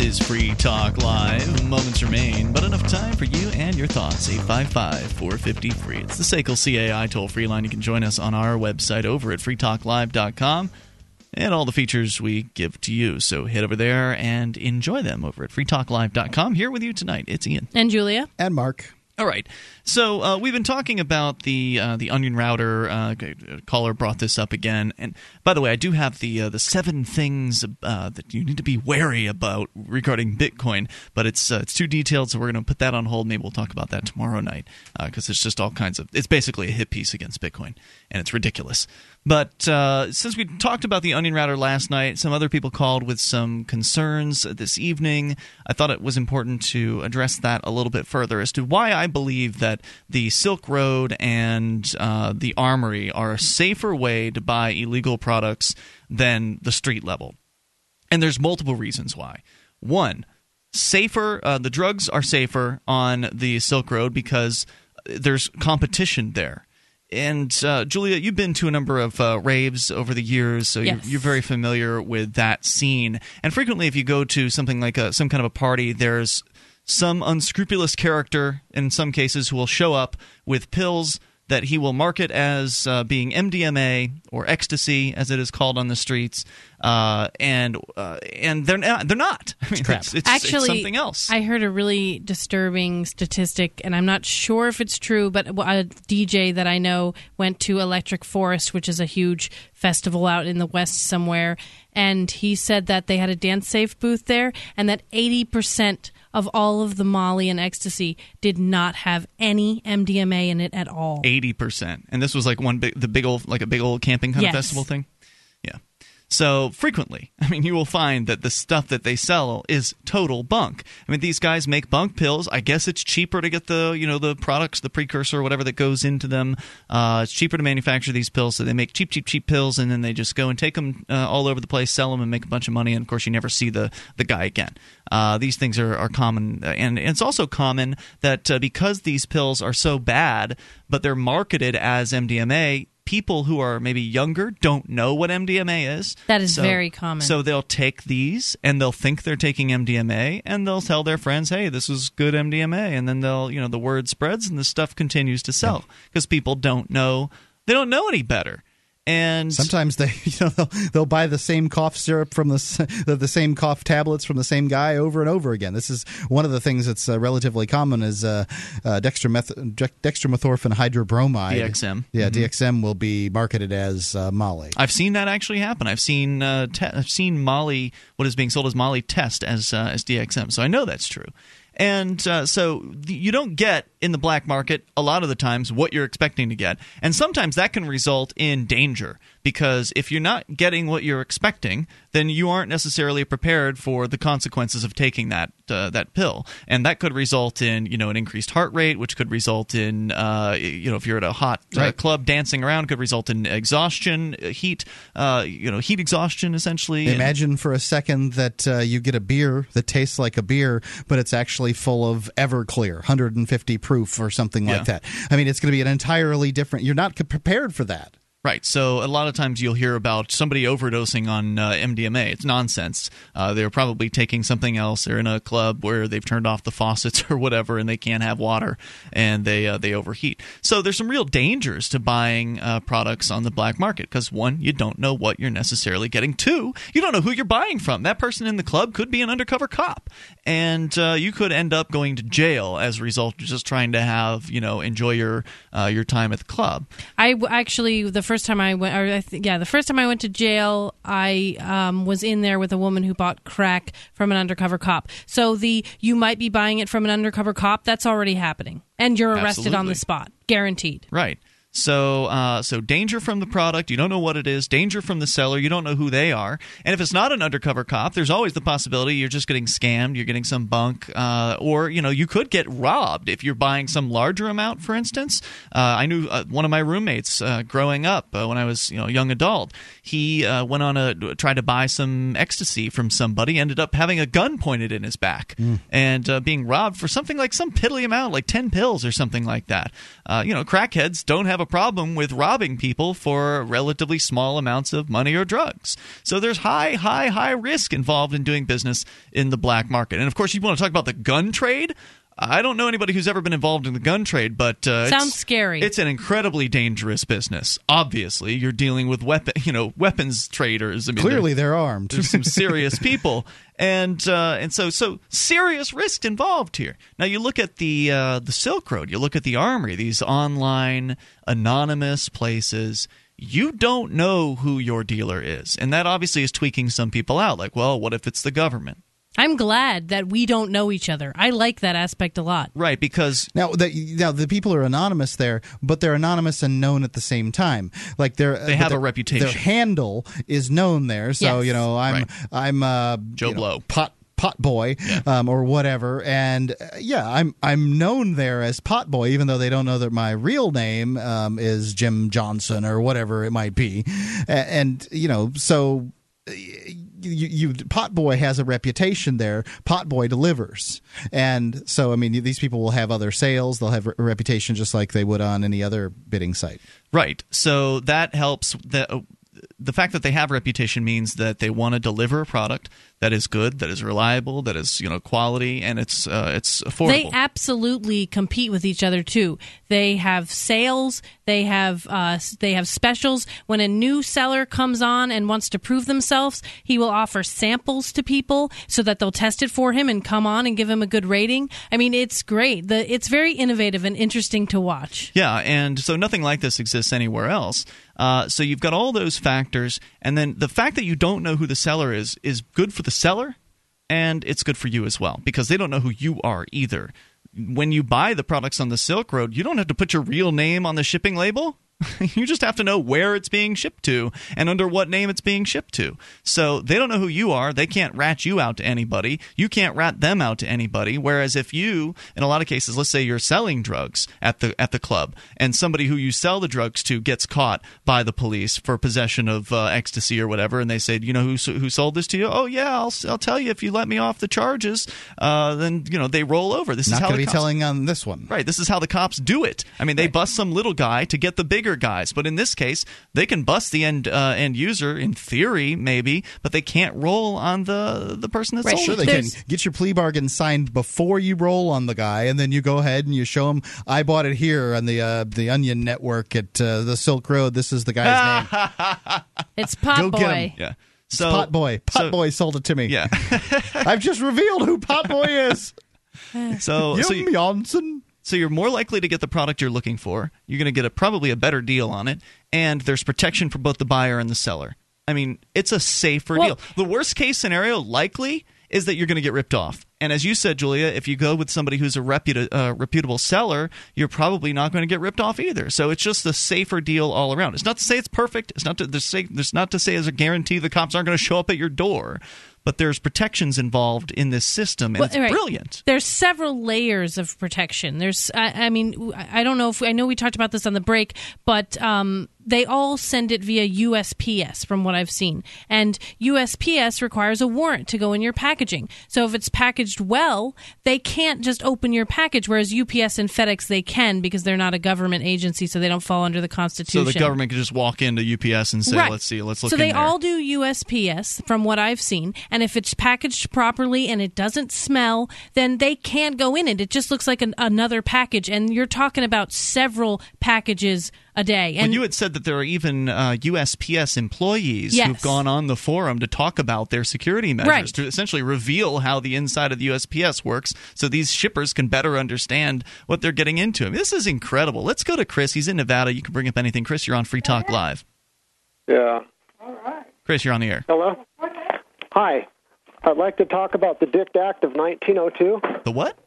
is Free Talk Live. Moments remain, but enough time for you and your thoughts. 855 450 free. It's the SACL CAI toll free line. You can join us on our website over at freetalklive.com and all the features we give to you. So head over there and enjoy them over at freetalklive.com. Here with you tonight, it's Ian. And Julia. And Mark. All right. So uh, we've been talking about the uh, the onion router. Uh, caller brought this up again. And by the way, I do have the uh, the seven things uh, that you need to be wary about regarding Bitcoin. But it's uh, it's too detailed, so we're going to put that on hold. Maybe we'll talk about that tomorrow night because it's just all kinds of. It's basically a hit piece against Bitcoin, and it's ridiculous. But since we talked about the onion router last night, some other people called with some concerns this evening. I thought it was important to address that a little bit further as to why I believe that the Silk Road and uh, the Armory are a safer way to buy illegal products than the street level. And there's multiple reasons why. One, safer, uh, the drugs are safer on the Silk Road because there's competition there and uh, Julia, you've been to a number of uh, raves over the years, so yes. you're, you're, very familiar with that scene. And frequently, if you go to something like a, some kind of a party, there's some unscrupulous character in some cases who will show up with pills that he will market as uh, being MDMA or ecstasy, as it is called on the streets, uh, and uh, and they're not. They're not. (laughs) I mean, it's, it's, Actually, it's something else. I heard a really disturbing statistic, and I'm not sure if it's true, but a DJ that I know went to Electric Forest, which is a huge festival out in the west somewhere, and he said that they had a DanceSafe booth there, and that 80 percent of all of the Molly and ecstasy did not have any MDMA in it at all. Eighty percent, and this was like one big, the big old, like a big old camping kind yes. of festival thing. So frequently, (laughs) I mean, you will find that the stuff that they sell is total bunk. I mean, these guys make bunk pills. I guess it's cheaper to get the you know the products, the precursor, whatever that goes into them. Uh, it's cheaper to manufacture these pills, so they make cheap, cheap, cheap pills, and then they just go and take them uh, all over the place, sell them, and make a bunch of money. And of course, you never see the the guy again. Uh, these things are, are common, and it's also common that uh, because these pills are so bad, but they're marketed as MDMA, people who are maybe younger don't know what MDMA is. That is So- very common. So they'll take these and they'll think they're taking MDMA and they'll tell their friends, "Hey, this is good MDMA." And then they'll, you know, the word spreads and the stuff continues to sell because people don't know they don't know any better. And Sometimes they, (laughs) you know, they'll, they'll buy the same cough syrup from the the, the same cough tablets from the same guy over and over again. This is one of the things that's uh, relatively common is uh, uh, dextrometh- dextromethorphan hydrobromide. DXM. Yeah, Mhm. DXM will be marketed as uh, Molly. I've seen that actually happen. I've seen uh, te- I've seen Molly what is being sold as Molly Test as uh, as DXM. So I know that's true. And uh, so you don't get in the black market a lot of the times what you're expecting to get, and sometimes that can result in danger because if you're not getting what you're expecting, then you aren't necessarily prepared for the consequences of taking that uh, that pill, and that could result in you know an increased heart rate, which could result in uh, you know if you're at a hot uh, Right. club dancing around, could result in exhaustion, uh, heat, uh, you know heat exhaustion essentially. and- Imagine for a second that uh, you get a beer that tastes like a beer, but it's actually full of Everclear, 150 proof or something Yeah. like that. I mean, it's going to be an entirely different. You're not prepared for that. Right. So a lot of times you'll hear about somebody overdosing on uh, MDMA. It's nonsense. Uh, they're probably taking something else. They're in a club where they've turned off the faucets (laughs) or whatever, and they can't have water, and they uh, they overheat. So there's some real dangers to buying uh, products on the black market because one, you don't know what you're necessarily getting. Two, you don't know who you're buying from. That person in the club could be an undercover cop, and uh, you could end up going to jail as a result of just trying to have you know enjoy your uh, your time at the club. I w- actually the first time I went, or I th- yeah, the first time I went to jail, I um, was in there with a woman who bought crack from an undercover cop. So the you might be buying it from an undercover cop. That's already happening, and you're arrested on the spot, guaranteed. Right. So, uh, so danger from the product. You don't know what it is. Danger from the seller. You don't know who they are. And if it's not an undercover cop, there's always the possibility you're just getting scammed. You're getting some bunk, uh, or you know, you could get robbed if you're buying some larger amount. For instance, uh, I knew uh, one of my roommates uh, growing up uh, when I was you know a young adult. He uh, went on a tried to buy some ecstasy from somebody. Ended up having a gun pointed in his back and uh, being robbed for something like some piddly amount, like ten pills or something like that. Uh, you know, crackheads don't have a problem with robbing people for relatively small amounts of money or drugs. So there's high, high, high risk involved in doing business in the black market. And of course, you want to talk about the gun trade. I don't know anybody who's ever been involved in the gun trade, but uh, Sounds it's, scary. It's an incredibly dangerous business. Obviously, you're dealing with weapon, (laughs) you know, weapons traders. I mean, Clearly, they're- they're armed. there's some serious (laughs) people, and uh, and so so serious risk involved here. Now you look at the uh, the Silk Road, you look at the Armory, these online anonymous places. You don't know who your dealer is, and that obviously is tweaking some people out. Like, well, what if it's the government? I'm glad that we don't know each other. I like that aspect a lot. Right, because now the now the people are anonymous there, but they're anonymous and known at the same time. Like they're They but have a their- reputation. Their handle is known there, so Yes. you know I'm Right. I'm uh, Joe you know, Blow. pot pot boy um, or whatever and uh, yeah i'm i'm known there as pot boy even though they don't know that my real name um, is jim johnson or whatever it might be A- and you know so you, you pot boy has a reputation there. Pot boy delivers. And so i mean these people will have other sales. They'll have a reputation just like they would on any other bidding site. Right. So that helps. The, uh, the fact that they have reputation means that they want to deliver a product that is good, that is reliable, that is you know quality, and it's uh, it's affordable. They absolutely compete with each other too. They have sales. They have uh, they have specials. When a new seller comes on and wants to prove themselves, he will offer samples to people so that they'll test it for him and come on and give him a good rating. I mean, it's great. The it's very innovative and interesting to watch. Yeah, and so nothing like this exists anywhere else. Uh, so you've got all those factors, and then the fact that you don't know who the seller is is good for the seller, and it's good for you as well because they don't know who you are either. When you buy the products on the Silk Road, you don't have to put your real name on the shipping label. (laughs) you just have to know where it's being shipped to and under what name it's being shipped to. So they don't know who you are. They can't rat you out to anybody. You can't rat them out to anybody. Whereas if you, in a lot of cases, let's say you're selling drugs at the at the club, and somebody who you sell the drugs to gets caught by the police for possession of uh, ecstasy or whatever, and they say, you know, who who sold this to you? Oh yeah, I'll I'll tell you if you let me off the charges. Uh, then you know they roll over. This not is how the be cops- telling on this one Right. This is how the cops do it. I mean, they bust some little guy to get the bigger guys. But in this case, they can bust the end uh, end user in theory, maybe, but they can't roll on the the person that sold Sure, it. they can get your plea bargain signed before you roll on the guy, and then you go ahead and you show him. I bought it here on the uh, the Onion Network at uh, the Silk Road. This is the guy's (laughs) name. It's Pot Go Boy. get him. Yeah. It's So Pot Boy, Pot so- Boy sold it to me. Yeah. (laughs) I've just revealed who Pot Boy is. (laughs) So Jim so you- Johnson. So you're more likely to get the product you're looking for. You're going to get a probably a better deal on it, and there's protection for both the buyer and the seller. I mean, it's a safer Well- deal. The worst case scenario likely is that you're going to get ripped off. And as you said, Julia, if you go with somebody who's a reputa- uh, reputable seller, you're probably not going to get ripped off either. So it's just a safer deal all around. It's not to say it's perfect. It's not to there's say, there's not to say as a guarantee the cops aren't going to show up at your door. But there's protections involved in this system, and Well, it's right. brilliant. There's several layers of protection. There's, I, I mean, I don't know if I know we talked about this on the break, but um, they all send it via USPS from what I've seen. And USPS requires a warrant to go in your packaging. So if it's packaged well, they can't just open your package, whereas UPS and FedEx, they can because they're not a government agency, so they don't fall under the Constitution. So the government could just walk into UPS and say, Right. "Let's see, let's look." So they all do USPS from what I've seen, and if it's packaged properly and it doesn't smell, then they can't go in it. It just looks like an, another package, and you're talking about several packages a day. But And you had said that there are even uh, USPS employees Yes. who've gone on the forum to talk about their security measures Right. to essentially reveal how the inside of the USPS works, so these shippers can better understand what they're getting into. I mean, this is incredible. Let's go to Chris. He's in Nevada. You can bring up anything. Chris, you're on Free Talk Live. Yeah. All right. Chris, you're on the air. Hello. Hi. I'd like to talk about the Dick Act of 1902. The what?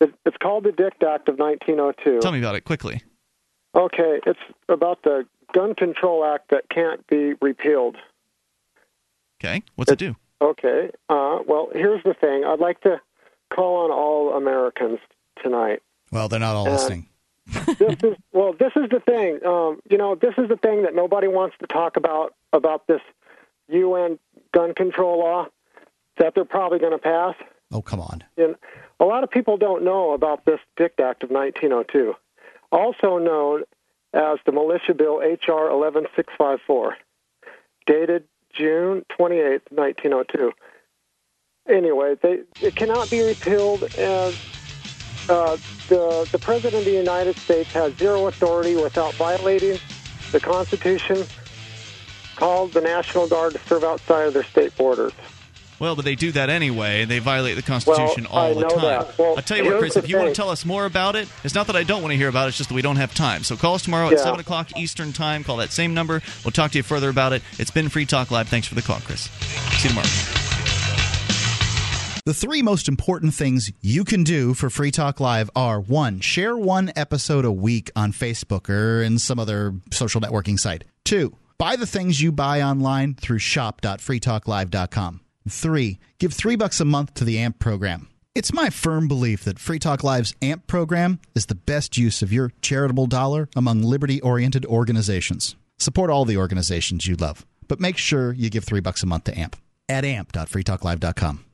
It's called the Dick Act of 1902. Tell me about it quickly. Okay, it's about the Gun Control Act that can't be repealed. Okay, what's it do? Okay. Uh, well, here's the thing. I'd like to call on all Americans tonight. Well, they're not all Uh, listening. this is well. This is the thing. Um, you know, this is the thing that nobody wants to talk about about this UN gun control law that they're probably going to pass. Oh, come on. And a lot of people don't know about this Dick Act of 1902, also known as the Militia Bill H.R. 11654, dated June 28, 1902. Anyway, they, it cannot be repealed, as uh, the, the President of the United States has zero authority without violating the Constitution, called the National Guard to serve outside of their state borders. Well, but they do that anyway. And they violate the Constitution Well, I all the time. Well, I'll tell you what, Chris, the if you want to tell us more about it, it's not that I don't want to hear about it, it's just that we don't have time. So call us tomorrow at 7 o'clock Eastern Time. Call that same number. We'll talk to you further about it. It's been Free Talk Live. Thanks for the call, Chris. See you tomorrow. The three most important things you can do for Free Talk Live are one, share one episode a week on Facebook or in some other social networking site. Two, buy the things you buy online through shop.freetalklive.com. Three, give three bucks a month to the AMP program. It's my firm belief that Free Talk Live's AMP program is the best use of your charitable dollar among liberty oriented organizations. Support all the organizations you love, but make sure you give three bucks a month to AMP at amp.freetalklive.com.